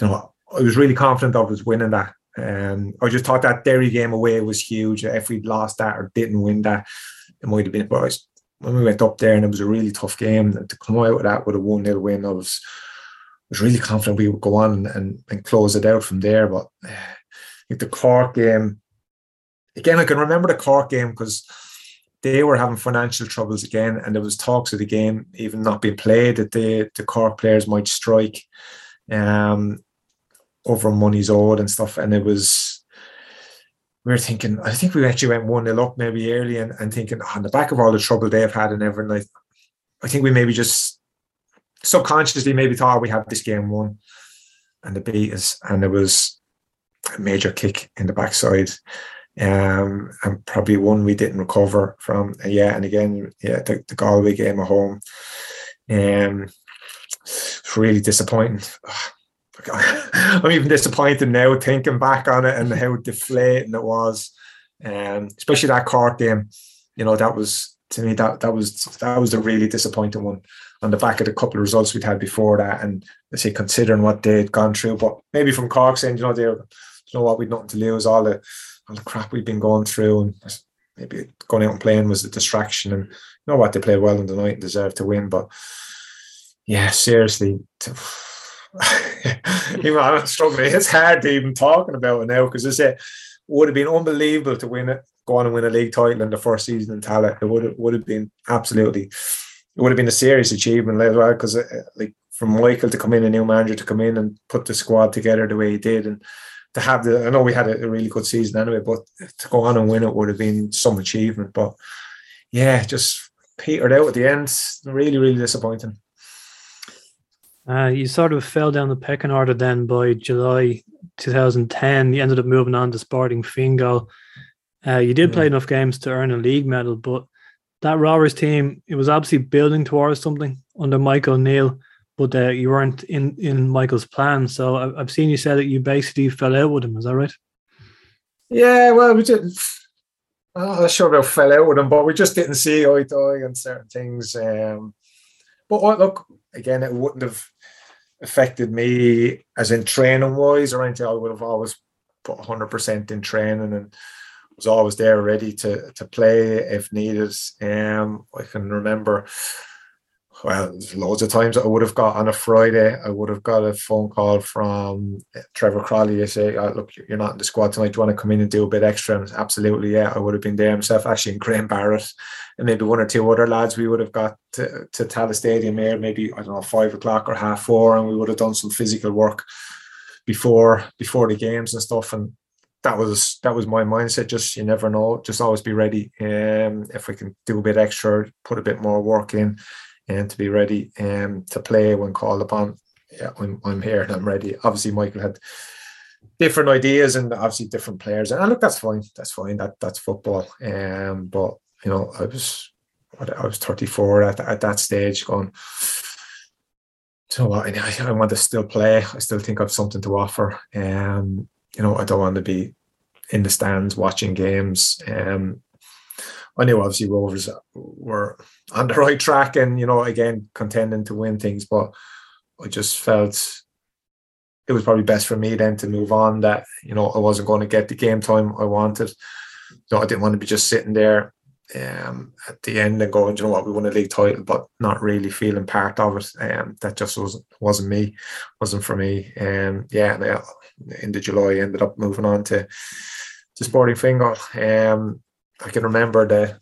you know, I was really confident of us winning that. Um, I just thought that Derry game away was huge. If we'd lost that or didn't win that, it might have been. But was, when we went up there and it was a really tough game, to come out with that with a 1 0 win, I was, was really confident we would go on and, and, close it out from there. But I think the Cork game, again, I can remember the Cork game because they were having financial troubles again, and there was talks of the game even not being played that the the Cork players might strike um, over money's owed and stuff. And it was we were thinking, I think we actually went one nil up maybe early, and, and thinking oh, on the back of all the trouble they've had and everything. Like, I think we maybe just subconsciously maybe thought we had this game won, and the beat us, and it was a major kick in the backside um, and probably one we didn't recover from. Uh, yeah, and again, yeah, the, the Galway game at home, um, it's really disappointing. I'm even disappointed now thinking back on it and how deflating it was, um, especially that Cork game. You know, that was to me that that was that was a really disappointing one on the back of the couple of results we'd had before that, and I say considering what they'd gone through, but maybe from Cork saying, you know, they you know what, we'd nothing to lose, all the all the crap we've been going through and maybe going out and playing was a distraction. And you know what, they played well in the night and deserved to win. But yeah, seriously, even I'm struggling. It's hard to even talking about it now because I say would have been unbelievable to win it, go on and win a league title in the first season in Tallaght. It would have, would have been absolutely, it would have been a serious achievement as well because uh, like from Michael to come in, a new manager to come in and put the squad together the way he did, and to have the, I know we had a, a really good season anyway, but to go on and win it would have been some achievement. But yeah, just petered out at the end. Really, really disappointing. Uh, you sort of fell down the pecking order then by July 2010. You ended up moving on to Sporting Fingal. Uh, you did play Yeah. enough games to earn a league medal, but that Rovers team, it was obviously building towards something under Michael O'Neill, but uh, you weren't in, in Michael's plan. So I, I've seen you say that you basically fell out with him. Is that right? Yeah, well, we didn't. I'm not sure about fell out with him, but we just didn't see eye to eye on certain things. Um, but what, look, again, it wouldn't have affected me as in training wise or anything. I would have always put 100% in training and was always there ready to to play if needed. Um, I can remember, well, loads of times I would have got on a Friday, I would have got a phone call from Trevor Croly. You say, oh, "Look, you're not in the squad tonight. Do you want to come in and do a bit extra?" And absolutely, yeah, I would have been there myself. Actually, and Graham Barrett and maybe one or two other lads, we would have got to, to Tallaght Stadium here, maybe I don't know, five o'clock or half four, and we would have done some physical work before before the games and stuff. And that was that was my mindset. Just you never know. Just always be ready. Um, if we can do a bit extra, put a bit more work in, and to be ready um to play when called upon. Yeah, I'm I'm here and I'm ready. Obviously, Michael had different ideas and obviously different players. And I look, that's fine. That's fine. That that's football. Um, but you know, I was I was 34 at, at that stage going. So what? I, I want to still play. I still think I've something to offer. Um, you know, I don't want to be in the stands watching games. Um, I knew obviously Rovers were on the right track and you know again contending to win things, but I just felt it was probably best for me then to move on. That you know I wasn't going to get the game time I wanted. So I didn't want to be just sitting there um, at the end and going, "Do you know what, we won a league title, but not really feeling part of it. Um, that just wasn't wasn't me, wasn't for me. Um, yeah, and I, in the July I ended up moving on to to Sporting Fingal. Um, I can remember the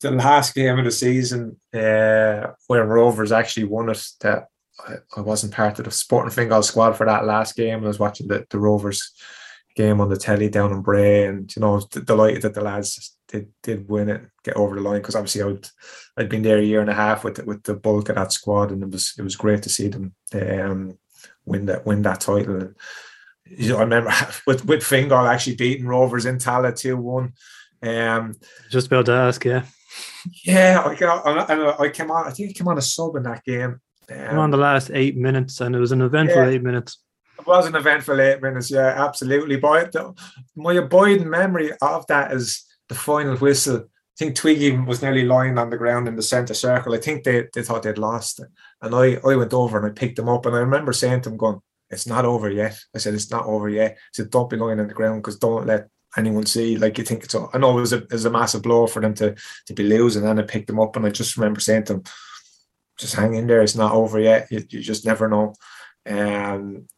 the last game of the season uh, when Rovers actually won it. That I, I wasn't part of the Sporting Fingal squad for that last game. I was watching the, the Rovers game on the telly down in Bray, and you know, delighted that the lads did did win it, get over the line. Because obviously, I'd I'd been there a year and a half with the, with the bulk of that squad, and it was it was great to see them um, win that win that title. And you know, I remember with with Fingal actually beating Rovers in Tallaght two one. Um, Just about to ask, yeah. yeah, I, got- I, I came on. I think I came on a sub in that game. I'm on the last eight minutes, and it was an eventful Yeah. eight minutes. It was an eventful eight minutes, yeah, absolutely. But the- my abiding memory of that is the final whistle. I think Twiggy was nearly lying on the ground in the centre circle. I think they, they thought they'd lost it. And I, I went over and I picked them up. And I remember saying to him, going, It's not over yet. I said, It's not over yet. I said, Don't be lying on the ground because don't let anyone see. Like you think it's all. I know it was, a, it was a massive blow for them to, to be losing. And I picked them up and I just remember saying to them, Just hang in there. It's not over yet. You, you just never know. Um,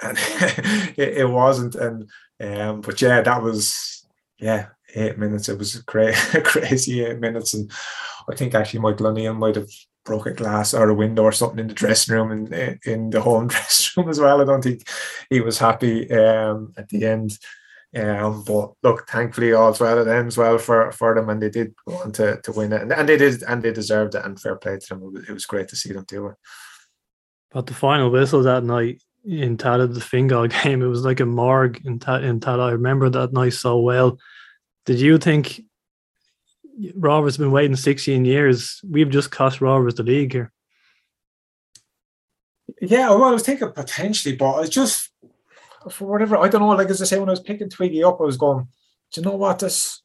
and it, it wasn't. And um, but yeah, that was yeah, eight minutes. It was a cra- crazy eight minutes, and I think actually Michael O'Neill might have broke a glass or a window or something in the dressing room and in the home dressing room as well. I don't think he was happy um, at the end. Um, but look, thankfully all's well it ends well for, for them, and they did go on to, to win it, and, and they did, and they deserved it. And fair play to them. It was, it was great to see them do it. But the final whistle that night in Tallaght, the Fingal game, it was like a morgue in, Ta- in Tallaght. I remember that night so well. Did you think Rovers been waiting 16 years? We've just cost Rovers the league here. Yeah, well, I was thinking potentially, but it's just for whatever I don't know. Like as I say, when I was picking Twiggy up, I was going, do you know what? This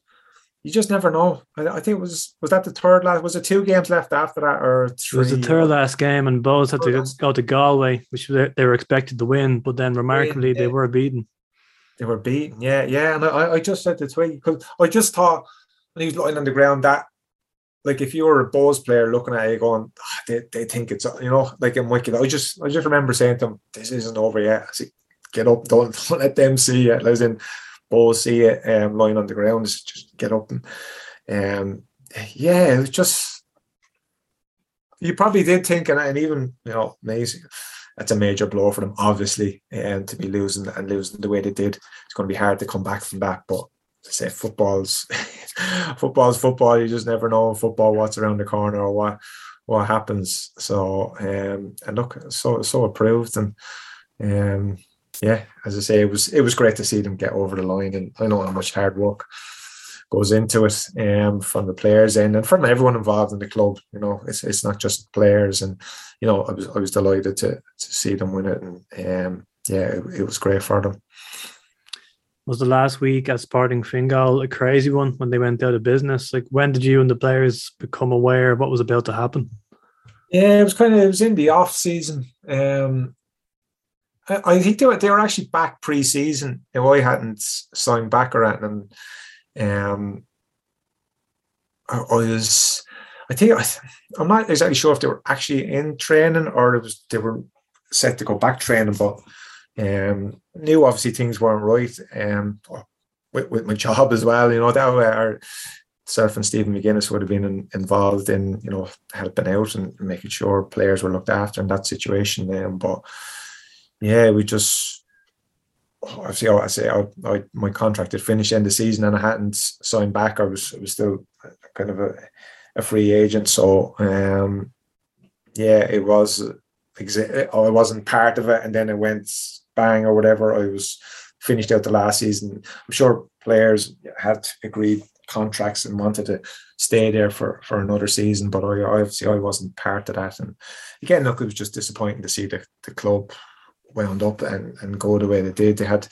you just never know. I, I think it was was that the third last. Was it two games left after that, or three? It was the third last game, and Bohs had to go to Galway, which they they were expected to win, but then remarkably they were beaten. They were beaten, yeah, yeah. And I, I just said the tweet because I just thought when he was lying on the ground that, like, if you were a Bohs player looking at it, going, "Ah, they, they think it's you know, like in Wicked. I just I just remember saying to him, "This isn't over yet." I said, "Get up, don't, don't let them see it." As in, Bohs see it um, lying on the ground. Just, get up and um, yeah, it was just you probably did think, and, and even you know, amazing. That's a major blow for them, obviously, and to be losing and losing the way they did. It's going to be hard to come back from that. But to say football's football's football. You just never know football what's around the corner or what what happens. So um, and look, so so approved and um, yeah, as I say, it was it was great to see them get over the line, and I know how much hard work goes into it um, from the players end and from everyone involved in the club. You know, it's it's not just players, and you know, I was I was delighted to to see them win it, and um, yeah, it, it was great for them. Was the last week at Sporting Fingal a crazy one when they went out of business? Like, when did you and the players become aware of what was about to happen? Yeah, it was kind of it was in the off season. Um, I, think they were they were actually back pre-season. Know, I hadn't signed back or anything. Um, I, I was, I think I, I'm not exactly sure if they were actually in training or it was they were set to go back training, but um, knew obviously things weren't right. Um, with, with my job as well, you know that our Surf and Stephen McGuinness would have been in, involved in you know helping out and making sure players were looked after in that situation. Um, but yeah, we just obviously I say I, I, my contract had finished end of season and I hadn't signed back. I was I was still kind of a, a free agent, so um, yeah, it was. I wasn't part of it, and then it went bang or whatever. I was finished out the last season. I'm sure players had agreed contracts and wanted to stay there for, for another season, but I obviously I wasn't part of that. And again, look, it was just disappointing to see the, the club wound up and, and go the way they did. They had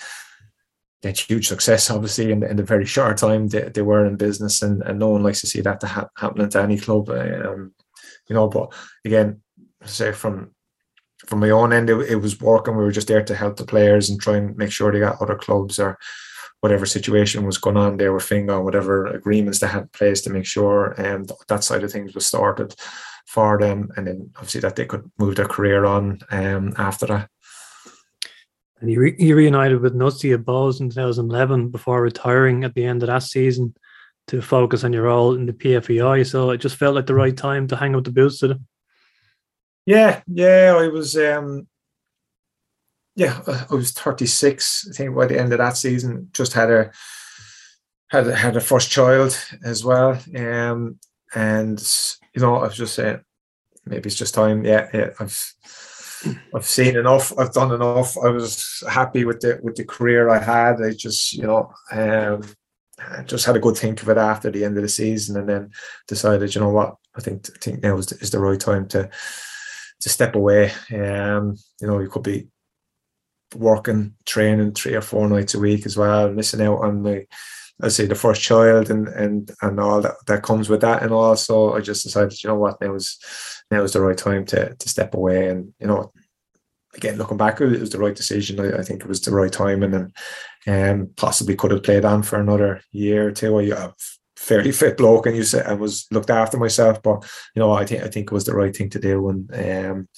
had huge success, obviously, in, in the very short time they, they were in business, and, and no one likes to see that to ha- happening to any club. Um, you know, but again, say from from my own end, it, it, was working. We were just there to help the players and try and make sure they got other clubs or whatever situation was going on there with Fingal, whatever agreements they had in place to make sure and um, that side of things was started for them. And then obviously that they could move their career on um, after that. And you, re- you reunited with Nutsy at Bohs in 2011 before retiring at the end of that season to focus on your role in the PFAI. So it just felt like the right time to hang up the boots to them. Yeah, yeah, I was. um Yeah, I was 36. I think by the end of that season, just had a had a, had a first child as well. Um, and you know, I was just saying, maybe it's just time. Yeah, yeah, I've I've seen enough. I've done enough. I was happy with the with the career I had. I just, you know, um, just had a good think of it after the end of the season, and then decided, you know what, I think I think now is the, is the right time to to step away. Um, you know, you could be working, training three or four nights a week as well, missing out on the, I say the first child and and and all that that comes with that, and also I just decided, you know what, now is now is the right time to to step away, and you know, again looking back, it was the right decision. I, I think it was the right time and um, possibly could have played on for another year or two. I, fairly fit bloke and you said I was looked after myself but you know I think I think it was the right thing to do and um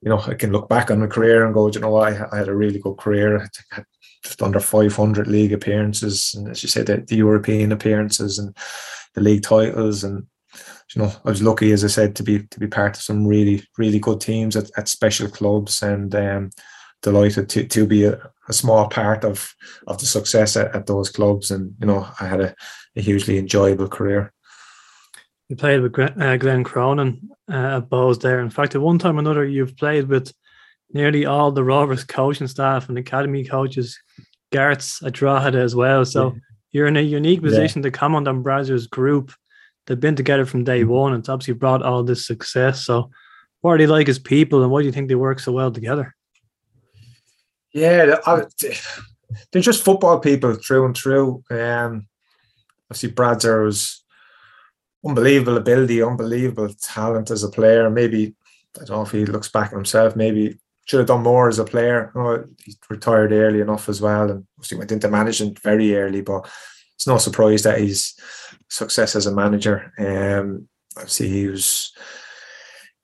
you know I can look back on my career and go you know I, I had a really good career I had just under 500 league appearances and as you said the, the European appearances and the league titles and you know I was lucky as I said to be to be part of some really really good teams at, at special clubs and um delighted to to be a, a small part of of the success at, at, those clubs and you know I had a, a hugely enjoyable career. You played with uh, Glenn Cronin uh, at Bohs there. In fact at one time or another you've played with nearly all the Rovers coaching staff and academy coaches Garrett's at Drogheda as well so yeah. you're in a unique position yeah. to comment on Bradzer's group they've been together from day one it's obviously brought all this success so what are they like as people and why do you think they work so well together yeah, they're just football people through and through. Um, obviously, Bradzer was unbelievable ability, unbelievable talent as a player. Maybe I don't know if he looks back at himself. Maybe should have done more as a player. Oh, he retired early enough as well, and he went into management very early. But it's no surprise that his success as a manager. Um, obviously, he was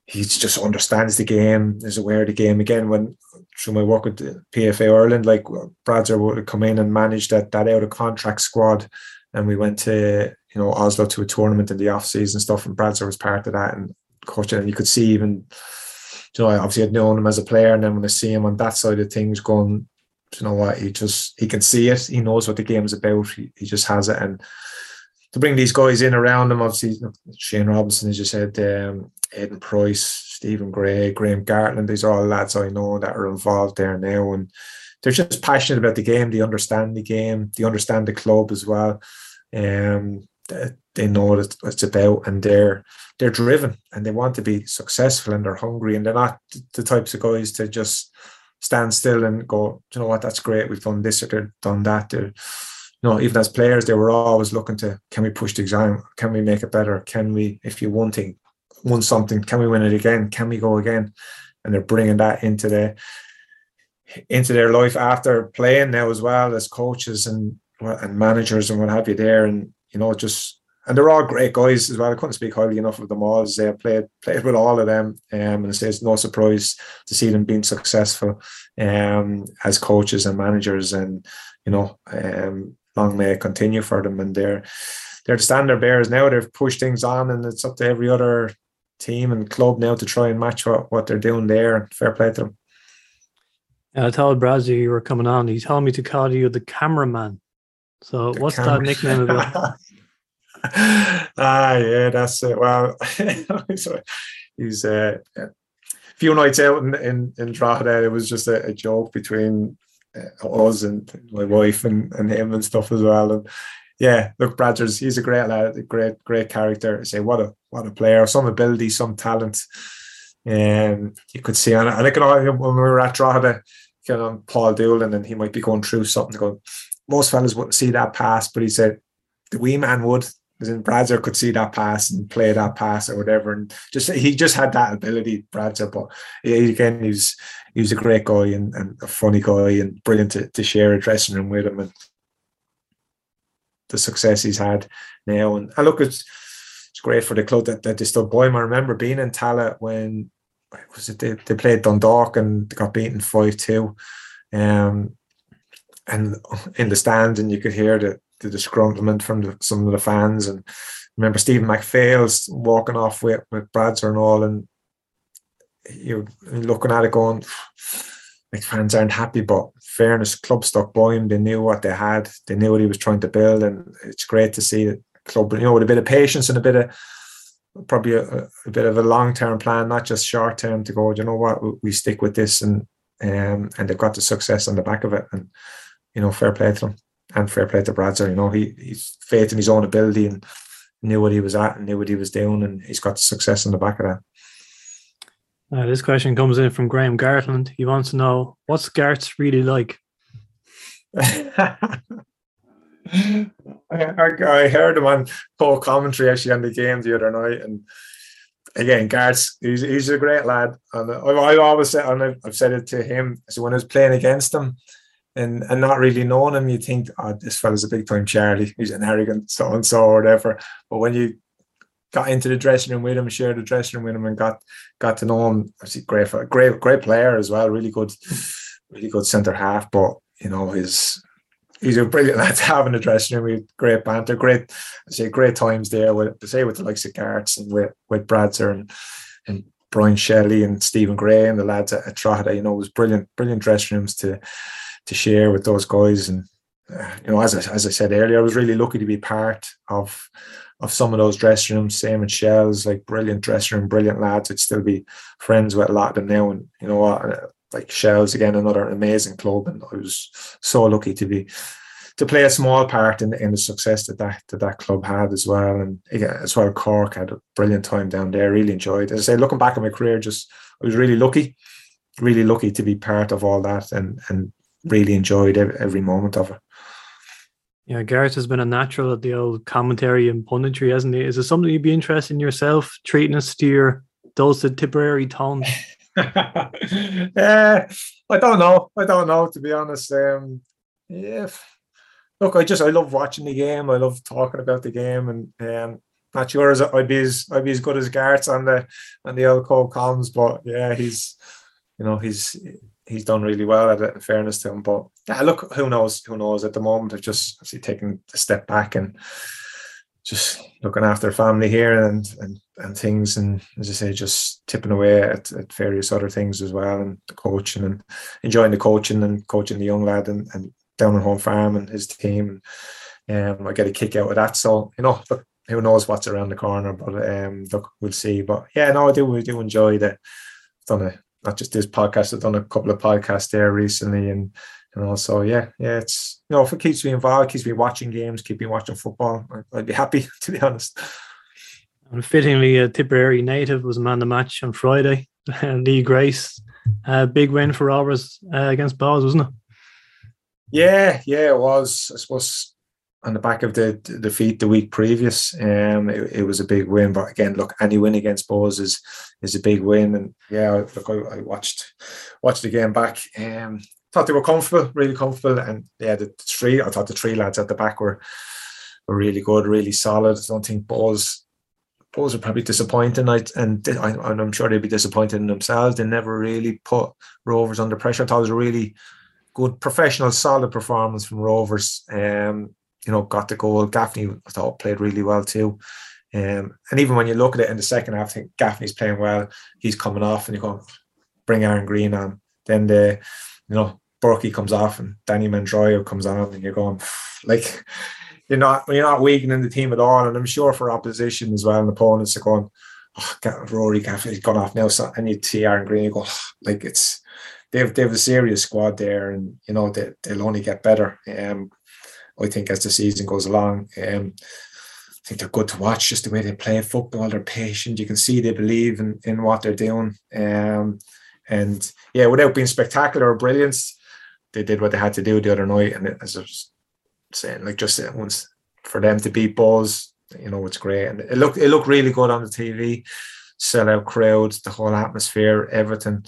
he just understands the game, is aware of the game. Again, when through my work with PFA Ireland, like Bradzer would come in and manage that that out of contract squad, and we went to you know Oslo to a tournament in the off season stuff, and Bradzer was part of that and coaching, and you could see even. You know, I obviously had known him as a player, and then when I see him on that side of things, going, you know what, he just he can see it. He knows what the game's about. He, he just has it, and to bring these guys in around him, obviously Shane Robinson, as you said, um, Price, Stephen Gray, Graham Gartland, these are all lads I know that are involved there now. And they're just passionate about the game. They understand the game. They understand the club as well. Um, they know what it's about and they're they're driven and they want to be successful and they're hungry and they're not the types of guys to just stand still and go, you know what, that's great, we've done this or they've done that. They're, you know, even as players, they were always looking to can we push the exam? Can we make it better? Can we, if you won thing, won something, can we win it again? Can we go again? And they're bringing that into the into their life after playing now as well as coaches and and managers and what have you there. And you know, just and they're all great guys as well. I couldn't speak highly enough of them all. As I played played with all of them, um, and it's no surprise to see them being successful um, as coaches and managers. And you know, um, long may it continue for them. And they're they're the standard bearers now. They've pushed things on, and it's up to every other team and club now to try and match what, what they're doing there. Fair play to them. I told Bradzer you were coming on. He told me to call you the cameraman. So The what's camera- that nickname about? ah, yeah, that's it. Well, he's uh, a few nights out in in, in Drogheda. It was just a, a joke between uh, us and my wife and, and him and stuff as well. And yeah, look, Bradzer, he's a great lad, a great great character. I say what a what a player, some ability, some talent. Um, you could see. And I can when we were at Drogheda, you know, Paul Doolan, and he might be going through something. Going, most fellas wouldn't see that pass, but he said the wee man would. Bradzer could see that pass and play that pass or whatever, and just he just had that ability, Bradzer. But again, he was he was a great guy and, and a funny guy and brilliant to, to share a dressing room with him and the success he's had now. And, I look, it's it's great for the club that, that they still boy him. I remember being in Tallaght when was it they, they played Dundalk and got beaten five two, um, and in the stands and you could hear the the disgruntlement from the, some of the fans. And remember Stephen McPhail's walking off with with and all and you're looking at it going like fans aren't happy but fairness club stuck by him. They knew what they had. They knew what he was trying to build and it's great to see the club you know with a bit of patience and a bit of probably a, a bit of a long term plan not just short term to go you know what? We- we stick with this and um and they've got the success on the back of it and you know fair play to them and fair play to Bradzer you know he he's faith in his own ability and knew what he was at and knew what he was doing and he's got success in the back of that Uh, this question comes in from Graham Gartland. He wants to know what's Gart's really like. I, I I heard him on full commentary actually on the game the other night, and again, Garth, he's, he's a great lad, and I, I always said, and I've, I've said it to him. So when I was playing against him, and and not really knowing him, you think, oh, this fella's a big time Charlie. He's an arrogant so and so or whatever. But when you got into the dressing room with him, shared the dressing room with him, and got got to know him, obviously great, great, great player as well. Really good, really good centre half. But you know, his he's a brilliant lad to have in the dressing room. We great banter, great, I say, great times there with, say, with the likes of Garts and with with Bradzer and and Brian Shelley and Stephen Gray and the lads at, at. You know, it was brilliant, brilliant dressing rooms to to share with those guys. And uh, you know, as I, as I said earlier, I was really lucky to be part of of some of those dressing rooms. Same in Shells, like brilliant dressing room, brilliant lads. I'd still be friends with a lot of them now. And you know what? uh, Like Shells again, another amazing club, and I was so lucky to be to play a small part in, in the success that, that that that club had as well. And again, as well, Cork had a brilliant time down there. Really enjoyed. As I say, looking back at my career, just I was really lucky, really lucky to be part of all that, and and really enjoyed every, moment of it. Yeah, Gareth has been a natural at the old commentary and punditry, hasn't he? Is it something you'd be interested in yourself, treating us to your dulcet Tipperary tones? uh, I don't know. I don't know to be honest. Um, yeah, look, I just I love watching the game. I love talking about the game, and um, not sure as I'd be as I'd be as good as Garrett's on the on the old Cole Collins, but yeah, he's you know he's he's done really well at it. In fairness to him, but yeah, look, who knows? Who knows? At the moment, I've just obviously taken a step back and just looking after family here and and and things and as I say just tipping away at, at various other things as well and the coaching and enjoying the coaching and coaching the young lad and, and down at home farm and his team and um, I get a kick out of that so you know look, who knows what's around the corner but um look we'll see but yeah no I do we do enjoy I've done a not just this podcast I've done a couple of podcasts there recently and and also yeah yeah it's you know if it keeps me involved keeps me watching games keep me watching football I'd be happy to be honest. And fittingly a Tipperary native was man the match on Friday Lee Grace uh, big win for Rovers uh, against Bohs wasn't it? Yeah yeah it was. I suppose on the back of the, defeat the week previous um it, it, was a big win but again look any win against Bohs is is a big win and yeah look I, I watched watched the game back um thought they were comfortable, really comfortable, and yeah, the three. I thought the three lads at the back were were really good, really solid. I don't think Bohs Bohs are probably disappointing. I, and I, I'm sure they'd be disappointed in themselves. They never really put Rovers under pressure. I thought it was a really good, professional, solid performance from Rovers. Um, you know, got the goal. Gaffney, I thought, played really well too. Um, and even when you look at it in the second half, I think Gaffney's playing well. He's coming off, and you go, bring Aaron Greene on. Then the you know, Burkey comes off and Danny Mandroiu comes on, and you're going like you're not you're not weakening the team at all. And I'm sure for opposition as well, and opponents are going, oh, Rory Gaffney's gone off now, so and you see Aaron Greene, you go like it's they've they've a serious squad there, and you know they they'll only get better. Um, I think as the season goes along, um, I think they're good to watch. Just the way they play football, they're patient. You can see they believe in in what they're doing. Um, and yeah, without being spectacular or brilliant, they did what they had to do the other night. And as I was saying, like just once for them to beat Bohs, you know, it's great. And it looked it looked really good on the TV. Sell out crowds, the whole atmosphere, everything.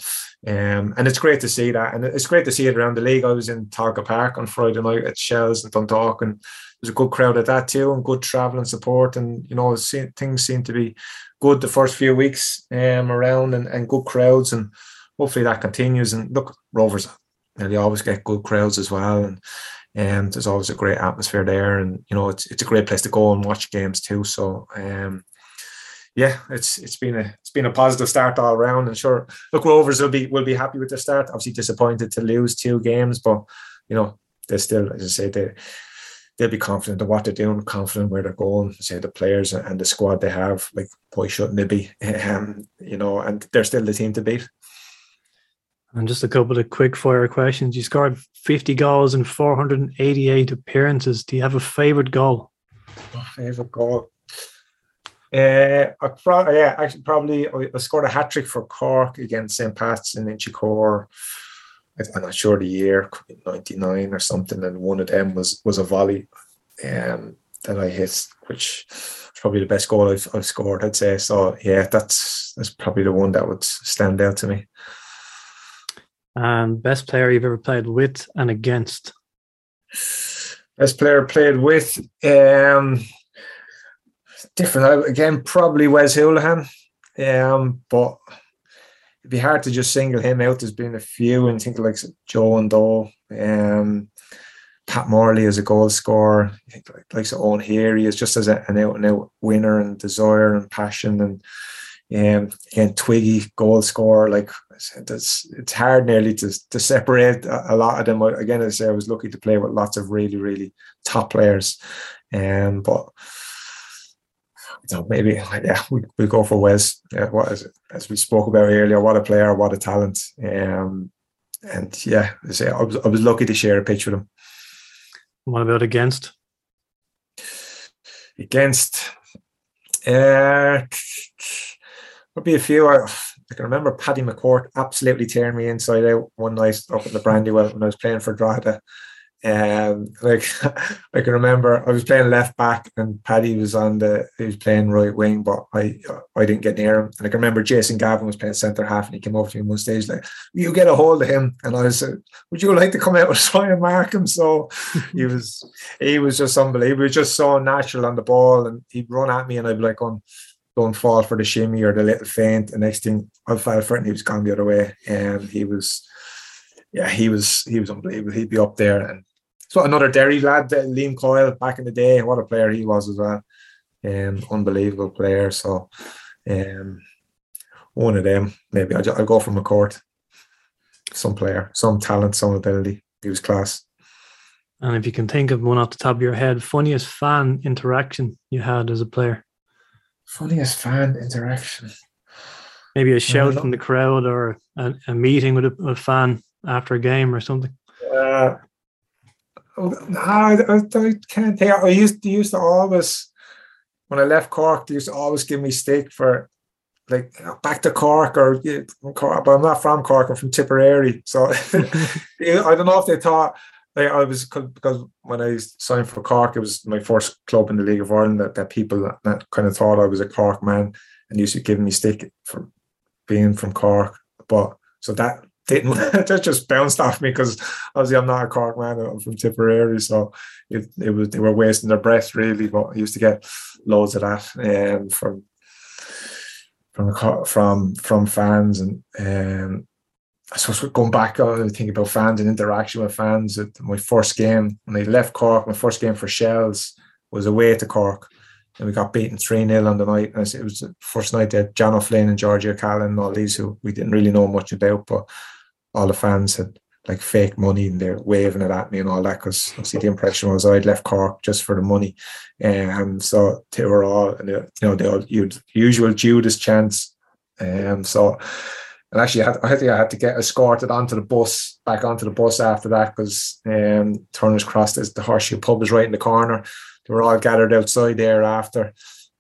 Um, and it's great to see that. And it's great to see it around the league. I was in Tolka Park on Friday night at Shells and Dundalk, and there's a good crowd at that too, and good travel and support. And you know, things seem to be good the first few weeks um, around, and, and good crowds. And hopefully that continues. And look, Rovers, they always get good crowds as well, and and there's always a great atmosphere there, and you know it's it's a great place to go and watch games too. So um, yeah, it's it's been a it's been a positive start all around, and sure, look, Rovers will be will be happy with their start. Obviously disappointed to lose two games, but you know they're still, as I say, they they'll be confident in what they're doing, confident where they're going. Say the players and the squad they have, like why shouldn't they be? Um, you know, and they're still the team to beat. And just a couple of quick fire questions. You scored 50 goals in 488 appearances. Do you have a favourite goal? Favourite goal. Uh, I pro- yeah, actually, probably I scored a hat trick for Cork against St. Pat's in Inchicore. I'm not sure the year, 99 or something, and one of them was was a volley um, that I hit, which was probably the best goal I've, I've scored, I'd say. So, yeah, that's that's probably the one that would stand out to me. And best player you've ever played with and against? Best player played with, um, different again, probably Wes Hoolahan. Um, but it'd be hard to just single him out. There's been a few, and think like Joey Ndo, um, Pat Morley as a goal scorer. I think like, like Owen Heary, he is just as a, an out and out winner and desire and passion and um, again, Twiggy goal scorer, like that's it's hard nearly to to separate a, a, lot of them. Again, as I say, I was lucky to play with lots of really, really top players. Um, but you know, maybe yeah, we will go for Wes. Yeah, what is it? As we spoke about earlier, what a player, what a talent. Um, and yeah, I say I was I was lucky to share a pitch with him. What about against? Against, uh, be a few. I, I can remember Paddy McCourt absolutely tearing me inside out one night up at the Brandywell when I was playing for Drogheda. Um, like I can remember, I was playing left back, and Paddy was on the he was playing right wing, but I I didn't get near him. And I can remember Jason Gavin was playing centre half, and he came over to me one stage like, "You get a hold of him," and I said, "Would you like to come out and try and mark him?" So he was he was just unbelievable. He was just so natural on the ball, and he'd run at me, and I'd be like, "On." Don't fall for the shimmy or the little feint. The next thing I fell for it, and he was gone the other way. And he was, yeah, he was he was unbelievable. He'd be up there, and so another Derry lad, Liam Coyle, back in the day. What a player he was as well. Um, unbelievable player. So, um, one of them. Maybe I'll, I'll go from a court. Some player, some talent, some ability. He was class. And if you can think of one off the top of your head, funniest fan interaction you had as a player. Funniest fan interaction. Maybe a shout from the crowd or a, a meeting with a, a, fan after a game or something. Uh, Oh, I, I, I can't think. I used to used to always when I left Cork, they used to always give me stick for like back to Cork or Cork, but I'm not from Cork. I'm from Tipperary, so I don't know if they thought like I was because when I signed for Cork, it was my first club in the League of Ireland that, that people that, that kind of thought I was a Cork man and used to give me stick for being from Cork. But so that didn't that just bounced off me because obviously I'm not a Cork man. I'm from Tipperary, so it, it was they were wasting their breath really. But I used to get loads of that um, from from from from fans and um, I suppose going back, I think about fans and interaction with fans. My first game when I left Cork, my first game for Shells was away to Cork, and we got beaten three 0 on the night. And it was the first night that John O'Flynn and Georgie O'Callaghan and all these who we didn't really know much about, but all the fans had like fake money and they're waving it at me and all that because obviously the impression was I'd left Cork just for the money, um, so they were all and you know the usual Judas chants, um, so and actually, I, had, I think I had to get escorted onto the bus, back onto the bus after that, because um, Turner's Cross, the Horseshoe Pub is right in the corner. They were all gathered outside there after,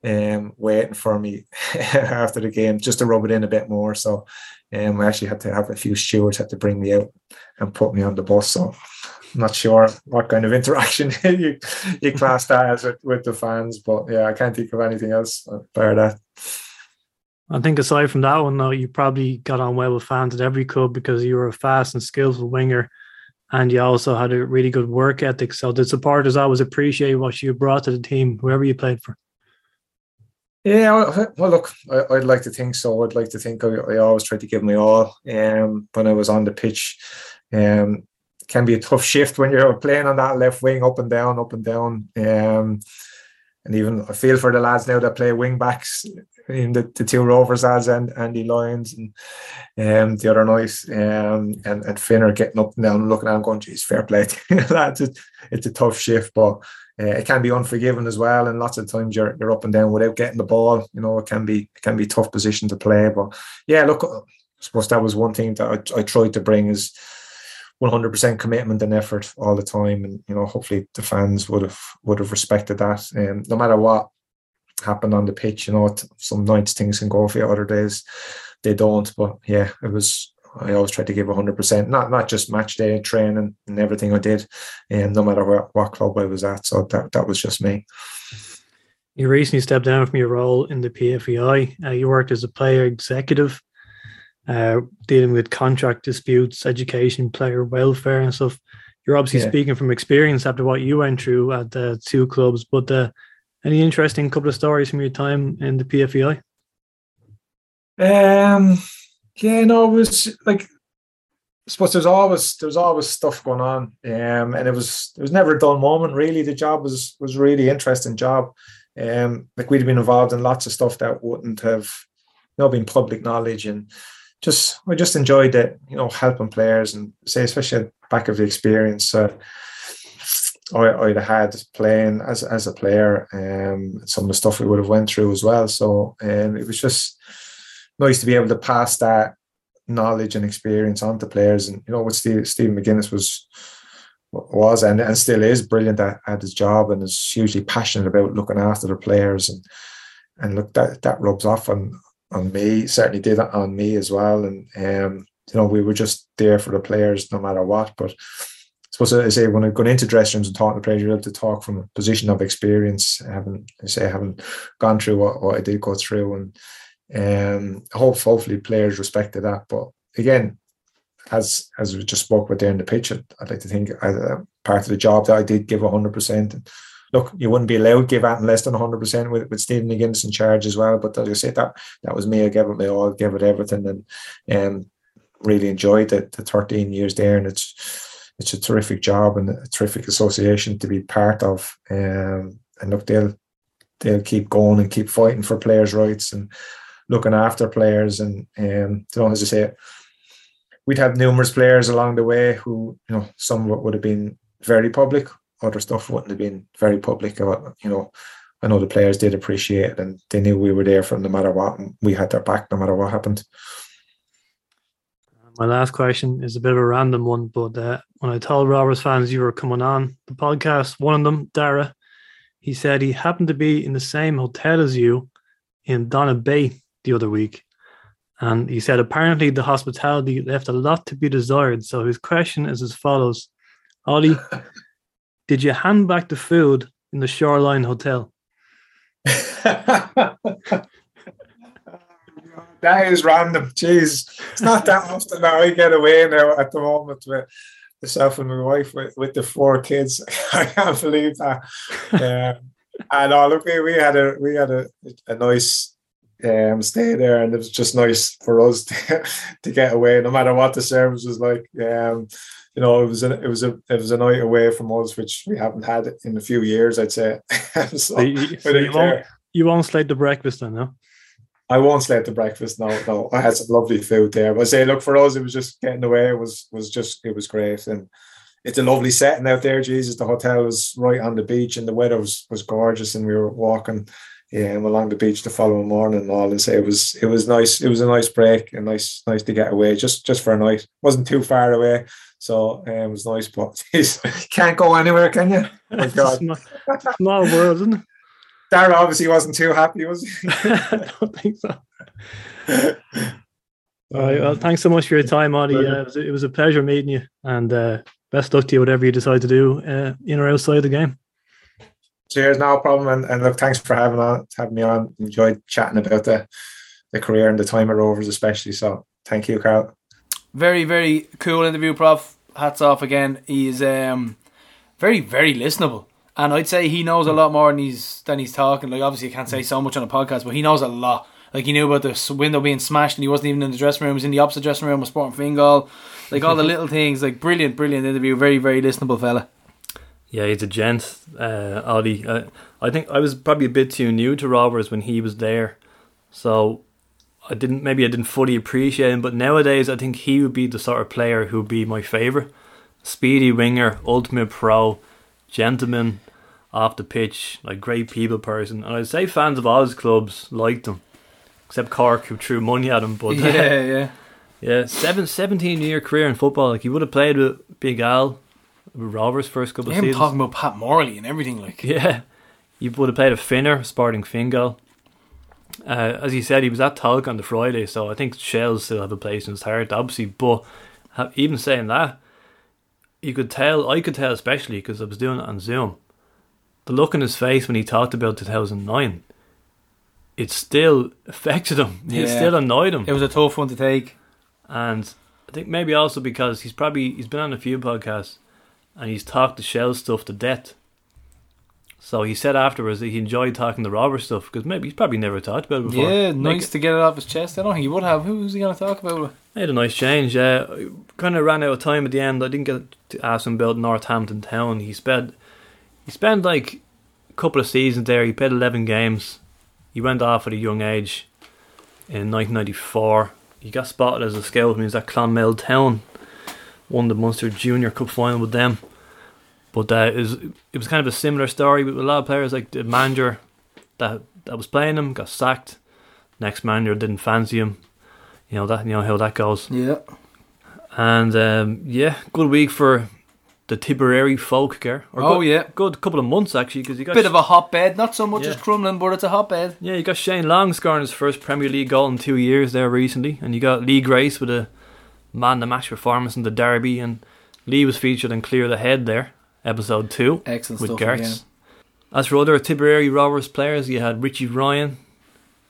um, waiting for me after the game, just to rub it in a bit more. So, um, I actually had to have a few stewards had to bring me out and put me on the bus. So, I'm not sure what kind of interaction you you class that as with, with the fans, but yeah, I can't think of anything else about that. I think aside from that one, though, you probably got on well with fans at every club because you were a fast and skillful winger, and you also had a really good work ethic. So the supporters always appreciate what you brought to the team, whoever you played for. Yeah, well, look, I, would like to think so. I'd like to think I, I always try to give my all um, when I was on the pitch. Um, can be a tough shift when you're playing on that left wing, up and down, up and down. Um, and even I feel for the lads now that play wing backs in the, the two Rovers lads and Andy Lyons and um, the other night um, and, and Finn are getting up and down looking at him going, geez, fair play lads. It's a tough shift, but uh, it can be unforgiving as well. And lots of times you're, you're up and down without getting the ball. You know, it can be it can be tough position to play. But yeah, look, I suppose that was one thing that I, I tried to bring is 100% commitment and effort all the time and you know hopefully the fans would have would have respected that and um, no matter what happened on the pitch you know some nights things can go for you other days they don't but yeah it was I always tried to give 100% not not just match day training and everything I did and um, no matter what, what club I was at so that that was just me you recently stepped down from your role in the PFAI uh, you worked as a player executive uh, dealing with contract disputes, education, player welfare, and stuff. You're obviously yeah. speaking from experience after what you went through at the two clubs, but uh, any interesting couple of stories from your time in the PFAI? Um, yeah, no, it was like I suppose there's always there's always stuff going on, um, and it was it was never a dull moment. Really, the job was was really interesting job. Um, like we'd been involved in lots of stuff that wouldn't have, you know, been public knowledge, and just I just enjoyed it, you know, helping players and say especially back of the experience uh, I, I'd had playing as as a player, um, some of the stuff we would have went through as well. So um, it was just nice to be able to pass that knowledge and experience on to players. And you know, what Steve, Stephen McGuinness was was and, and still is brilliant at, at his job and is hugely passionate about looking after the players and and look that that rubs off on on me. Certainly did it on me as well. And um, you know, we were just there for the players no matter what. But I suppose I say when I've gone into dressing rooms and talking to players, you're able to talk from a position of experience. I haven't, I say, I haven't gone through what, what I did go through, and um, hope hopefully players respected that. But again, as as we just spoke about there in the pitch, I'd, I'd like to think as part of the job that I did give hundred percent. And look, you wouldn't be allowed to give out less than hundred percent with with Stephen McGuinness in charge as well. But as I said, that that was me. I gave it my all, gave it everything, and um, really enjoyed the, the thirteen years there. And it's it's a terrific job and a terrific association to be part of. Um, and look, they'll they'll keep going and keep fighting for players' rights and looking after players. And um, you know, as I say we'd have numerous players along the way who, you know, some would have been very public, other stuff wouldn't have been very public. You know, I know the players did appreciate it and they knew we were there for no matter what. We had their back no matter what happened. My last question is a bit of a random one, but uh, when I told Rovers fans you were coming on the podcast, one of them, Dara, he said he happened to be in the same hotel as you in Donabate the other week. And he said apparently the hospitality left a lot to be desired. So his question is as follows Ollie, did you hand back the food in the Shoreline Hotel? that is random. Jeez, it's not that often that I get away now at the moment with myself and my wife with, with the four kids. I can't believe that. Um, and all look, we, we had a we had a, a nice um, stay there, and it was just nice for us to, to get away, no matter what the service was like. Um, you know, it was a, it was a it was a night away from us, which we haven't had in a few years, I'd say. so, so you, won't you won't slate the breakfast then, no? I won't slate the breakfast. No, no. I had some lovely food there, but I say, look for us, it was just getting away. It was was just it was great, and it's a lovely setting out there. Jesus, the hotel was right on the beach, and the weather was was gorgeous, and we were walking um, along the beach the following morning and all and say it was it was nice it was a nice break and nice nice to get away just just for a night. Wasn't too far away so um, it was nice but can't go anywhere can you? Oh God. not, not a world isn't it? Darren obviously wasn't too happy was he? I don't think so. All right well thanks so much for your time Audie uh, it, was, it was a pleasure meeting you and uh, best luck to you whatever you decide to do uh, in or outside the game Cheers, no problem. And, and look, thanks for having on having me on. Enjoyed chatting about the the career and the time at Rovers, especially. So thank you, Carl. Very, very cool interview, Prof. Hats off again. He's um very, very listenable. And I'd say he knows a lot more than he's than he's talking. Like obviously, you can't say so much on a podcast, but he knows a lot. Like he knew about the window being smashed, and he wasn't even in the dressing room. He was in the opposite dressing room with Sporting Fingal. Like all the little things. Like brilliant, brilliant interview. Very, very listenable fella. Yeah, he's a gent, uh, Ollie. Uh, I think I was probably a bit too new to Rovers when he was there, so I didn't maybe I didn't fully appreciate him. But nowadays, I think he would be the sort of player who would be my favourite. Speedy winger, ultimate pro, gentleman, off the pitch, like great people person. And I'd say fans of all his clubs liked him, except Cork who threw money at him. But yeah, yeah, yeah. Seven, 17 year career in football. Like he would have played with Big Al Rovers first couple Him of seasons. talking about Pat Morley and everything like. Yeah, you would have played a Finner, Sporting Fingal. Uh, as he said, he was at Tolka on the Friday, so I think Shells still have a place in his heart, obviously. But even saying that, you could tell, I could tell especially because I was doing it on Zoom, the look in his face when he talked about 2009, it still affected him. Yeah. It still annoyed him. It was a tough one to take. And I think maybe also because he's probably he's been on a few podcasts and he's talked the shell stuff to death. So he said afterwards that he enjoyed talking the robber stuff because maybe he's probably never talked about it before. Yeah, nice to get it off his chest. I don't think he would have. Who was he going to talk about? Made a nice change. Uh, kind of ran out of time at the end. I didn't get to ask him about Northampton Town. He spent he spent like a couple of seasons there. He played eleven games. He went off at a young age in 1994. He got spotted as a scout when he was at Clonmel Town. Won the Munster Junior Cup final with them. But uh, it, was, it was kind of a similar story with a lot of players. Like the manager that that was playing him got sacked. Next manager didn't fancy him. You know that you know how that goes. Yeah. And um, yeah, good week for the Tipperary folk. Or Oh, good, yeah. good couple of months actually because you got a Bit of a hotbed. Not so much Yeah. as Crumlin, but it's a hotbed. yeah, you got Shane Long scoring his first Premier League goal in two years there recently, and you got Lee Grace with a man the match performance in the derby, and Lee was featured in Clear the Head there, episode two, Excellent with again. As for other Tipperary Rovers players, you had Richie Ryan.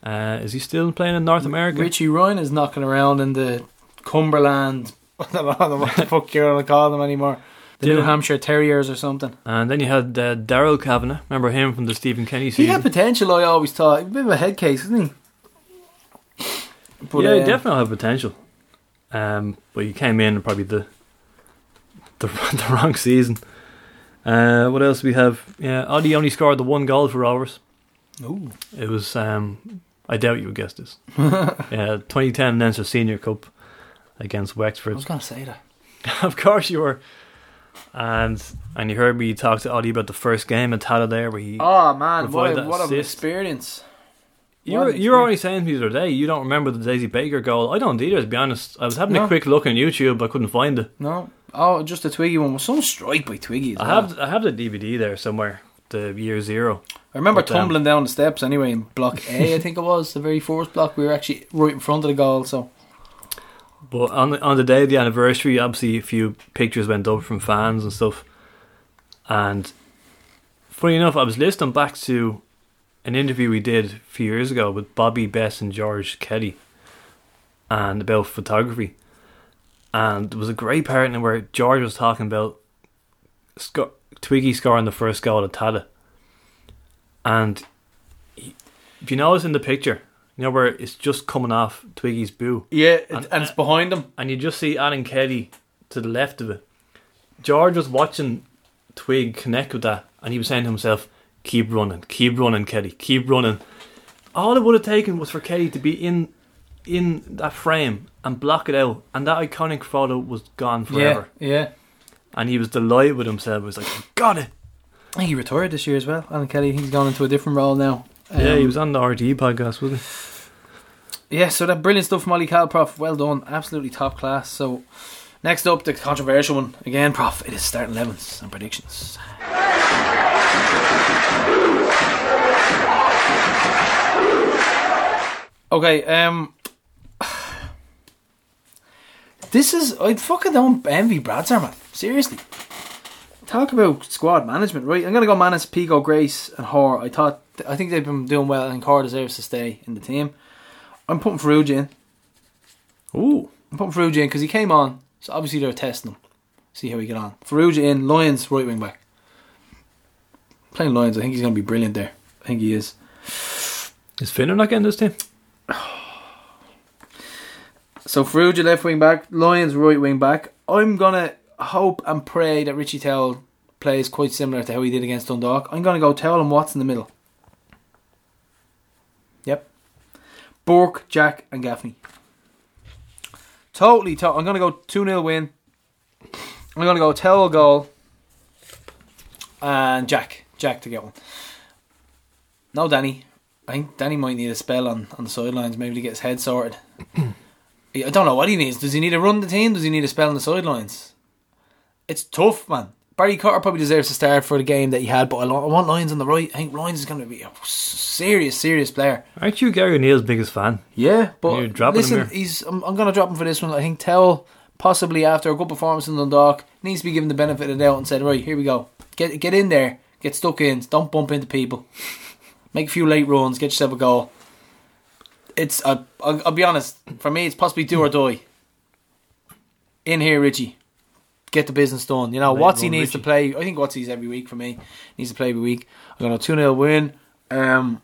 Uh, is he still playing in North America? Richie Ryan is knocking around in the Cumberland. I don't know what the fuck you're gonna call them anymore. The New Hampshire Terriers or something. And then you had uh, Daryl Kavanagh. Remember him from the Stephen Kenny scene? He had potential. I always thought a bit of a head case, isn't he? But, yeah, uh, he definitely had potential. Um, but he came in probably the the, the wrong season. Uh, what else we have? Yeah, Oddie only scored the one goal for Rovers. Ooh. It was um, I doubt you would guess this. yeah, 2010 Leinster Senior Cup against Wexford. I was gonna say that. of course you were. And and you heard me talk to Oddie about the first game at Tallaght there where he Oh man, what, a, what an experience! You were, you were already saying to me the other day you don't remember the Dessie Baker goal. I don't either, to be honest. I was having No. a quick look on YouTube, but I couldn't find it. No, oh, just a Twiggy one with some strike by Twiggy. as I well. have I have the DVD there somewhere. The year zero. I remember But, um, tumbling down the steps anyway in block A, I think it was the very first block. We were actually right in front of the goal, so But on the, on the day of the anniversary, obviously a few pictures went up from fans and stuff. And funny enough, I was listening back to an interview we did a few years ago with Bobby Bess and George Kelly, and about photography. And there was a great part in it where George was talking about sco- Twiggy scoring the first goal at Tallaght. And he, if you notice in the picture, you know where it's just coming off Twiggy's boo yeah, And- and, it's uh, behind him. and you just see Alan Kelly to the left of it. George was watching Twig connect with that, and he was saying to himself, "Keep running, keep running, Kelly, keep running." All it would have taken was for Kelly to be in in that frame and block it out, and that iconic photo was gone forever. Yeah, yeah. And he was delighted with himself. He was like, "Got it!" I think he retired this year as well. Alan Kelly, he's gone into a different role now. yeah, Um, he was on the RTE podcast, wasn't he? Yeah, so that brilliant stuff from Ollie Cahill, Prof. Well done, absolutely top class. So, next up, the controversial one again, Prof. It is starting 11s and predictions. Okay, um, this is I fucking don't envy Bradzer, man. Seriously, talk about squad management, right? I'm gonna go Mannus, Pico, Grace, and Hoare. I thought I think they've been doing well, and Hoare deserves to stay in the team. I'm putting Farrugia in. Ooh, I'm putting Farrugia in because he came on, so obviously they're testing him. See how he get on. Farrugia in, Lyons right wing back. Playing Lyons, I think he's going to be brilliant there. I think he is. is Finner not getting this team? So Farrugia left wing back, Lyons right wing back. I'm gonna hope and pray that Richie Towell plays quite similar to how he did against Dundalk. I'm gonna go Towell and Watts in the middle. Yep. Burke, Jack, and Gaffney. Totally, to- I'm gonna go two 0 win. I'm gonna go Towell goal and Jack, Jack to get one. No, Danny. I think Danny might need a spell on, on the sidelines, maybe to get his head sorted. I don't know what he needs. Does he need to run the team? Does he need a spell on the sidelines? It's tough, man. Barry Cotter probably deserves to start for the game that he had, but I, want Lyons on the right. I think Lyons is going to be a serious, serious player. Aren't you Gary O'Neill's biggest fan? Yeah, but You're dropping him listen, he's. I'm, I'm going to drop him for this one. I think Towell possibly after a good performance in Dundalk needs to be given the benefit of the doubt and said, right, here we go, get get in there, get stuck in, don't bump into people, make a few late runs, get yourself a goal. It's. Uh, I'll, I'll be honest. For me, it's possibly do or die. In here, Richie. Get the business done. You know, Late Watsy needs to play. I think Watsy's every week for me. Needs to play every week. I'm gonna two 0 win. Um,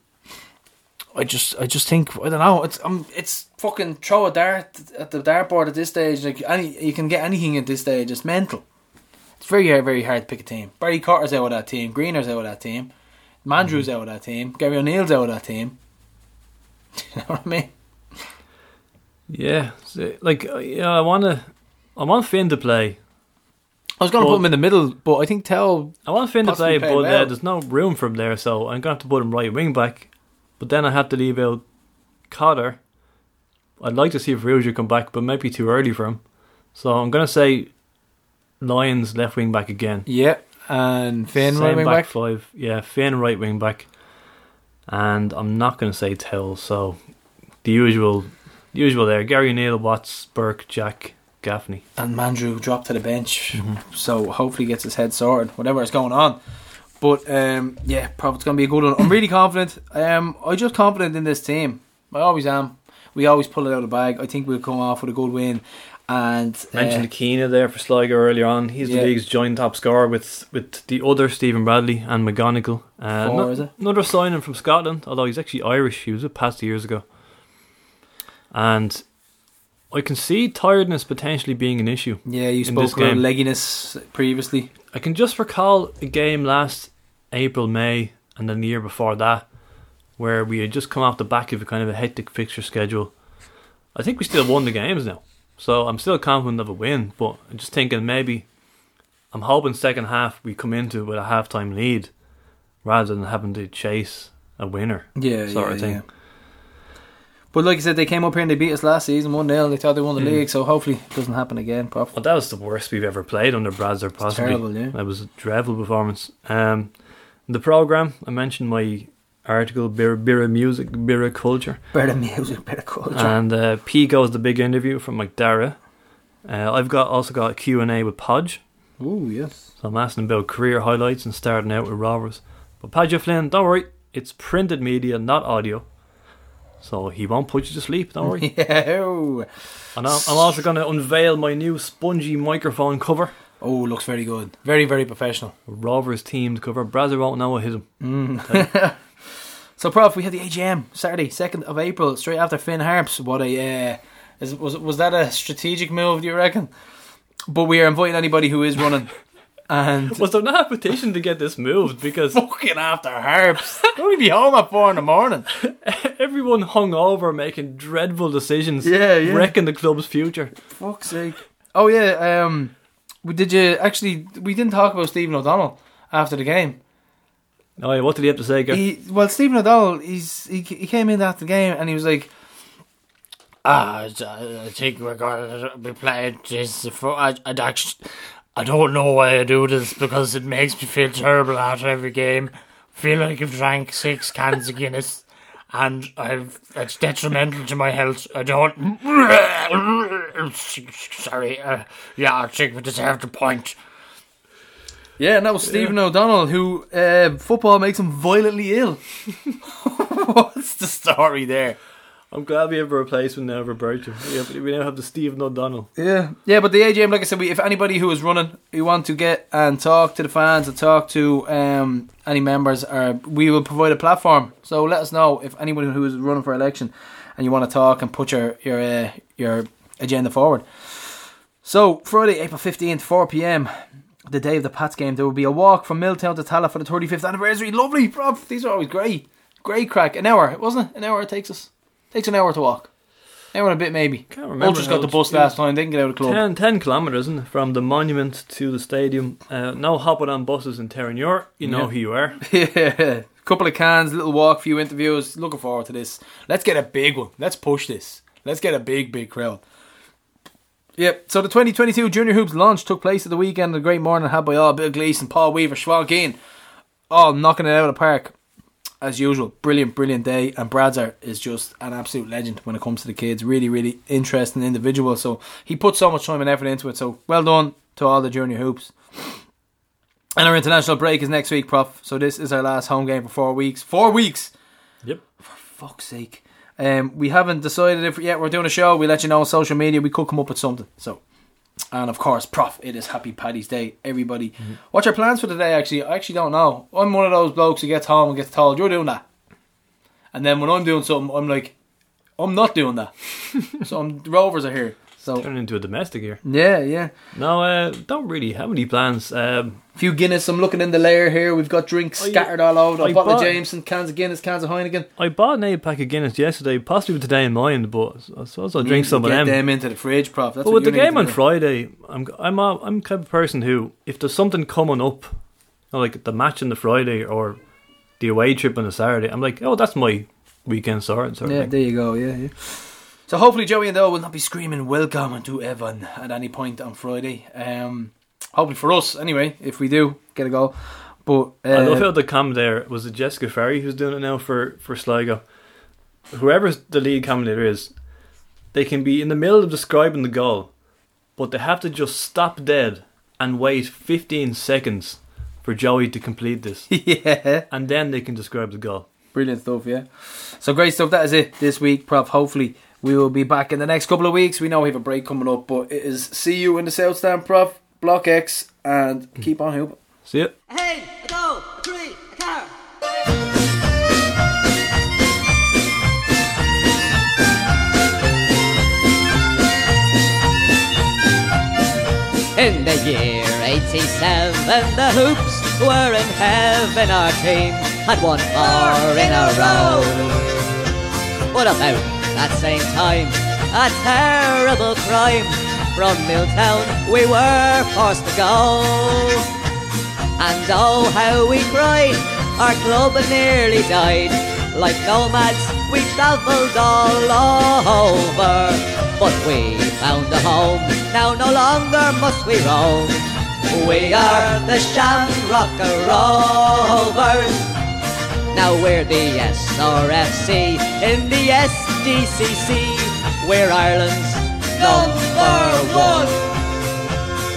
I just, I just think I don't know. It's, um, it's fucking throw a dart at the dartboard at this stage. Like any, you can get anything at this stage. It's mental. It's very, very hard to pick a team. Barry Cotter's out of that team. Greener's out of that team. Mandroiu's out of that team. Gary O'Neill's out of that team. you know what I mean? Yeah, like yeah, I want to, I want Finn to play. I was going to put him in the middle, but I think Towell. I want Finn to play, but uh, there's no room for him there, so I'm going to have to put him right wing back. But then I have to leave out Cotter. I'd like to see if Ruger come back, but maybe too early for him. So I'm going to say Lyons left wing back again. Yeah, and Finn Same right wing back. five. Yeah, Finn right wing back. And I'm not going to say Towell, so the usual, the usual there. Gary O'Neill, Watts, Burke, Jack, Gaffney. and Mandroiu dropped to the bench, so hopefully gets his head sorted, whatever is going on. But um, yeah, probably it's going to be a good one. I'm really confident. Um, I'm just confident in this team. I always am. We always pull it out of the bag. I think we'll come off with a good win. And uh, Mentioned Keena there for Sligo earlier on. He's Yeah. the league's joint top scorer with with the other Stephen Bradley and McGonigal. Uh, Four, no- is it? Another signing from Scotland, although he's actually Irish. He was with past years ago. And I can see tiredness potentially being an issue. yeah, you spoke about game. legginess previously. I can just recall a game last April, May, and then the year before that, where we had just come off the back of a kind of a hectic fixture schedule. I think we still won the games now, so I'm still confident of a win. But I'm just thinking maybe I'm hoping second half we come into with a halftime lead rather than having to chase a winner. Yeah, Sort yeah, of thing. yeah. But like I said, they came up here and they beat us last season, 1 0. They thought they won the Mm. league, so hopefully it doesn't happen again, Prof. Well, that was the worst we've ever played under Bradzer, possibly. terrible, yeah. That was a dreadful performance. Um, the program I mentioned my article, Bira, Bira Music, Bira Culture, Better music, better culture. and uh, Pico's the big interview from McDara. Uh, I've got also got A with Podge, Ooh, yes. so I'm asking about career highlights and starting out with Rovers. But Padge Flynn, don't worry, it's printed media, not audio. So he won't put you to sleep, don't worry. Yeah. and I'm, I'm also going to unveil my new spongy microphone cover. Oh, looks very good. Very, very professional. Rovers teamed cover. Bradzer won't know what hit him. So, Prof, we had the AGM Saturday, 2nd of April, straight after Finn Harps. What a. Uh, is, was, was that a strategic move, do you reckon? But we are inviting anybody who is running. And Was there not a petition to get this moved? Because fucking after Harps. We'll be home at 4 in the morning. everyone hung over making dreadful decisions, Yeah, yeah. wrecking the club's future. Fuck's sake. Oh, yeah. Um, we- did you actually. We didn't talk about Stephen O'Donnell after the game. Oh yeah, what did he have to say? He, well, Stephen O'Donnell, he's he, he came in after the game and he was like, Ah, I think we're going to be playing this. For, I, I actually, I don't know why I do this because it makes me feel terrible after every game. feel like I've drank six cans of Guinness, and I've it's detrimental to my health. I don't. Sorry. Uh, yeah, I think we deserve the point. Yeah, and that was Stephen O'Donnell, who uh, football makes him violently ill. What's the story there? I'm glad we have a replacement now for Bertram. We, now have the Stephen O'Donnell. Yeah, yeah, but the AGM, like I said, we, if anybody who is running, you want to get and talk to the fans and talk to um, any members, or we will provide a platform. So let us know if anyone who is running for election and you want to talk and put your your uh, your agenda forward. So Friday, April fifteenth, four pm. The day of the Pats game, there will be a walk from Milltown to Tallaght for the 35th anniversary. Lovely, bro. These are always great. Great crack. An hour, wasn't it? An hour it takes us. Takes an hour to walk. Hour and a bit, maybe. Can't remember Ultras got the bus last time. They can get out of the club. 10, 10 kilometres isn't it, from the monument to the stadium. Uh, no hopping on buses in Terranure. You know Yeah. who you are. Yeah, couple of cans, little walk, few interviews. Looking forward to this. Let's get a big one. Let's push this. Let's get a big, big crowd. Yep. So the 2022 Junior Hoops launch took place at the weekend. A great morning had by all Bill Gleason, Paul Weaver, Keane, all knocking it out of the park as usual. Brilliant, brilliant day. And Bradzer is just an absolute legend when it comes to the kids. Really, really interesting individual. So he put so much time and effort into it. So well done to all the Junior Hoops. And our international break is next week, Prof. So this is our last home game for four weeks. Four weeks! Yep. For fuck's sake. Um, we haven't decided if yet we're doing a show. We'll let you know on social media. We could come up with something. So, and of course, Prof. It is Happy Paddy's Day, everybody. Mm-hmm. What's your plans for today? Actually, I actually don't know. I'm one of those blokes who gets home and gets told you're doing that, and then when I'm doing something, I'm like, I'm not doing that. so I'm, the Rovers are here. So Turning into a domestic here. yeah, yeah. No, uh, don't really have any plans. Um, few Guinness. I'm looking in the layer here. We've got drinks I- scattered all over. A I bottle of Jameson, cans of Guinness, cans of Heineken. I bought an eight pack of Guinness yesterday, possibly with today in mind, but I suppose I'll drink some of Get them. them into the fridge, Prof. That's But with the game on. Friday, I'm I'm a, I'm type of person who, if there's something coming up, you know, like the match on the Friday or the away trip on the Saturday, I'm like, oh, that's my weekend sorted. Sort Yeah, thing. there you go. Yeah, yeah. So hopefully Joey and Dale will not be screaming "Welcome" to Evan at any point on Friday. Um, hopefully for us, anyway. If we do get a goal, but uh, I love how the cam there was it Jessica Ferry who's doing it now for for Sligo. Whoever the lead commentator is, they can be in the middle of describing the goal, but they have to just stop dead and wait 15 seconds for Joey to complete this, yeah. and then they can describe the goal. Brilliant stuff, yeah. So great stuff. That is it this week, Prof. Hopefully we will be back in the next couple of weeks. We know we have a break coming up, but it is see you in the South Stand, Prof. Block X, and keep on hooping. See ya. Hey, a go, a three, a car. In the year 87, the hoops were in heaven. Our team had won four in a row. But about that same time, a terrible crime. From Milltown, we were forced to go. And oh, how we cried, our club nearly died. Like nomads, we travelled all over. But we found a home, now no longer must we roam. We are the Shamrock Rovers. Now we're the SRFC in the SDCC. We're Ireland's number one.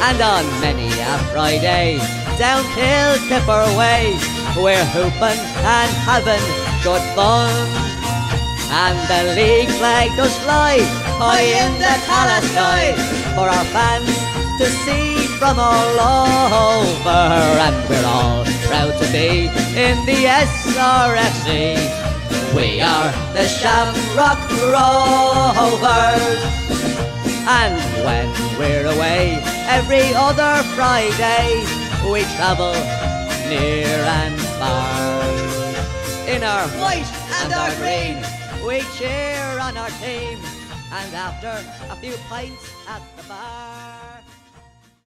And on many a Friday, down Kilkipper Way, we're hooping and having good fun. And the league flag does fly high in the sky for our fans to see from all over. And we're all proud to be in the SRFC. We are the Shamrock Rovers. And when we're away every other Friday, we travel near and far. In our white and our green, we cheer on our team. And after a few pints at the bar.